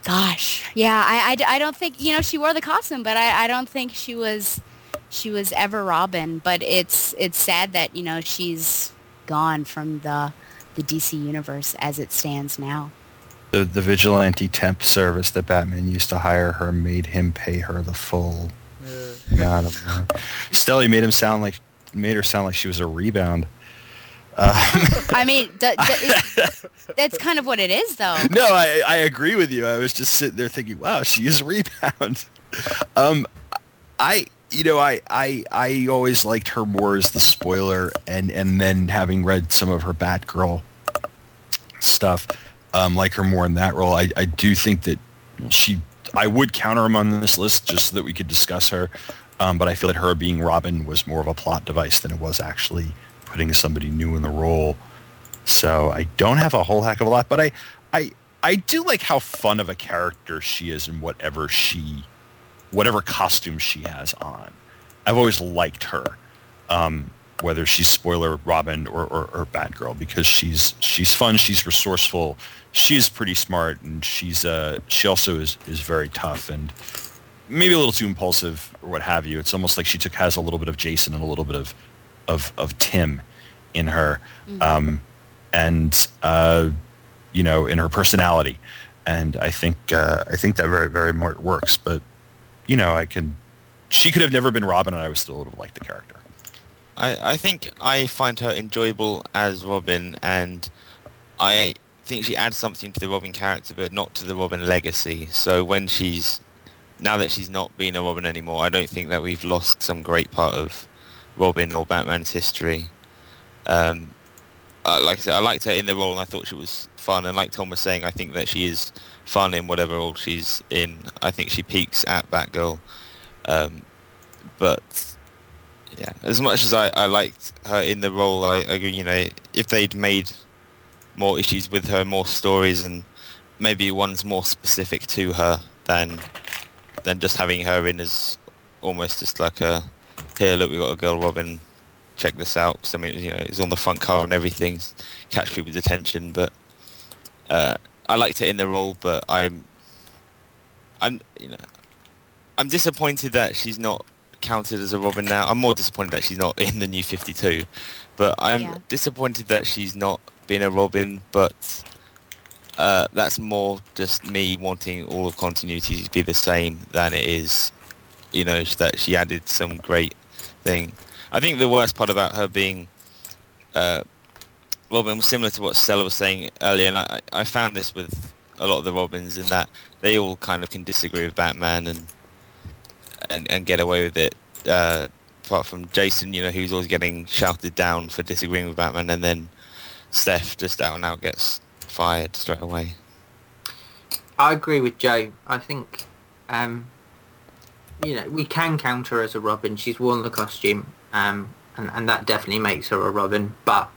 Speaker 10: gosh, yeah, I, I, I don't think, you know, she wore the costume, but I, I don't think she was she was ever Robin. But it's it's sad that, you know, she's gone from the the DC universe as it stands now.
Speaker 12: The, the vigilante temp service that Batman used to hire her made him pay her the full amount of money. Stelly made him sound like made her sound like she was a rebound. Uh,
Speaker 10: I mean, th- th- that's kind of what it is, though.
Speaker 12: no, I, I agree with you. I was just sitting there thinking, wow, she is a rebound. um, I you know I, I I always liked her more as the spoiler, and and then having read some of her Batgirl stuff, um, like her more in that role. I, I do think that she I would counter him on this list just so that we could discuss her. Um, but I feel that her being Robin was more of a plot device than it was actually putting somebody new in the role. So I don't have a whole heck of a lot, but I, I, I do like how fun of a character she is in whatever she, whatever costume she has on. I've always liked her, um, whether she's spoiler Robin or, or, or Batgirl, because she's she's fun, she's resourceful, she's pretty smart, and she's uh, she also is is very tough and maybe a little too impulsive or what have you. It's almost like she took has a little bit of Jason and a little bit of of, of Tim in her,
Speaker 10: Mm-hmm.
Speaker 12: um, and uh, you know, in her personality. And I think uh, I think that very very much works. But you know, I can. She could have never been Robin, and I would still would have liked the character.
Speaker 11: I, I think I find her enjoyable as Robin, and I think she adds something to the Robin character, but not to the Robin legacy. So when she's now that she's not being a Robin anymore, I don't think that we've lost some great part of Robin or Batman's history. Um, uh, like I said, I liked her in the role, and I thought she was fun. And like Tom was saying, I think that she is fun in whatever role she's in. I think she peaks at Batgirl. Um, but yeah, as much as I, I liked her in the role, I, I you know, if they'd made more issues with her, more stories, and maybe one's more specific to her than than just having her in as almost just like a here, look, we got a girl Robin, check this out because I mean, you know, it's on the front cover and everything, catch people's attention. But uh, I liked it in the role, but I'm, I'm, you know, I'm disappointed that she's not counted as a Robin now. I'm more disappointed that she's not in the new 52, but I'm
Speaker 10: Yeah.
Speaker 11: disappointed that she's not been a Robin. But uh, that's more just me wanting all of continuity to be the same than it is, you know, that she added some great thing. I think the worst part about her being uh, Robin similar to what Stella was saying earlier, and I, I found this with a lot of the Robins in that they all kind of can disagree with Batman and and, and get away with it. Uh, apart from Jason, you know, who's always getting shouted down for disagreeing with Batman, and then Steph just out and out gets fired straight away.
Speaker 13: I agree with Joe. I think, um, you know, we can count her as a Robin. She's worn the costume, um, and, and that definitely makes her a Robin. But,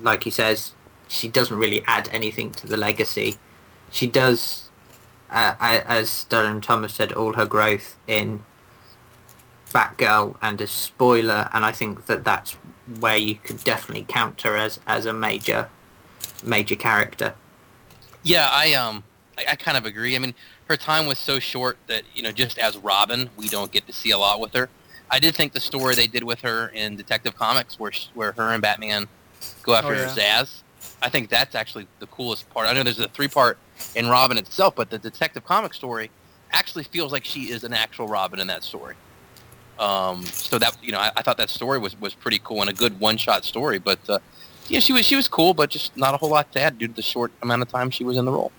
Speaker 13: like he says, she doesn't really add anything to the legacy. She does, uh, as and Thomas said, all her growth in Batgirl and a spoiler, and I think that that's where you could definitely count her as as a major major character.
Speaker 14: Yeah, I um, I, I kind of agree. I mean, her time was so short that you know, just as Robin, we don't get to see a lot with her. I did think the story they did with her in Detective Comics, where sh- where her and Batman go after
Speaker 8: Oh, yeah.
Speaker 14: Zaz, I think that's actually the coolest part. I know there's a three part in Robin itself, but the Detective Comics story actually feels like she is an actual Robin in that story. Um, so that you know, I, I thought that story was, was pretty cool and a good one shot story. But uh, yeah, she was she was cool, but just not a whole lot to add due to the short amount of time she was in the role.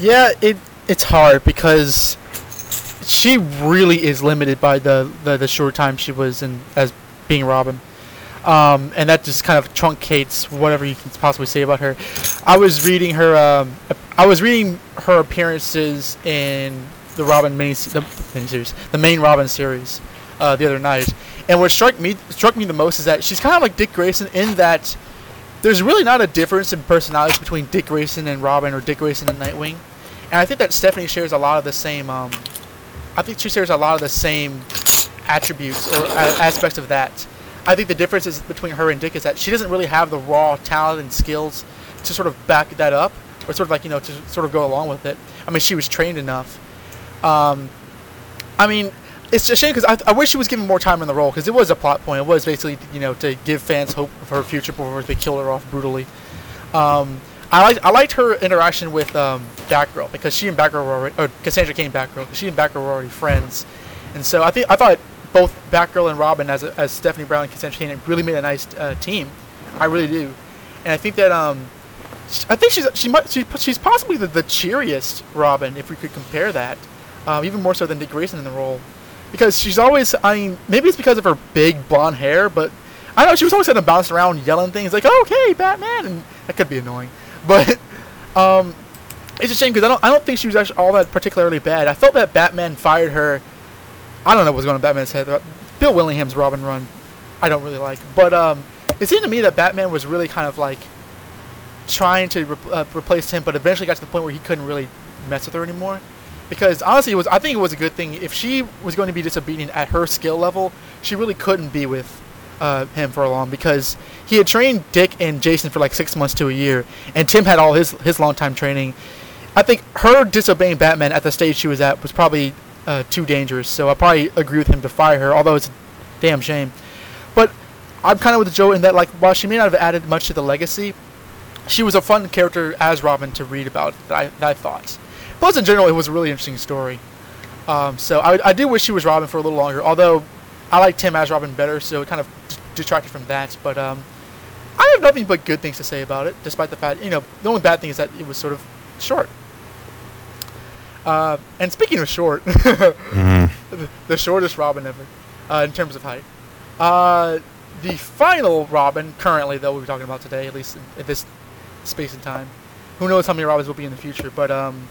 Speaker 8: Yeah, it it's hard because she really is limited by the, the, the short time she was in as being Robin. Um, and that just kind of truncates whatever you can possibly say about her. I was reading her. Um, I was reading her appearances in the Robin mini the miniseries, the main Robin series, uh, the other night. And what struck me struck me the most is that she's kind of like Dick Grayson in that there's really not a difference in personalities between Dick Grayson and Robin or Dick Grayson and Nightwing. And I think that Stephanie shares a lot of the same. Um, I think she shares a lot of the same attributes or aspects of that. I think the difference is between her and Dick is that she doesn't really have the raw talent and skills to sort of back that up, or sort of like you know to sort of go along with it. I mean, she was trained enough. Um, I mean, it's a shame because I, I wish she was given more time in the role because it was a plot point. It was basically you know to give fans hope of her future before they kill her off brutally. Um, I liked I liked her interaction with um, Batgirl because she and Batgirl were already, or Cassandra Cain Batgirl she and Batgirl were already friends, and so I think I thought both Batgirl and Robin as as Stephanie Brown and Cassandra Cain really made a nice uh, team. I really do, and I think that um, I think she's she might she, she's possibly the, the cheeriest Robin if we could compare that, um, even more so than Dick Grayson in the role, because she's always I mean maybe it's because of her big blonde hair, but I don't know she was always kind of bouncing around yelling things like okay Batman and that could be annoying, but um, it's a shame because I don't I don't think she was actually all that particularly bad. I felt that Batman fired her. I don't know what's going on in Batman's head. Uh, Bill Willingham's Robin run, I don't really like, but um, it seemed to me that Batman was really kind of like trying to re- uh, replace him, but eventually got to the point where he couldn't really mess with her anymore. Because honestly, it was I think it was a good thing if she was going to be disobedient at her skill level, she really couldn't be with uh, him for long because he had trained Dick and Jason for like six months to a year, and Tim had all his his long time training. I think her disobeying Batman at the stage she was at was probably uh, too dangerous. So I probably agree with him to fire her, although it's a damn shame. But I'm kind of with Joe in that like while she may not have added much to the legacy, she was a fun character as Robin to read about. That I, that I thought. Plus, in general, it was a really interesting story. Um, so I, I do wish she was Robin for a little longer. Although I like Tim as Robin better, so it kind of d- detracted from that. But um, I have nothing but good things to say about it, despite the fact you know the only bad thing is that it was sort of short. Uh, and speaking of short, the, the shortest Robin ever, uh, in terms of height. Uh, the final Robin, currently, that we're talking about today, at least in, at this space and time. Who knows how many Robins will be in the future? But um,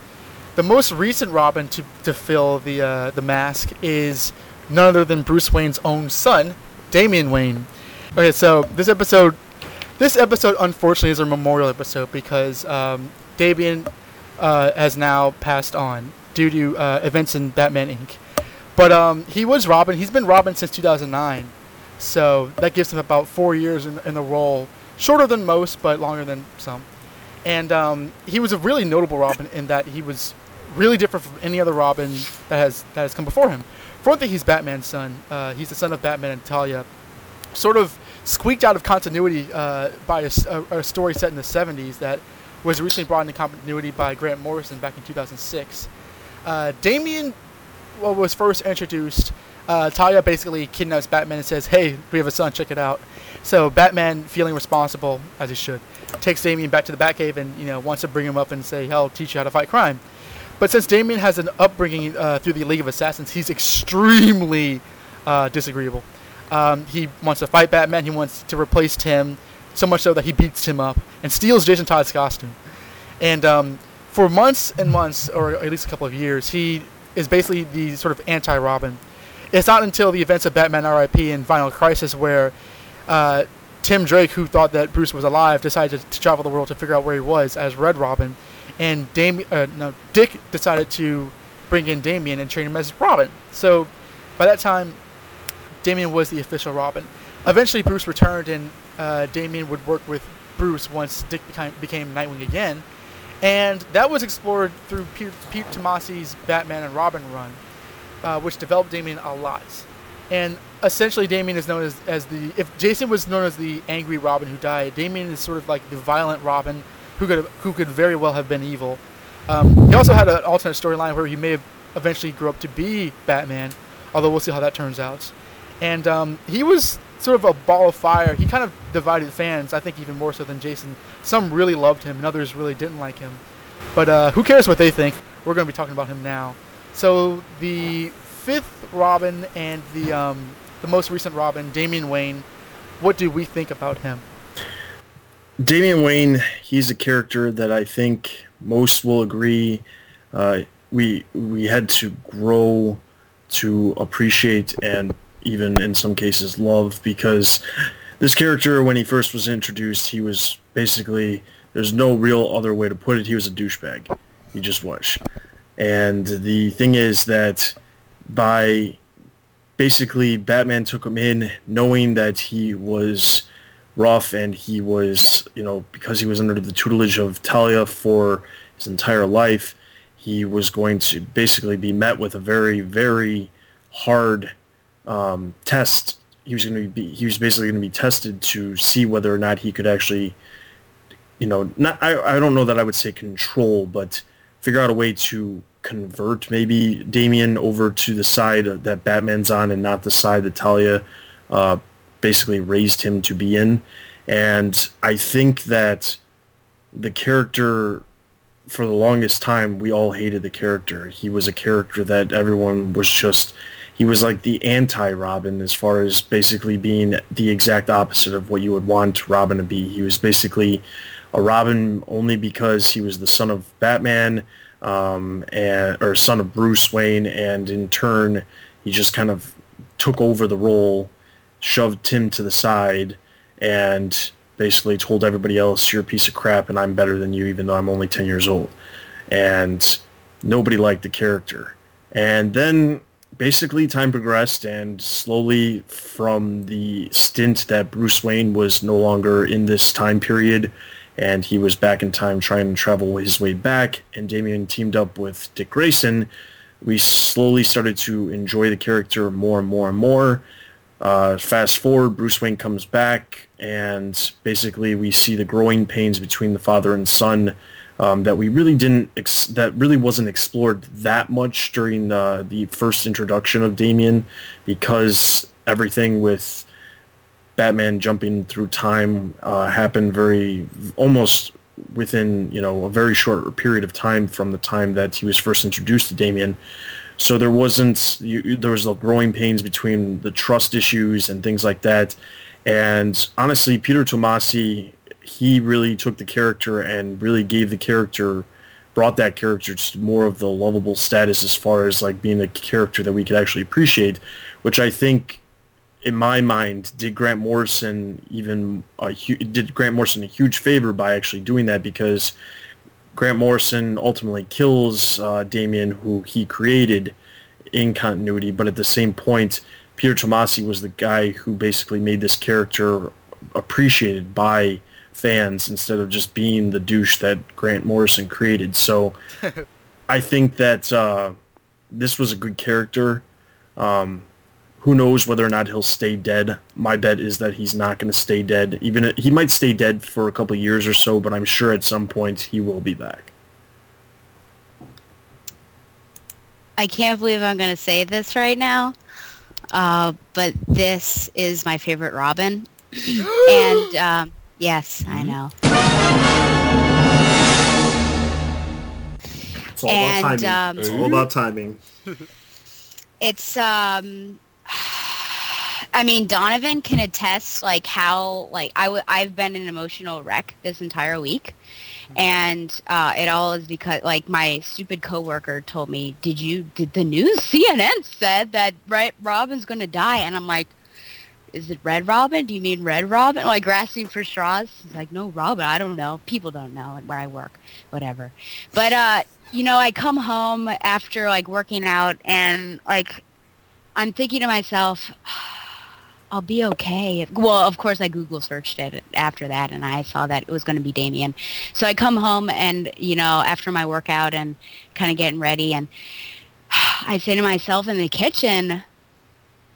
Speaker 8: the most recent Robin to, to fill the uh, the mask is none other than Bruce Wayne's own son, Damian Wayne. Okay, so this episode, this episode unfortunately is a memorial episode because um, Damian uh, has now passed on due to uh, events in Batman Inc. But um, he was Robin. He's been Robin since 2009, so that gives him about four years in, in the role. Shorter than most, but longer than some. And um, he was a really notable Robin in that he was really different from any other Robin that has that has come before him. For one thing, he's Batman's son. Uh, he's the son of Batman and Talia. Sort of squeaked out of continuity uh, by a story set in the 70s that was recently brought into continuity by Grant Morrison back in 2006. Uh, Damian well, was first introduced. Uh, Talia basically kidnaps Batman and says, "Hey, we have a son. Check it out." So Batman, feeling responsible as he should, takes Damian back to the Batcave and you know wants to bring him up and say, "Hell, teach you how to fight crime." But since Damian has an upbringing uh, through the League of Assassins, he's extremely uh, disagreeable. Um, he wants to fight Batman. He wants to replace Tim, so much so that he beats him up and steals Jason Todd's costume. And um, for months and months, or at least a couple of years, he is basically the sort of anti-Robin. It's not until the events of Batman R.I.P. and Final Crisis where uh, Tim Drake, who thought that Bruce was alive, decided to travel the world to figure out where he was as Red Robin, and Dam- uh, no, Dick decided to bring in Damian and train him as Robin. So by that time, Damian was the official Robin. Eventually, Bruce returned, and uh, Damian would work with Bruce once Dick became, became Nightwing again, and that was explored through Peter, Pete Tomasi's Batman and Robin run, uh, which developed Damian a lot. And essentially, Damian is known as, as the if Jason was known as the angry Robin who died, Damian is sort of like the violent Robin who could who could very well have been evil. Um, he also had an alternate storyline where he may have eventually grew up to be Batman, although we'll see how that turns out. And um, he was sort of a ball of fire. He kind of divided fans, I think, even more so than Jason. Some really loved him, and others really didn't like him. But uh, who cares what they think? We're going to be talking about him now. So the fifth Robin and the um, the most recent Robin, Damian Wayne. What do we think about him?
Speaker 7: Damian Wayne, he's a character that I think most will agree uh, we we had to grow to appreciate and even in some cases love because this character when he first was introduced he was basically there's no real other way to put it. He was a douchebag. He just was. And the thing is that by basically Batman took him in knowing that he was rough and he was you know because he was under the tutelage of Talia for his entire life he was going to basically be met with a very very hard um, test. He was going to be he was basically going to be tested to see whether or not he could actually, you know, not I I don't know that I would say control, but figure out a way to convert maybe Damian over to the side that Batman's on and not the side that Talia uh, basically raised him to be in. And I think that the character for the longest time we all hated the character. He was a character that everyone was just he was like the anti-Robin as far as basically being the exact opposite of what you would want Robin to be. He was basically a Robin only because he was the son of Batman um, and or son of Bruce Wayne, and in turn he just kind of took over the role, shoved Tim to the side, and basically told everybody else, "You're a piece of crap, and I'm better than you, even though I'm only 10 years old." And nobody liked the character. And then basically time progressed and slowly from the stint that Bruce Wayne was no longer in this time period and he was back in time trying to travel his way back and Damian teamed up with Dick Grayson, we slowly started to enjoy the character more and more and more. Uh, fast forward, Bruce Wayne comes back and basically we see the growing pains between the father and son um, that we really didn't ex- that really wasn't explored that much during the the first introduction of Damian because everything with Batman jumping through time uh, happened very almost within you know a very short period of time from the time that he was first introduced to Damian. So there wasn't you, there was the growing pains between the trust issues and things like that. And honestly, Peter Tomasi he really took the character and really gave the character brought that character to more of the lovable status as far as like being a character that we could actually appreciate, which I think in my mind did Grant Morrison even a hu- did Grant Morrison a huge favor by actually doing that because Grant Morrison ultimately kills uh, Damian who he created in continuity, but at the same point Peter Tomasi was the guy who basically made this character appreciated by fans instead of just being the douche that Grant Morrison created. So I think that uh, this was a good character. Um, who knows whether or not he'll stay dead? My bet is that he's not going to stay dead. Even he might stay dead for a couple years or so, but I'm sure at some point he will be back.
Speaker 10: I can't believe I'm going to say this right now, uh, but this is my favorite Robin, and um, Yes, I
Speaker 7: Mm-hmm.
Speaker 10: know.
Speaker 7: It's all
Speaker 10: And,
Speaker 7: about timing.
Speaker 10: um,
Speaker 7: it's all about timing.
Speaker 10: It's um I mean Donovan can attest like how like I w- I've been an emotional wreck this entire week and uh, it all is because like my stupid coworker told me did you did the news CNN said that right Robin's going to die and I'm like is it Red Robin? Do you mean Red Robin? Like grasping for straws? He's like, no, Robin. I don't know. People don't know where I work, whatever. But uh, you know, I come home after like working out, and like I'm thinking to myself, I'll be okay. Well, of course, I Google searched it after that, and I saw that it was going to be Damian. So I come home, and you know, after my workout and kind of getting ready, and I say to myself in the kitchen,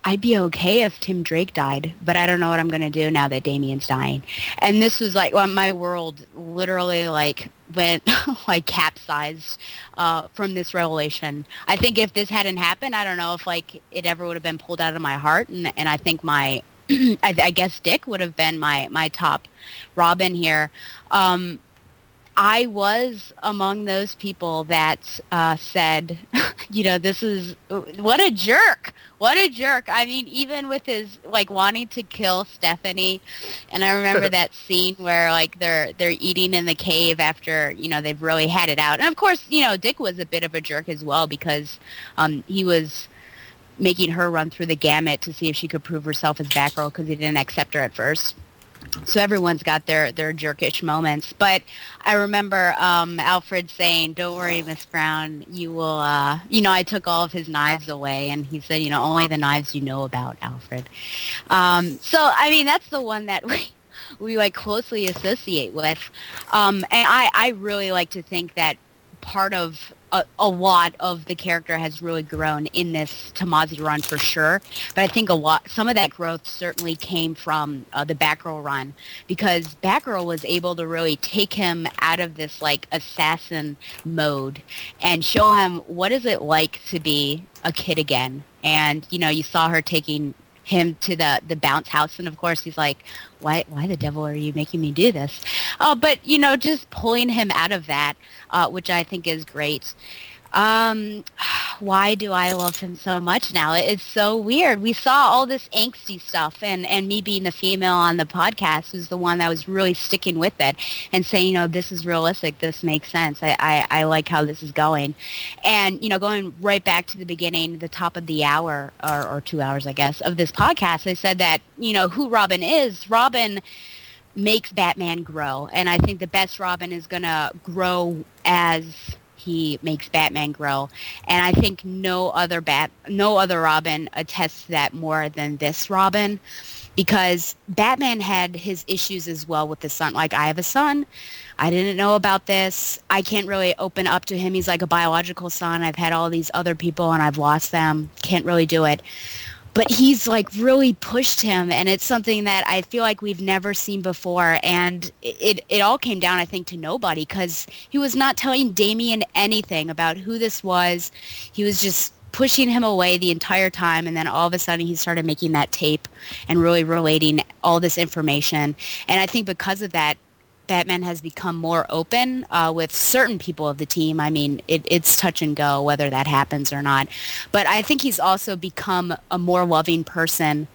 Speaker 10: I'd be okay if Tim Drake died, but I don't know what I'm going to do now that Damian's dying. And this was like, well, my world literally like went like capsized uh, from this revelation. I think if this hadn't happened, I don't know if like it ever would have been pulled out of my heart. And, and I think my, I, I guess Dick would have been my, my top Robin here. Um, I was among those people that uh, said, you know, this is what a jerk. What a jerk. I mean, even with his like wanting to kill Stephanie, and I remember that scene where like they're they're eating in the cave after you know they've really had it out, and of course you know Dick was a bit of a jerk as well because um, he was making her run through the gamut to see if she could prove herself as Batgirl because he didn't accept her at first so everyone's got their their jerkish moments. But i remember um alfred saying don't worry miss brown you will uh you know i took all of his knives away and he said you know only the knives you know about alfred. Um so i mean that's the one that we we like closely associate with. Um and i i really like to think that part of a, a, lot of the character has really grown in this Tomasi run for sure. But I think a lot, some of that growth certainly came from uh, the Batgirl run because Batgirl was able to really take him out of this like assassin mode and show him what is it like to be a kid again. And you know, you saw her taking him to the the bounce house and of course he's like why why the devil are you making me do this? Uh, but you know just pulling him out of that uh, which i think is great. Um, why do I love him so much now? It's so weird. We saw all this angsty stuff, and, and me being the female on the podcast was the one that was really sticking with it and saying, you know, this is realistic. This makes sense. I, I, I like how this is going. And, you know, going right back to the beginning, the top of the hour, or, or two hours, I guess, of this podcast, I said that, you know, who Robin is. Robin makes Batman grow. And I think the best Robin is going to grow as he makes Batman grow. And I think no other Bat, no other Robin attests that more than this Robin, because Batman had his issues as well with the son. Like I have a son, I didn't know about this. I can't really open up to him. He's like a biological son. I've had all these other people and I've lost them. Can't really do it but he's like really pushed him and it's something that i feel like we've never seen before and it, it all came down i think to nobody because he was not telling damian anything about who this was. He was just pushing him away the entire time and then all of a sudden he started making that tape and really relating all this information. And i think because of that Batman has become more open uh, with certain people of the team. I mean, it, it's touch and go whether that happens or not. But I think he's also become a more loving person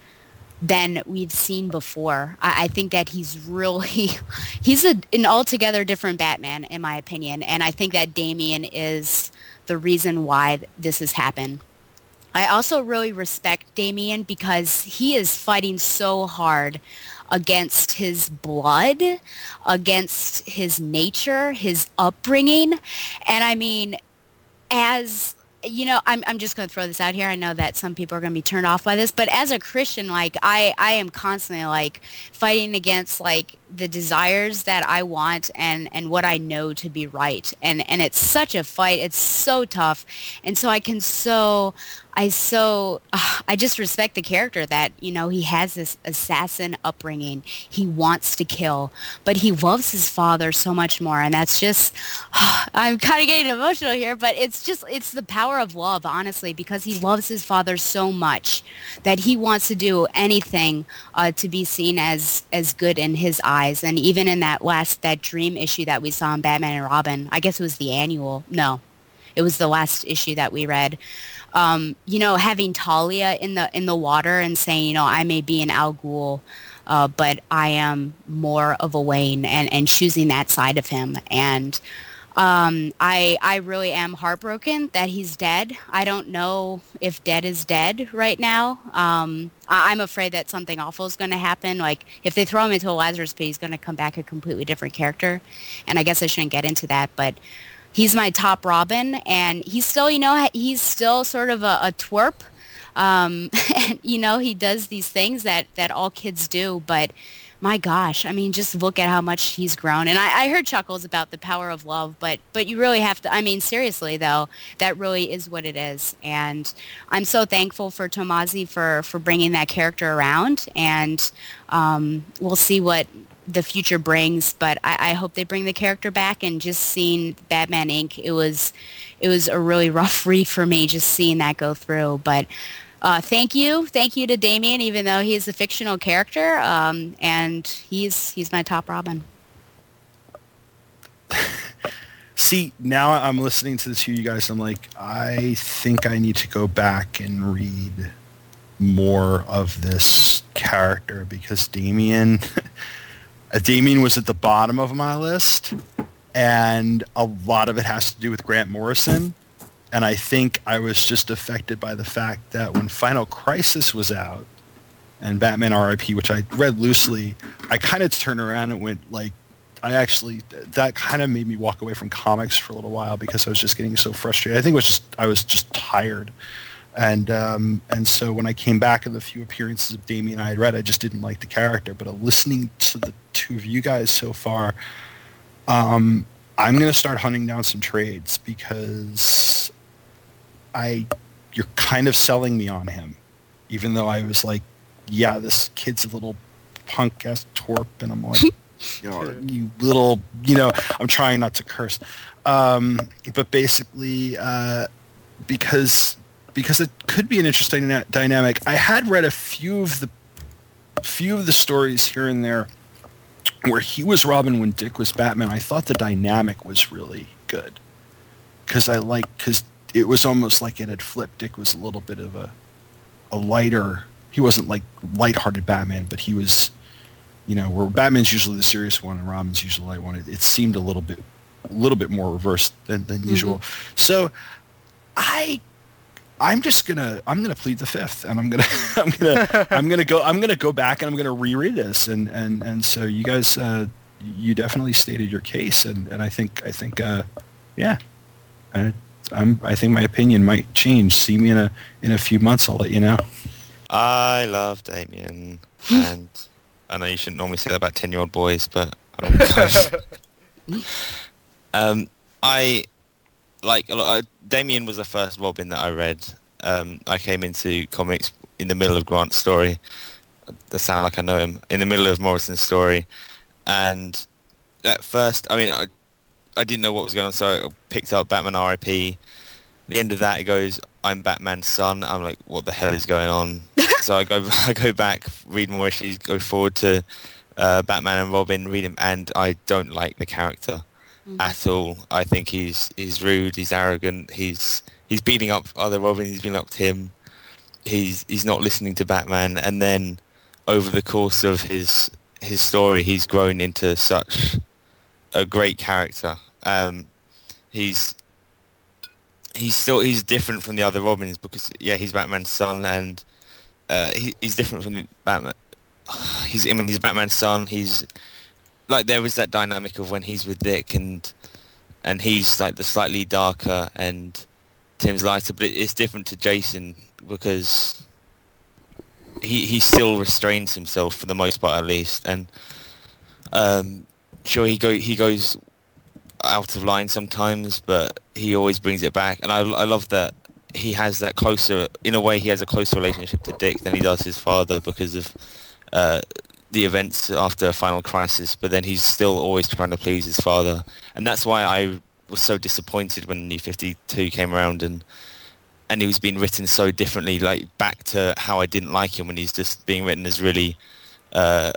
Speaker 10: than we've seen before. I, I think that he's really, he's a, an altogether different Batman, in my opinion. And I think that Damian is the reason why this has happened. I also really respect Damian because he is fighting so hard against his blood, against his nature, his upbringing. And I mean, as you know, I'm, I'm just going to throw this out here. I know that some people are going to be turned off by this, but as a Christian, like I, I am constantly like fighting against like the desires that I want and, and what I know to be right. And, and it's such a fight. It's so tough. And so I can so I so uh, I just respect the character that you know he has this assassin upbringing. He wants to kill, but he loves his father so much more, and that's just uh, I'm kind of getting emotional here, but it's just it's the power of love, honestly, because he loves his father so much that he wants to do anything uh, to be seen as as good in his eyes. And even in that last that dream issue that we saw in Batman and Robin, I guess it was the annual. No, it was the last issue that we read um, you know, having Talia in the in the water and saying, you know, I may be an Al Ghul, uh, but I am more of a Wayne, and and choosing that side of him. And um, I I really am heartbroken that he's dead. I don't know if dead is dead right now. Um, I, am afraid that something awful is going to happen. Like if they throw him into a Lazarus pit, he's going to come back a completely different character. And I guess I shouldn't get into that, but he's my top Robin, and he's still, you know, he's still sort of a, a twerp. Um, and, you know, he does these things that, that all kids do, but my gosh, I mean, just look at how much he's grown. And I, I heard chuckles about the power of love, but but you really have to. I mean, seriously though, that really is what it is. And I'm so thankful for Tomasi for for bringing that character around. And um, we'll see what the future brings. But I, I hope they bring the character back. And just seeing Batman Inc. It was it was a really rough read for me just seeing that go through. But uh, thank you, thank you to Damian, even though he's a fictional character, um, and he's he's my top Robin.
Speaker 12: See, now I'm listening to the two of you guys. I'm like, I think I need to go back and read more of this character because Damian, Damian was at the bottom of my list, and a lot of it has to do with Grant Morrison. And I think I was just affected by the fact that when Final Crisis was out and Batman RIP, which I read loosely, I kind of turned around and went like, I actually that kind of made me walk away from comics for a little while because I was just getting so frustrated. I think it was just I was just tired, and um, and so when I came back in the few appearances of Damian I had read, I just didn't like the character. But uh, listening to the two of you guys so far, um, I'm going to start hunting down some trades because I you're kind of selling me on him, even though I was like, yeah, this kid's a little punk ass twerp, and I'm like. you know, you little, you know, I'm trying not to curse, um, but basically, uh, because because it could be an interesting na- dynamic. I had read a few of the few of the stories here and there where he was Robin when Dick was Batman. I thought the dynamic was really good because I like because it was almost like it had flipped. Dick was a little bit of a a lighter. He wasn't like lighthearted Batman, but he was you know, where Batman's usually the serious one and Robin's usually the light one. It, it seemed a little bit, a little bit more reversed than, than
Speaker 10: Mm-hmm.
Speaker 12: usual. So, I, I'm just gonna, I'm gonna plead the fifth, and I'm gonna, I'm gonna, I'm gonna go, I'm gonna go back and I'm gonna reread this, and and and so you guys, uh, you definitely stated your case, and and I think, I think, uh, yeah, I, I'm, I think my opinion might change. See me in a in a few months. I'll let you know.
Speaker 11: I love Damian, and I know you shouldn't normally say that about ten-year-old boys, but I don't. um, I like a lot. Damian was the first Robin that I read. Um, I came into comics in the middle of Grant's story. That sound like I know him in the middle of Morrison's story, and at first, I mean, I, I didn't know what was going on, so I picked up Batman R.I.P. The end of that, it goes, "I'm Batman's son." I'm like, "What the hell is going on?" so I go, I go back, read more issues, go forward to uh, Batman and Robin, read him, and I don't like the character at all. I think he's he's rude, he's arrogant, he's he's beating up other Robins, he's beating up Tim. He's he's not listening to Batman, and then over the course of his his story, he's grown into such a great character. Um, he's he's still he's different from the other Robins because yeah, he's Batman's son, and uh, he, he's different from Batman. He's I mean he's Batman's son. He's like there was that dynamic of when he's with Dick and and he's like the slightly darker and Tim's lighter, but it's different to Jason because he he still restrains himself for the most part at least, and um, sure he go he goes out of line sometimes, but he always brings it back, and I I love that he has that closer in a way he has a closer relationship to Dick than he does his father because of uh, the events after Final Crisis, but then he's still always trying to please his father, and that's why I was so disappointed when New Fifty Two came around and and he was being written so differently, like back to how I didn't like him when he's just being written as really uh,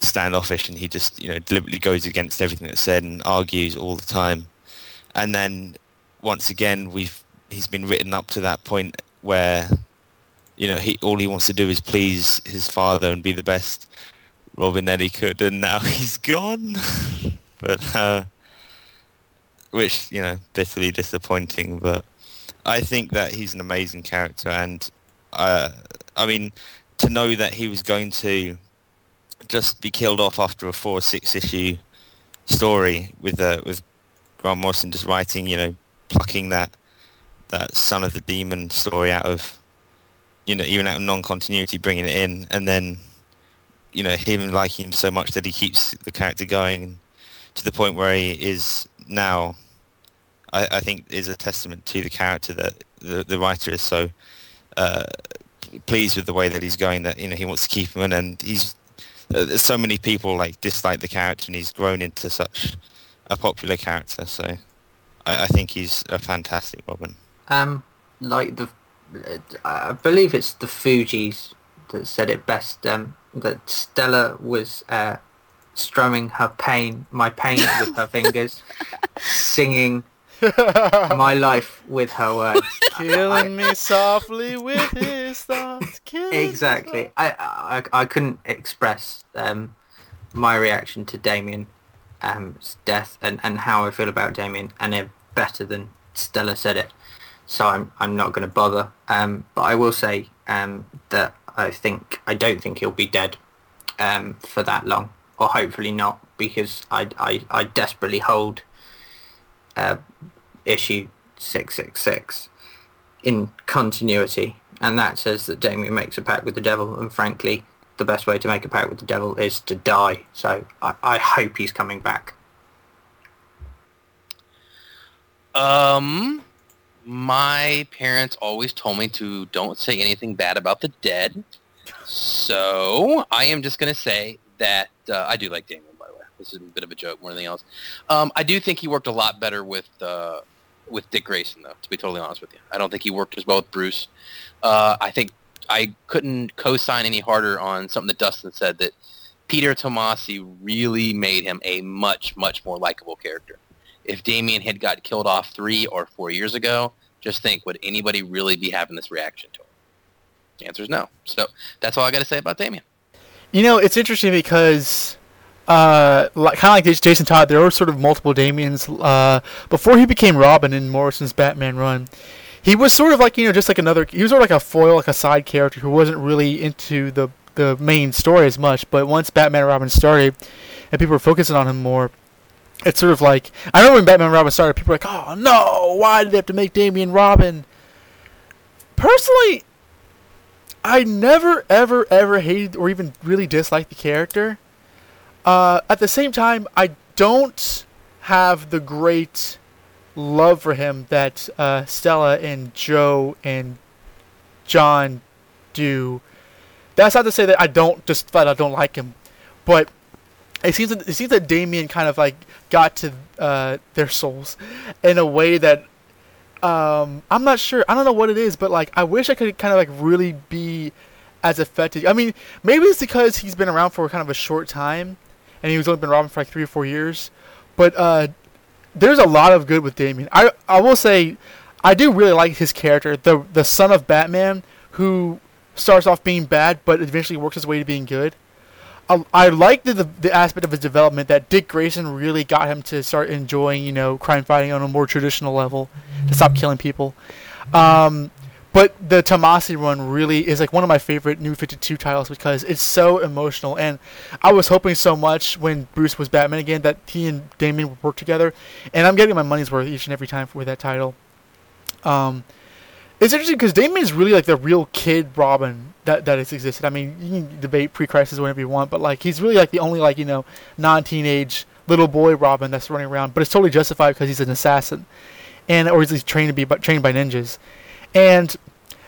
Speaker 11: standoffish and he just you know deliberately goes against everything that's said and argues all the time, and then once again we've he's been written up to that point where you know he all he wants to do is please his father and be the best Robin that he could, and now he's gone. but uh, which you know bitterly disappointing, but. I think that he's an amazing character, and uh, I mean, to know that he was going to just be killed off after a four or six issue story with uh, with Grant Morrison just writing, you know, plucking that that son of the demon story out of you know, even out of non-continuity, bringing it in, and then, you know, him liking him so much that he keeps the character going to the point where he is now. I, I think is a testament to the character that the, the writer is so uh, pleased with the way that he's going that you know he wants to keep him in, and he's uh, so many people like dislike the character, and he's grown into such a popular character. So I, I think he's a fantastic Robin.
Speaker 13: Um, like the, I believe it's the Fugees that said it best. Um, that Stella was uh, strumming her pain, my pain with her fingers, singing my life with her words.
Speaker 8: Killing me softly with his thoughts.
Speaker 13: Exactly. I, I I couldn't express um, my reaction to Damian um, death and, and how I feel about Damian any better than Stella said it. So I'm I'm not going to bother. Um, but I will say um, that I think I don't think he'll be dead um, for that long, or hopefully not, because I I, I desperately hold uh, issue six six six in continuity, and that says that Damian makes a pact with the devil, and frankly, the best way to make a pact with the devil is to die. So I, I hope he's coming back.
Speaker 14: Um, my parents always told me to don't say anything bad about the dead. So I am just going to say that uh, I do like Damian, by the way. This is a bit of a joke more than anything else. Um, I do think he worked a lot better with uh, with Dick Grayson, though, to be totally honest with you. I don't think he worked as well with Bruce. Uh, I think I couldn't co-sign any harder on something that Dustin said that Peter Tomasi really made him a much, much more likable character. If Damian had got killed off three or four years ago, just think, would anybody really be having this reaction to him? The answer is no. So that's all I got to say about Damian.
Speaker 8: You know, it's interesting because, uh, like, kind of like Jason Todd, there were sort of multiple Damians. Uh, before he became Robin in Morrison's Batman run, he was sort of like you know just like another. He was sort of like a foil, like a side character who wasn't really into the the main story as much. But once Batman and Robin started, and people were focusing on him more, it's sort of like I remember when Batman and Robin started, people were like, "Oh no, why did they have to make Damian Robin?" Personally, I never, ever, ever hated or even really disliked the character. Uh, at the same time, I don't have the great love for him that uh, Stella and Joe and Jon do. That's not to say that I don't just flat out don't like him, but it seems that, it seems that Damian kind of like got to uh, their souls in a way that um, I'm not sure. I don't know what it is, but like I wish I could kind of like really be as effective. I mean, maybe it's because he's been around for kind of a short time, and he was only been Robin for like three or four years. But uh, there's a lot of good with Damian. I I will say, I do really like his character, the the son of Batman, who starts off being bad, but eventually works his way to being good. I, I like the, the the aspect of his development that Dick Grayson really got him to start enjoying, you know, crime fighting on a more traditional level, to stop killing people. Um, but the Tomasi run really is like one of my favorite New 52 titles because it's so emotional. And I was hoping so much when Bruce was Batman again that he and Damian would work together. And I'm getting my money's worth each and every time for that title. Um, it's interesting because Damian is really like the real kid Robin that that has existed. I mean, you can debate pre-crisis whenever you want, but like he's really like the only like you know non-teenage little boy Robin that's running around. But it's totally justified because he's an assassin, and or he's trained to be trained by ninjas, and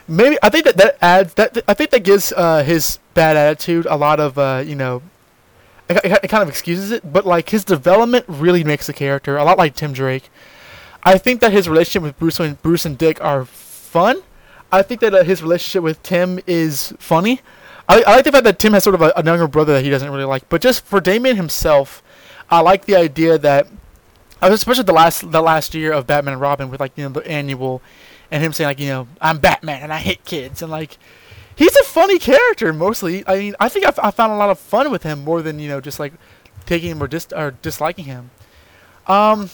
Speaker 8: maybe I think that that adds that I think that gives uh, his bad attitude a lot of uh, you know. It, it kind of excuses it, but like his development really makes the character a lot like Tim Drake. I think that his relationship with Bruce and Bruce and Dick are fun. I think that uh, his relationship with Tim is funny. I, I like the fact that Tim has sort of a, a younger brother that he doesn't really like. But just for Damian himself, I like the idea that, especially the last the last year of Batman and Robin with like you know the annual, and him saying like you know I'm Batman and I hit kids and like he's a funny character mostly. I mean I think I've, found a lot of fun with him more than you know just like taking him or dis or disliking him. Um.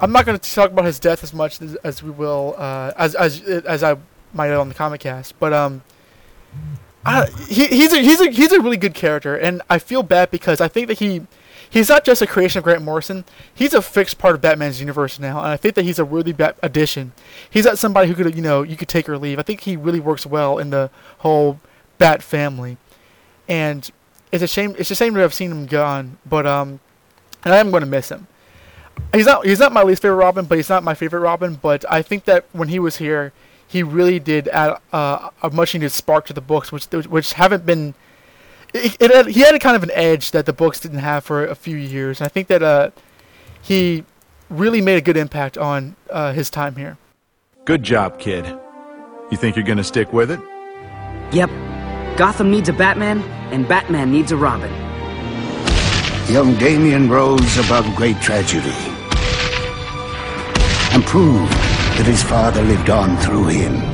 Speaker 8: I'm not going to talk about his death as much as, as we will uh, as as as I might on the comic cast, but um, I, he, he's a he's a he's a really good character, and I feel bad because I think that he he's not just a creation of Grant Morrison. He's a fixed part of Batman's universe now, and I think that he's a worthy bat- addition. He's not somebody who could, you know, you could take or leave. I think he really works well in the whole Bat family, and it's a shame. It's a shame to have seen him gone, but um, and I am going to miss him. He's not he's not my least favorite Robin, but he's not my favorite Robin. But I think that when he was here, he really did add uh, a much needed spark to the books, which which haven't been. It, it had, he had a kind of an edge that the books didn't have for a few years. And I think that uh, he really made a good impact on uh, his time here.
Speaker 25: Good job, kid. You think you're gonna stick with it?
Speaker 26: Yep. Gotham needs a Batman, and Batman needs a Robin.
Speaker 27: Young Damian rose above great tragedy and proved that his father lived on through him.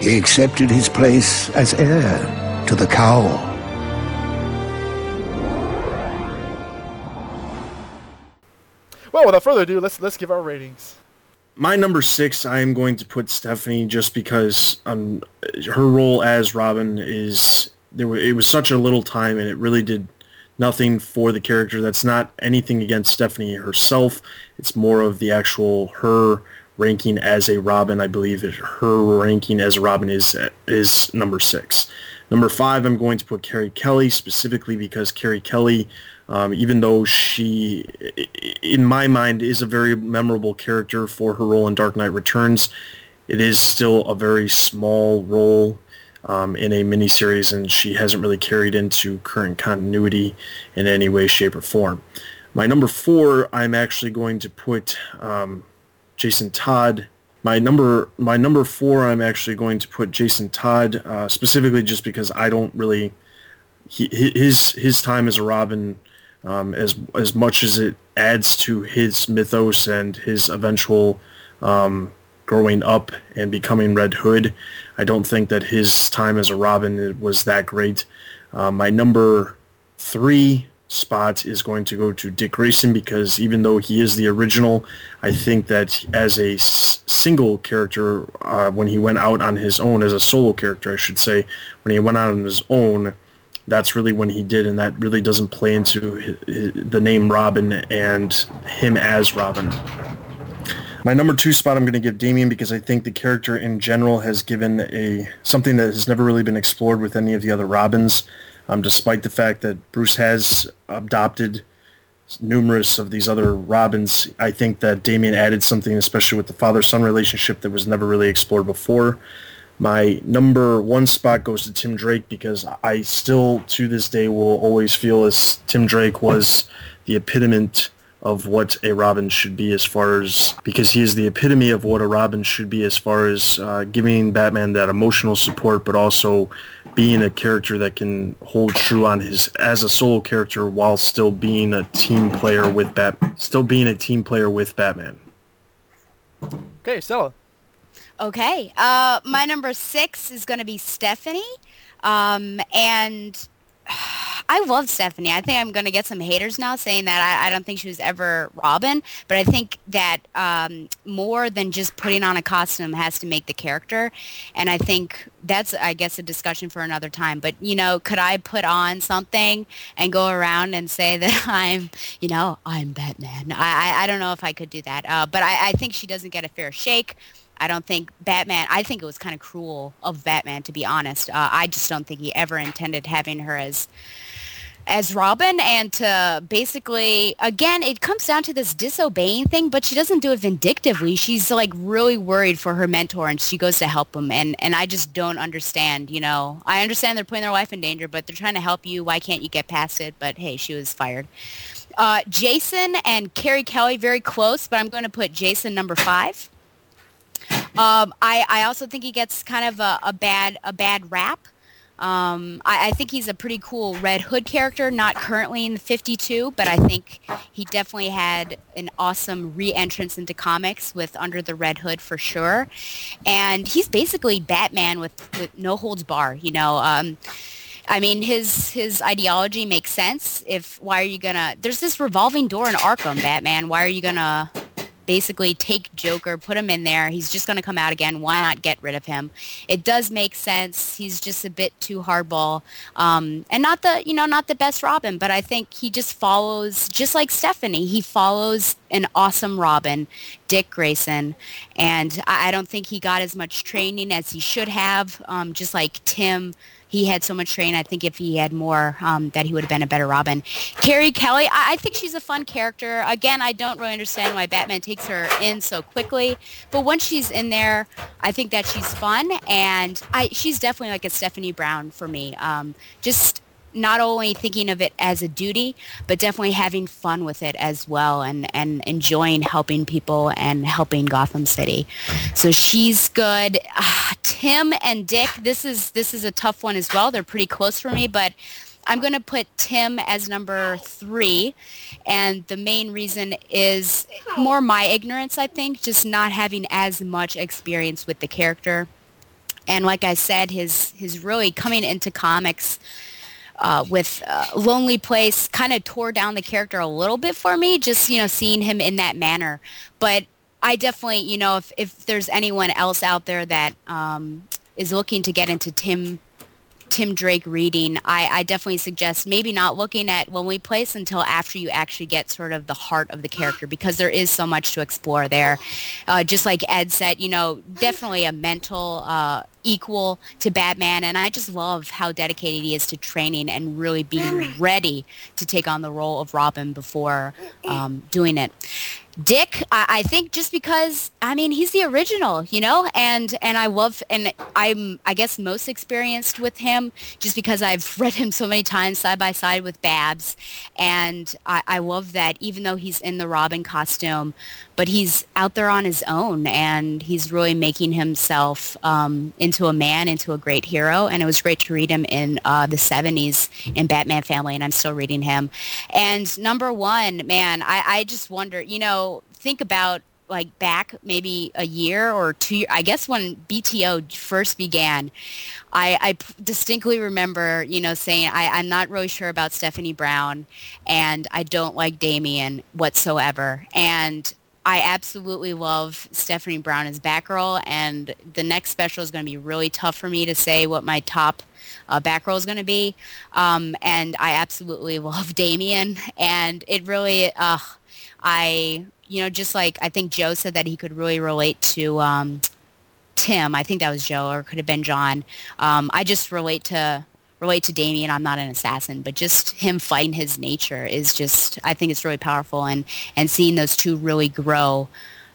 Speaker 27: He accepted his place as heir to the cowl.
Speaker 8: Well, without further ado, let's let's give our ratings.
Speaker 7: My number six, I am going to put Stephanie just because um, her role as Robin is there. Were, it was such a little time, and it really did nothing for the character. That's not anything against Stephanie herself. It's more of the actual her ranking as a Robin. I believe her ranking as a Robin is is number six. Number five, I'm going to put Carrie Kelly specifically because Carrie Kelly um, even though she, in my mind, is a very memorable character for her role in Dark Knight Returns, it is still a very small role um, in a miniseries, and she hasn't really carried into current continuity in any way, shape, or form. My number four, I'm actually going to put um, Jason Todd. My number, my number four, I'm actually going to put Jason Todd uh, specifically just because I don't really. He, his his time as a Robin um, as as much as it adds to his mythos and his eventual um, growing up and becoming Red Hood, I don't think that his time as a Robin was that great. Uh, my number three spot is going to go to Dick Grayson because even though he is the original, I think that as a s- single character, uh, when he went out on his own, as a solo character, I should say, when he went out on his own, that's really when he did, and that really doesn't play into his, his, the name Robin and him as Robin. My number two spot I'm going to give Damian because I think the character in general has given a something that has never really been explored with any of the other Robins, um, despite the fact that Bruce has adopted numerous of these other Robins. I think that Damian added something, especially with the father-son relationship, that was never really explored before. My number one spot goes to Tim Drake because I still, to this day, will always feel as Tim Drake was the epitome of what a Robin should be as far as, because he is the epitome of what a Robin should be as far as uh, giving Batman that emotional support, but also being a character that can hold true on his, as a solo character while still being a team player with Bat, still being a team player with Batman.
Speaker 8: Okay, Stella.
Speaker 10: Okay. Uh, my number six is going to be Stephanie. Um, and I love Stephanie. I think I'm going to get some haters now saying that I, I, don't think she was ever Robin, but I think that um, more than just putting on a costume has to make the character. And I think that's, I guess, a discussion for another time. But, you know, could I put on something and go around and say that I'm, you know, I'm Batman? I, I, I don't know if I could do that. Uh, but I, I think she doesn't get a fair shake. I don't think Batman. I think it was kind of cruel of Batman, to be honest. Uh, I just don't think he ever intended having her as as Robin. And to basically again it comes down to this disobeying thing but she doesn't do it vindictively. She's like really worried for her mentor and she goes to help him. And and I just don't understand you know. I understand they're putting their life in danger but they're trying to help you. Why can't you get past it? But hey she was fired. Uh, Jason and Carrie Kelly very close but I'm going to put Jason number five um, I, I also think he gets kind of a, a bad a bad rap. Um, I, I, think he's a pretty cool Red Hood character, not currently in the 52, but I think he definitely had an awesome re-entrance into comics with Under the Red Hood for sure. And he's basically Batman with, with no holds bar, you know. Um, I mean, his his ideology makes sense. If why are you gonna? There's this revolving door in Arkham, Batman. Why are you gonna basically take Joker, put him in there. He's just going to come out again. Why not get rid of him? It does make sense. He's just a bit too hardball, um, and not the you know not the best Robin, but I think he just follows just like Stephanie. He follows an awesome Robin, Dick Grayson, and I, I don't think he got as much training as he should have. Um, just like Tim he had so much training. I think if he had more, um, that he would have been a better Robin. Carrie Kelly, I, I think she's a fun character. Again, I don't really understand why Batman takes her in so quickly, but once she's in there, I think that she's fun, and I she's definitely like a Stephanie Brown for me. Um, just not only thinking of it as a duty, but definitely having fun with it as well and, and enjoying helping people and helping Gotham City. So she's good. Uh, Tim and Dick, this is this is a tough one as well. They're pretty close for me, but I'm going to put Tim as number three. And the main reason is more my ignorance, I think, just not having as much experience with the character. And like I said, his, his really coming into comics uh, with uh, Lonely Place kind of tore down the character a little bit for me, just, you know, seeing him in that manner. But I definitely, you know, if, if there's anyone else out there that um, is looking to get into Tim Tim Drake reading, I, I definitely suggest maybe not looking at Lonely Place until after you actually get sort of the heart of the character because there is so much to explore there. Uh, just like Ed said, you know, definitely a mental uh, equal to Batman, and I just love how dedicated he is to training and really being ready to take on the role of Robin before um, doing it. Dick, I, I think just because I mean he's the original, you know, and and I love and I'm I guess most experienced with him just because I've read him so many times side by side with Babs, and I, I love that even though he's in the Robin costume, but he's out there on his own and he's really making himself um, into a man, into a great hero. And it was great to read him in uh, the 70s in Batman Family, and I'm still reading him. And number one, man, I, I just wonder, you know, think about like back maybe a year or two i guess when bto first began i, I distinctly remember you know saying I, i'm not really sure about stephanie brown and i don't like damian whatsoever and I absolutely love Stephanie Brown as Batgirl, and the next special is going to be really tough for me to say what my top uh, Batgirl is going to be. Um, and I absolutely love Damian, and it really, uh, I, you know, just like I think Joe said that he could really relate to um, Tim. I think that was Joe, or could have been Jon. Um, I just relate to relate to Damian. I'm not an assassin, but just him fighting his nature is just I think it's really powerful and and seeing those two really grow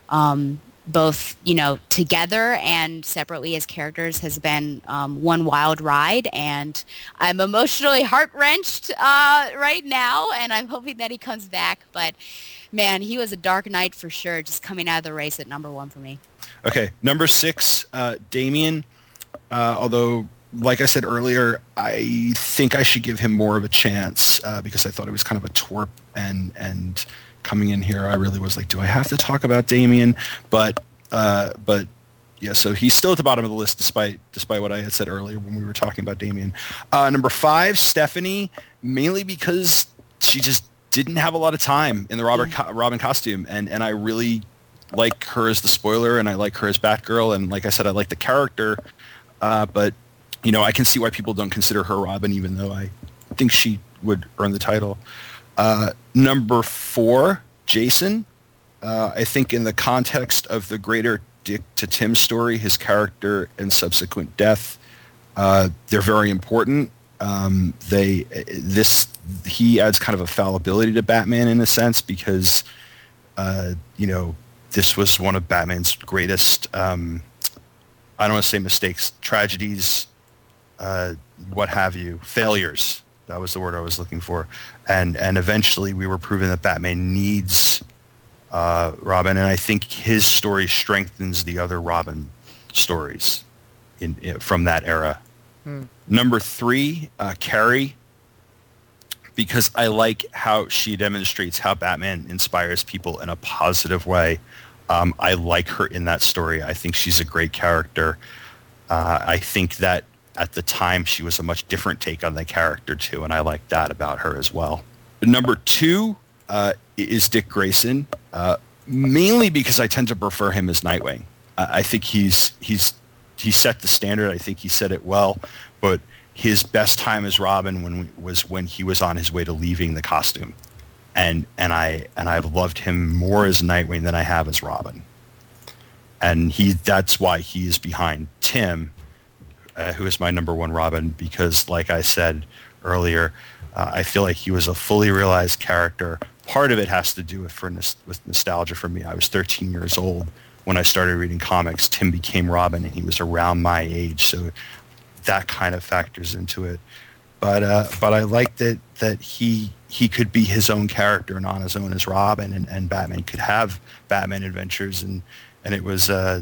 Speaker 10: um, both you know together and separately as characters has been um, one wild ride and i'm emotionally heart wrenched uh, right now and i'm hoping that he comes back but man he was a dark night for sure just coming out of the race at number one for me
Speaker 12: Okay, number six, uh, Damian. Uh, although, like I said earlier, I think I should give him more of a chance uh, because I thought he was kind of a twerp, and and coming in here, I really was like, do I have to talk about Damian? But uh, but yeah, so he's still at the bottom of the list despite despite what I had said earlier when we were talking about Damian. Uh, number five, Stephanie, mainly because she just didn't have a lot of time in the Robert co- Robin costume, and and I really like her as the spoiler, and I like her as Batgirl, and like I said, I like the character, uh, but you know, I can see why people don't consider her Robin, even though I think she would earn the title. Uh, number four, Jason. Uh, I think in the context of the greater Dick to Tim story, his character and subsequent death, uh, they're very important. Um, they this he adds kind of a fallibility to Batman in a sense because uh, you know this was one of Batman's greatest. Um, I don't want to say mistakes, tragedies, uh, what have you, failures. That was the word I was looking for, and and eventually we were proven that Batman needs uh, Robin, and I think his story strengthens the other Robin stories in, in from that era.
Speaker 8: Hmm.
Speaker 12: Number three, uh, Carrie, because I like how she demonstrates how Batman inspires people in a positive way. Um, I like her in that story. I think she's a great character. Uh, I think that at the time she was a much different take on the character too, and I like that about her as well. Number two uh, is Dick Grayson. Uh, mainly because I tend to prefer him as Nightwing. I, I think he's he's he set the standard. I think he said it well, but his best time as Robin when was when he was on his way to leaving the costume, and and I and I've loved him more as Nightwing than I have as Robin, and he that's why he is behind Tim, uh, who is my number one Robin because like I said earlier, uh, I feel like he was a fully realized character. Part of it has to do with for with nostalgia for me. I was 13 years old when I started reading comics. Tim became Robin, and he was around my age, so that kind of factors into it. But uh, but I liked that that he he could be his own character and on his own as Robin, and, and Batman could have Batman adventures, and and it was. Uh,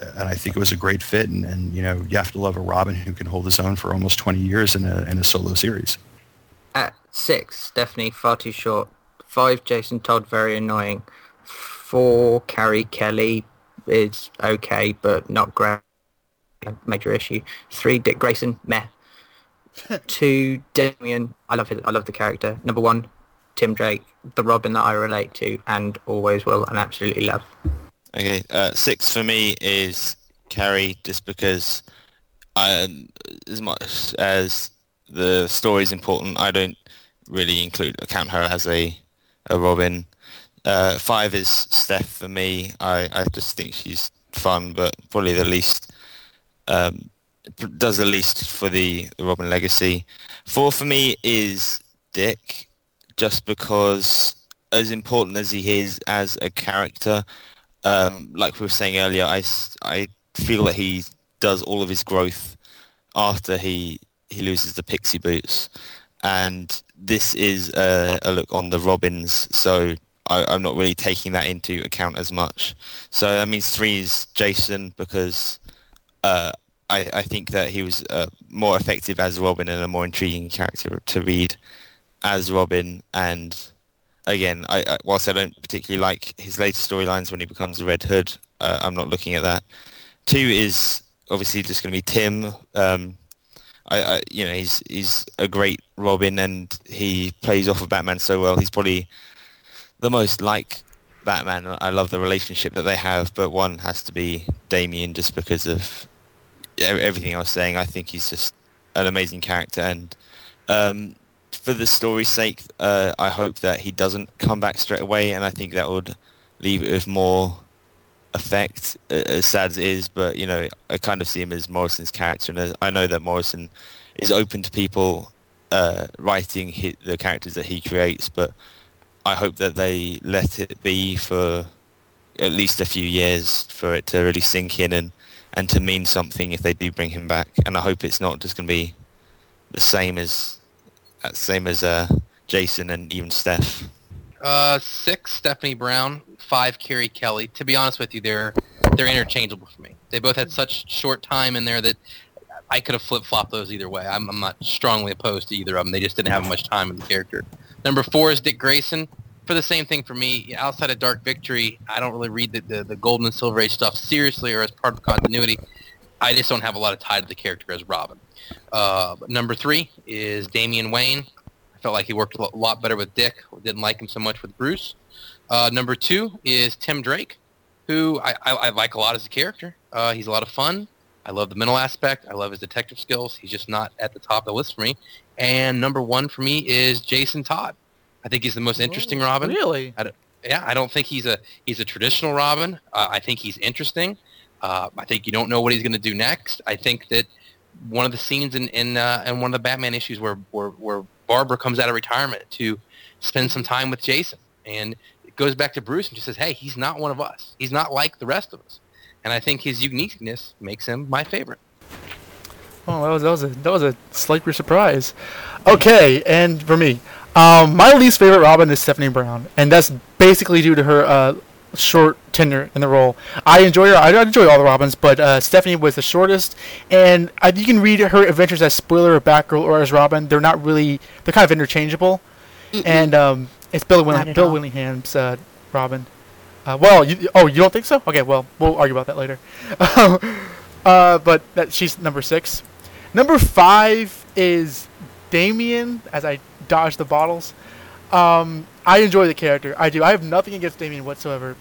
Speaker 12: and I think it was a great fit, and, and you know you have to love a Robin who can hold his own for almost 20 years in a in a solo series.
Speaker 13: At six, Stephanie far too short. Five, Jason Todd very annoying. Four, Carrie Kelly is okay, but not great major issue. Three, Dick Grayson, meh. Two, Damian, I love it. I love the character. Number one, Tim Drake, the Robin that I relate to and always will and absolutely love.
Speaker 11: Okay, uh, six for me is Carrie, just because I, as much as the story is important, I don't really include count her as a a Robin. Uh, five is Steph for me. I, I just think she's fun, but probably the least um, does the least for the, the Robin legacy. Four for me is Dick, just because as important as he is as a character, um, like we were saying earlier, I, I feel that he does all of his growth after he he loses the pixie boots, and this is a, a look on the Robins, so I, am not really taking that into account as much. So that means three is Jason because uh, I, I, think that he was uh, more effective as Robin and a more intriguing character to read as Robin. And again, I, I, whilst I don't particularly like his later storylines when he becomes the Red Hood, uh, I'm not looking at that. Two is obviously just going to be Tim. Um, I, you know, he's he's a great Robin, and he plays off of Batman so well. He's probably the most like Batman. I love the relationship that they have, but one has to be Damian just because of everything I was saying, I think he's just an amazing character, and um, for the story's sake, uh, I hope that he doesn't come back straight away, and I think that would leave it with more effect, as sad as it is. But you know, I kind of see him as Morrison's character, and I know that Morrison is open to people uh, writing his, the characters that he creates, but I hope that they let it be for at least a few years for it to really sink in and and to mean something if they do bring him back. And I hope it's not just going to be the same as uh, same as uh, Jason and even Steph.
Speaker 14: Uh, six Stephanie Brown, five Carrie Kelly. To be honest with you, they're they're interchangeable for me. They both had such short time in there that I could have flip flopped those either way. I'm, I'm not strongly opposed to either of them. They just didn't have much time in the character. Number four is Dick Grayson for the same thing for me. Outside of Dark Victory, I don't really read the, the, the Golden and Silver Age stuff seriously or as part of continuity. I just don't have a lot of tie to the character as Robin. Uh, number three is Damian Wayne. I felt like he worked a lot better with Dick. Didn't like him so much with Bruce. Uh, number two is Tim Drake, who I, I, I like a lot as a character. Uh, he's a lot of fun. I love the mental aspect. I love his detective skills. He's just not at the top of the list for me. And number one for me is Jason Todd. I think he's the most interesting Robin.
Speaker 8: Really?
Speaker 14: I yeah, I don't think he's a he's a traditional Robin. Uh, I think he's interesting. Uh, I think you don't know what he's going to do next. I think that one of the scenes in in, uh, in one of the Batman issues where, where where Barbara comes out of retirement to spend some time with Jason, and it goes back to Bruce and just says, "Hey, he's not one of us. He's not like the rest of us." And I think his uniqueness makes him my favorite.
Speaker 8: Oh, that was that was a that was a slight surprise. Okay, and for me, um, my least favorite Robin is Stephanie Brown, and that's basically due to her uh, short tenure in the role. I enjoy her. I enjoy all the Robins, but uh, Stephanie was the shortest, and uh, you can read her adventures as Spoiler or Batgirl or as Robin. They're not really. They're kind of interchangeable, Mm-mm. and um, it's Bill, Willing, Bill Willingham's uh, Robin. Uh, well, you, oh, you don't think so? Okay, well, we'll argue about that later. Uh, but that, she's number six. Number five is Damian, as I dodge the bottles. Um, I enjoy the character. I do. I have nothing against Damian whatsoever.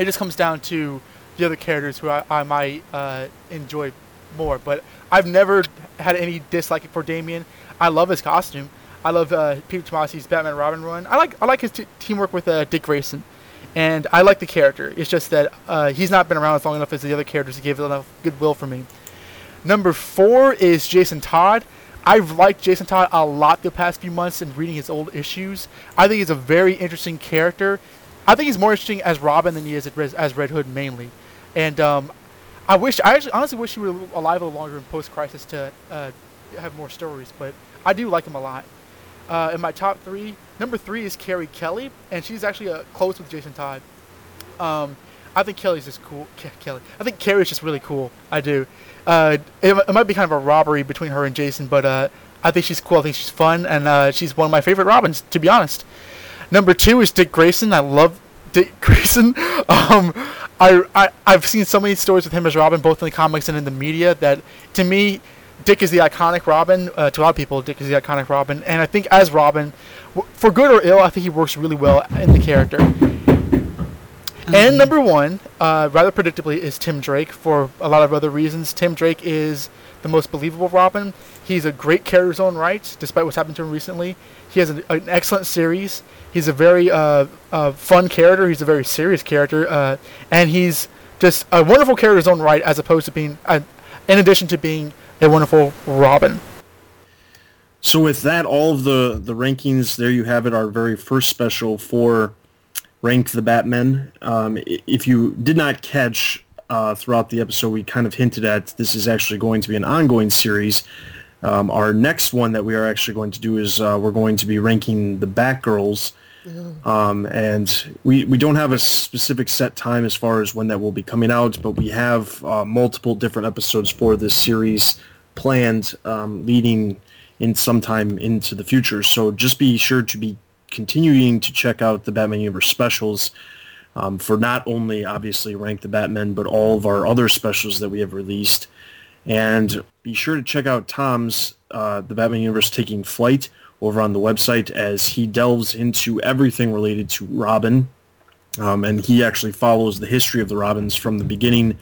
Speaker 8: It just comes down to the other characters who I, I might uh, enjoy more. But I've never had any dislike for Damian. I love his costume. I love uh, Peter Tomasi's Batman Robin run. I like I like his t- teamwork with uh, Dick Grayson, and I like the character. It's just that uh, he's not been around as long enough as the other characters to give enough goodwill for me. Number four is Jason Todd. I've liked Jason Todd a lot the past few months in reading his old issues. I think he's a very interesting character. I think he's more interesting as Robin than he is as Red Hood mainly. And um, I wish, I actually honestly wish he were alive a little longer in post Crisis to uh, have more stories. But I do like him a lot. Uh, in my top three, number three is Carrie Kelly, and she's actually uh, close with Jason Todd. Um, I think Kelly's just cool. Ke- Kelly. I think Carrie's just really cool. I do. Uh, it, it, might be kind of a robbery between her and Jason, but uh, I think she's cool. I think she's fun, and uh, she's one of my favorite Robins, to be honest. Number two is Dick Grayson. I love Dick Grayson. Um, I, I I've seen so many stories with him as Robin, both in the comics and in the media, that to me, Dick is the iconic Robin. Uh, to a lot of people, Dick is the iconic Robin, and I think as Robin, w- for good or ill, I think he works really well in the character. And number one, uh, rather predictably, is Tim Drake for a lot of other reasons. Tim Drake is the most believable Robin. He's a great character in his own right, despite what's happened to him recently. He has an, an excellent series. He's a very uh, uh, fun character. He's a very serious character, uh, and he's just a wonderful character in his own right, as opposed to being, uh, in addition to being a wonderful Robin.
Speaker 7: So with that, all of the the rankings there you have it. Our very first special for rank the Batmen. Um, if you did not catch uh, throughout the episode, we kind of hinted at this is actually going to be an ongoing series. Um, our next one that we are actually going to do is uh, we're going to be ranking the Batgirls. Um, and we, we don't have a specific set time as far as when that will be coming out, but we have uh, multiple different episodes for this series planned um, leading in sometime into the future. So just be sure to be continuing to check out the Batman Universe specials um, for not only obviously Rank the Batmen, but all of our other specials that we have released. And be sure to check out Tom's uh, The Batman Universe Taking Flight over on the website as he delves into everything related to Robin. Um, and he actually follows the history of the Robins from the beginning.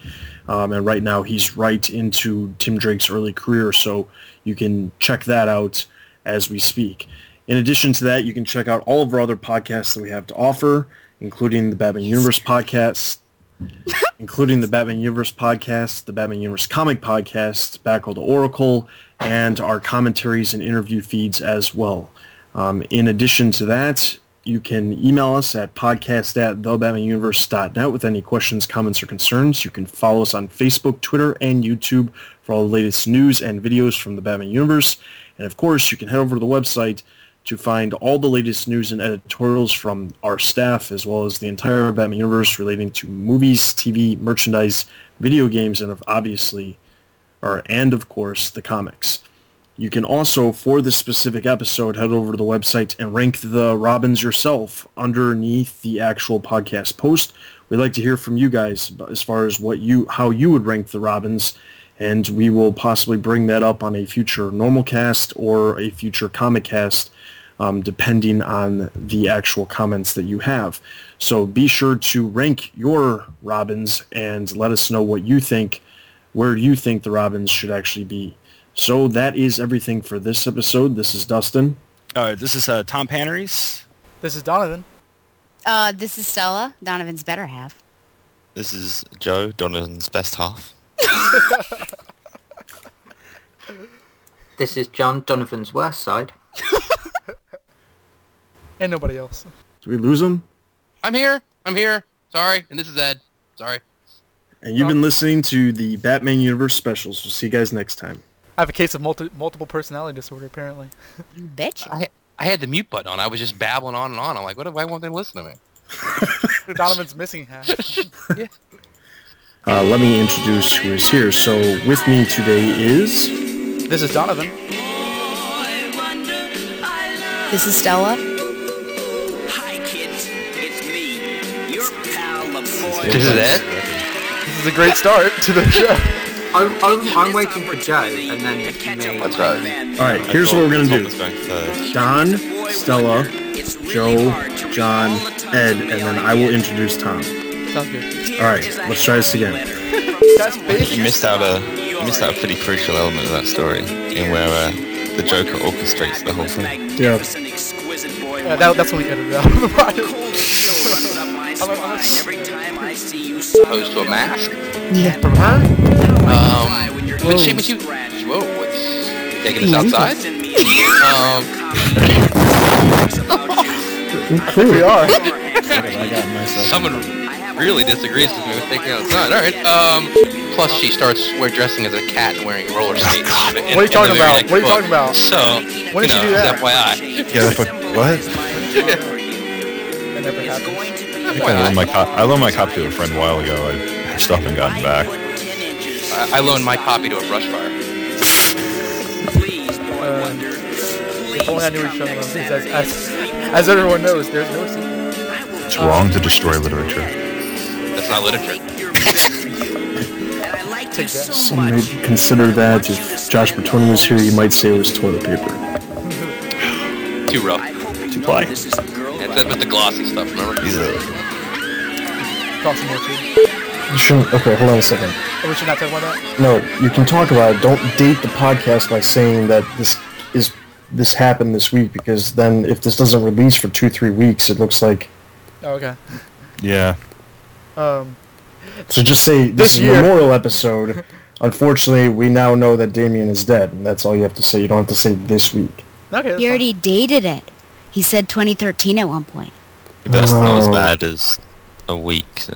Speaker 7: Um, and right now he's right into Tim Drake's early career. So you can check that out as we speak. In addition to that, you can check out all of our other podcasts that we have to offer, including the Batman Universe podcast, including the Batman Universe podcast, the Batman Universe comic podcast, Batgirl to Oracle, and our commentaries and interview feeds as well. Um, in addition to that, you can email us at podcast at thebatmanuniverse.net with any questions, comments, or concerns. You can follow us on Facebook, Twitter, and YouTube for all the latest news and videos from the Batman Universe. And of course, you can head over to the website to find all the latest news and editorials from our staff as well as the entire Batman universe relating to movies, TV, merchandise, video games, and of obviously, or and of course, the comics. You can also, for this specific episode, head over to the website and rank the Robins yourself underneath the actual podcast post. We'd like to hear from you guys as far as what you, how you would rank the Robins, and we will possibly bring that up on a future normal cast or a future comic cast um, depending on the actual comments that you have. So be sure to rank your Robins and let us know what you think, where you think the Robins should actually be. So that is everything for this episode. This is Dustin.
Speaker 12: Uh, this is uh, Tom Panneries.
Speaker 8: This is Donovan.
Speaker 10: Uh, this is Stella, Donovan's better half.
Speaker 11: This is Joe, Donovan's best half.
Speaker 13: This is Jon Donovan's worst side.
Speaker 8: and nobody else.
Speaker 7: Did we lose him?
Speaker 14: I'm here. I'm here. Sorry. And this is Ed. Sorry.
Speaker 7: And you've been listening to the Batman Universe specials. We'll see you guys next time.
Speaker 8: I have a case of multi- multiple personality disorder, apparently.
Speaker 10: Bitch.
Speaker 14: I, I had the mute button on. I was just babbling on and on. I'm like, what? Why won't they listen to me?
Speaker 8: Donovan's missing half.
Speaker 7: Uh, let me introduce who is here. So with me today is...
Speaker 8: This is Donovan.
Speaker 10: This is Stella.
Speaker 14: This is Ed.
Speaker 8: This is a great start to the show.
Speaker 13: I'm, I'm, I'm waiting for Joe and then me.
Speaker 14: That's right.
Speaker 7: All right, here's what we're going to
Speaker 11: Tom was going
Speaker 7: do. Don, Stella, Joe, Jon, Ed, and then I will introduce Tom.
Speaker 8: Sounds good.
Speaker 7: All right, let's try this again.
Speaker 8: That's
Speaker 11: You missed out a you missed out a pretty crucial element of that story, in where uh, the Joker orchestrates the whole thing.
Speaker 7: Yeah.
Speaker 8: Yeah, that, that's when we edited out of the podcast.
Speaker 14: Opposed to a mask.
Speaker 8: Yeah. From her?
Speaker 14: Um, when she, when she, whoa, what's taking us outside? um,
Speaker 8: we are.
Speaker 14: someone really disagrees with me with taking us outside. All right. Um, plus she starts wear dressing as a cat and wearing roller skates. in- in
Speaker 8: What are you talking about? What are you
Speaker 14: book.
Speaker 8: talking about?
Speaker 14: So,
Speaker 8: When did
Speaker 14: you
Speaker 8: she
Speaker 14: know,
Speaker 8: do that?
Speaker 14: FYI.
Speaker 12: Yeah, but what?
Speaker 8: That never happened.
Speaker 12: I think I loaned my cop. I loaned my copy to a friend a while ago. I still haven't gotten back.
Speaker 14: I, I loaned my copy to a brush fire.
Speaker 8: Uh, if only I knew what you're talking about. because As, as, as everyone knows, there's no secret.
Speaker 12: It's wrong to destroy literature.
Speaker 14: That's not literature.
Speaker 8: Take that.
Speaker 7: Some may consider that if Josh Bertoni was here, you might say it was toilet paper.
Speaker 14: Too rough.
Speaker 12: Too black.
Speaker 14: It's that with the glossy stuff, remember? Yeah.
Speaker 8: Cost more too.
Speaker 7: You shouldn't. Okay, hold on a second.
Speaker 8: Oh, we should not talk about that?
Speaker 7: No, you can talk about it. Don't date the podcast by saying that this is this happened this week because then if this doesn't release for two three weeks, it looks like.
Speaker 8: Oh, okay.
Speaker 12: Yeah.
Speaker 8: Um,
Speaker 7: So just say this,
Speaker 8: This
Speaker 7: is
Speaker 8: year.
Speaker 7: a memorial episode. Unfortunately, we now know that Damian is dead, and that's all you have to say. You don't have to say this week.
Speaker 8: okay. You
Speaker 10: He already dated it. He said 2013 at one point.
Speaker 11: That's not as
Speaker 7: Oh.
Speaker 11: bad as a week. So.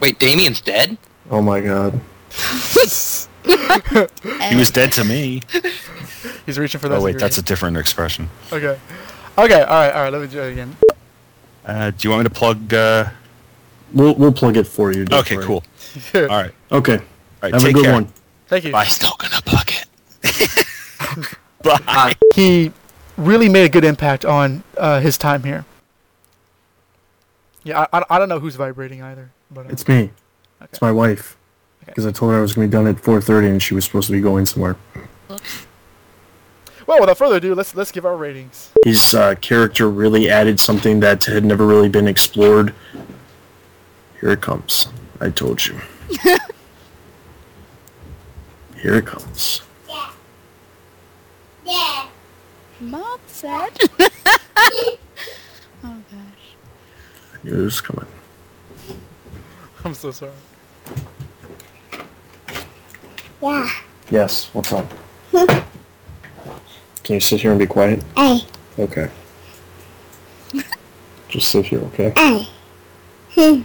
Speaker 14: Wait, Damian's dead?
Speaker 7: Oh my god.
Speaker 12: He was dead to me.
Speaker 8: He's reaching for that.
Speaker 12: Oh wait, that's a different expression.
Speaker 8: Okay. Okay, alright, alright, let me do it again.
Speaker 12: Uh, do you want me to plug? Uh...
Speaker 7: We'll we'll plug it for you. don't
Speaker 12: Okay,
Speaker 7: worry.
Speaker 12: cool. All right.
Speaker 7: Okay.
Speaker 12: All right.
Speaker 7: Have
Speaker 12: take
Speaker 7: a good
Speaker 12: care.
Speaker 7: one.
Speaker 8: Thank you.
Speaker 12: Bye.
Speaker 11: Still gonna plug it.
Speaker 12: Bye.
Speaker 8: He really made a good impact on uh, his time here. Yeah, I, I, I don't know who's vibrating either. But uh,
Speaker 7: It's me. It's my wife. Because I told her I was going to be done at 4:30, and she was supposed to be going somewhere.
Speaker 8: well, without further ado, let's let's give our ratings.
Speaker 7: His uh, character really added something that had never really been explored. Here it comes. I told you. Here it comes.
Speaker 10: Mom said. oh gosh.
Speaker 7: I knew it was coming.
Speaker 8: I'm so sorry.
Speaker 6: Yeah.
Speaker 7: Yes. What's up? Can you sit here and be quiet?
Speaker 6: Hey.
Speaker 7: Okay. Just sit here, okay?
Speaker 6: Hey. Hmm.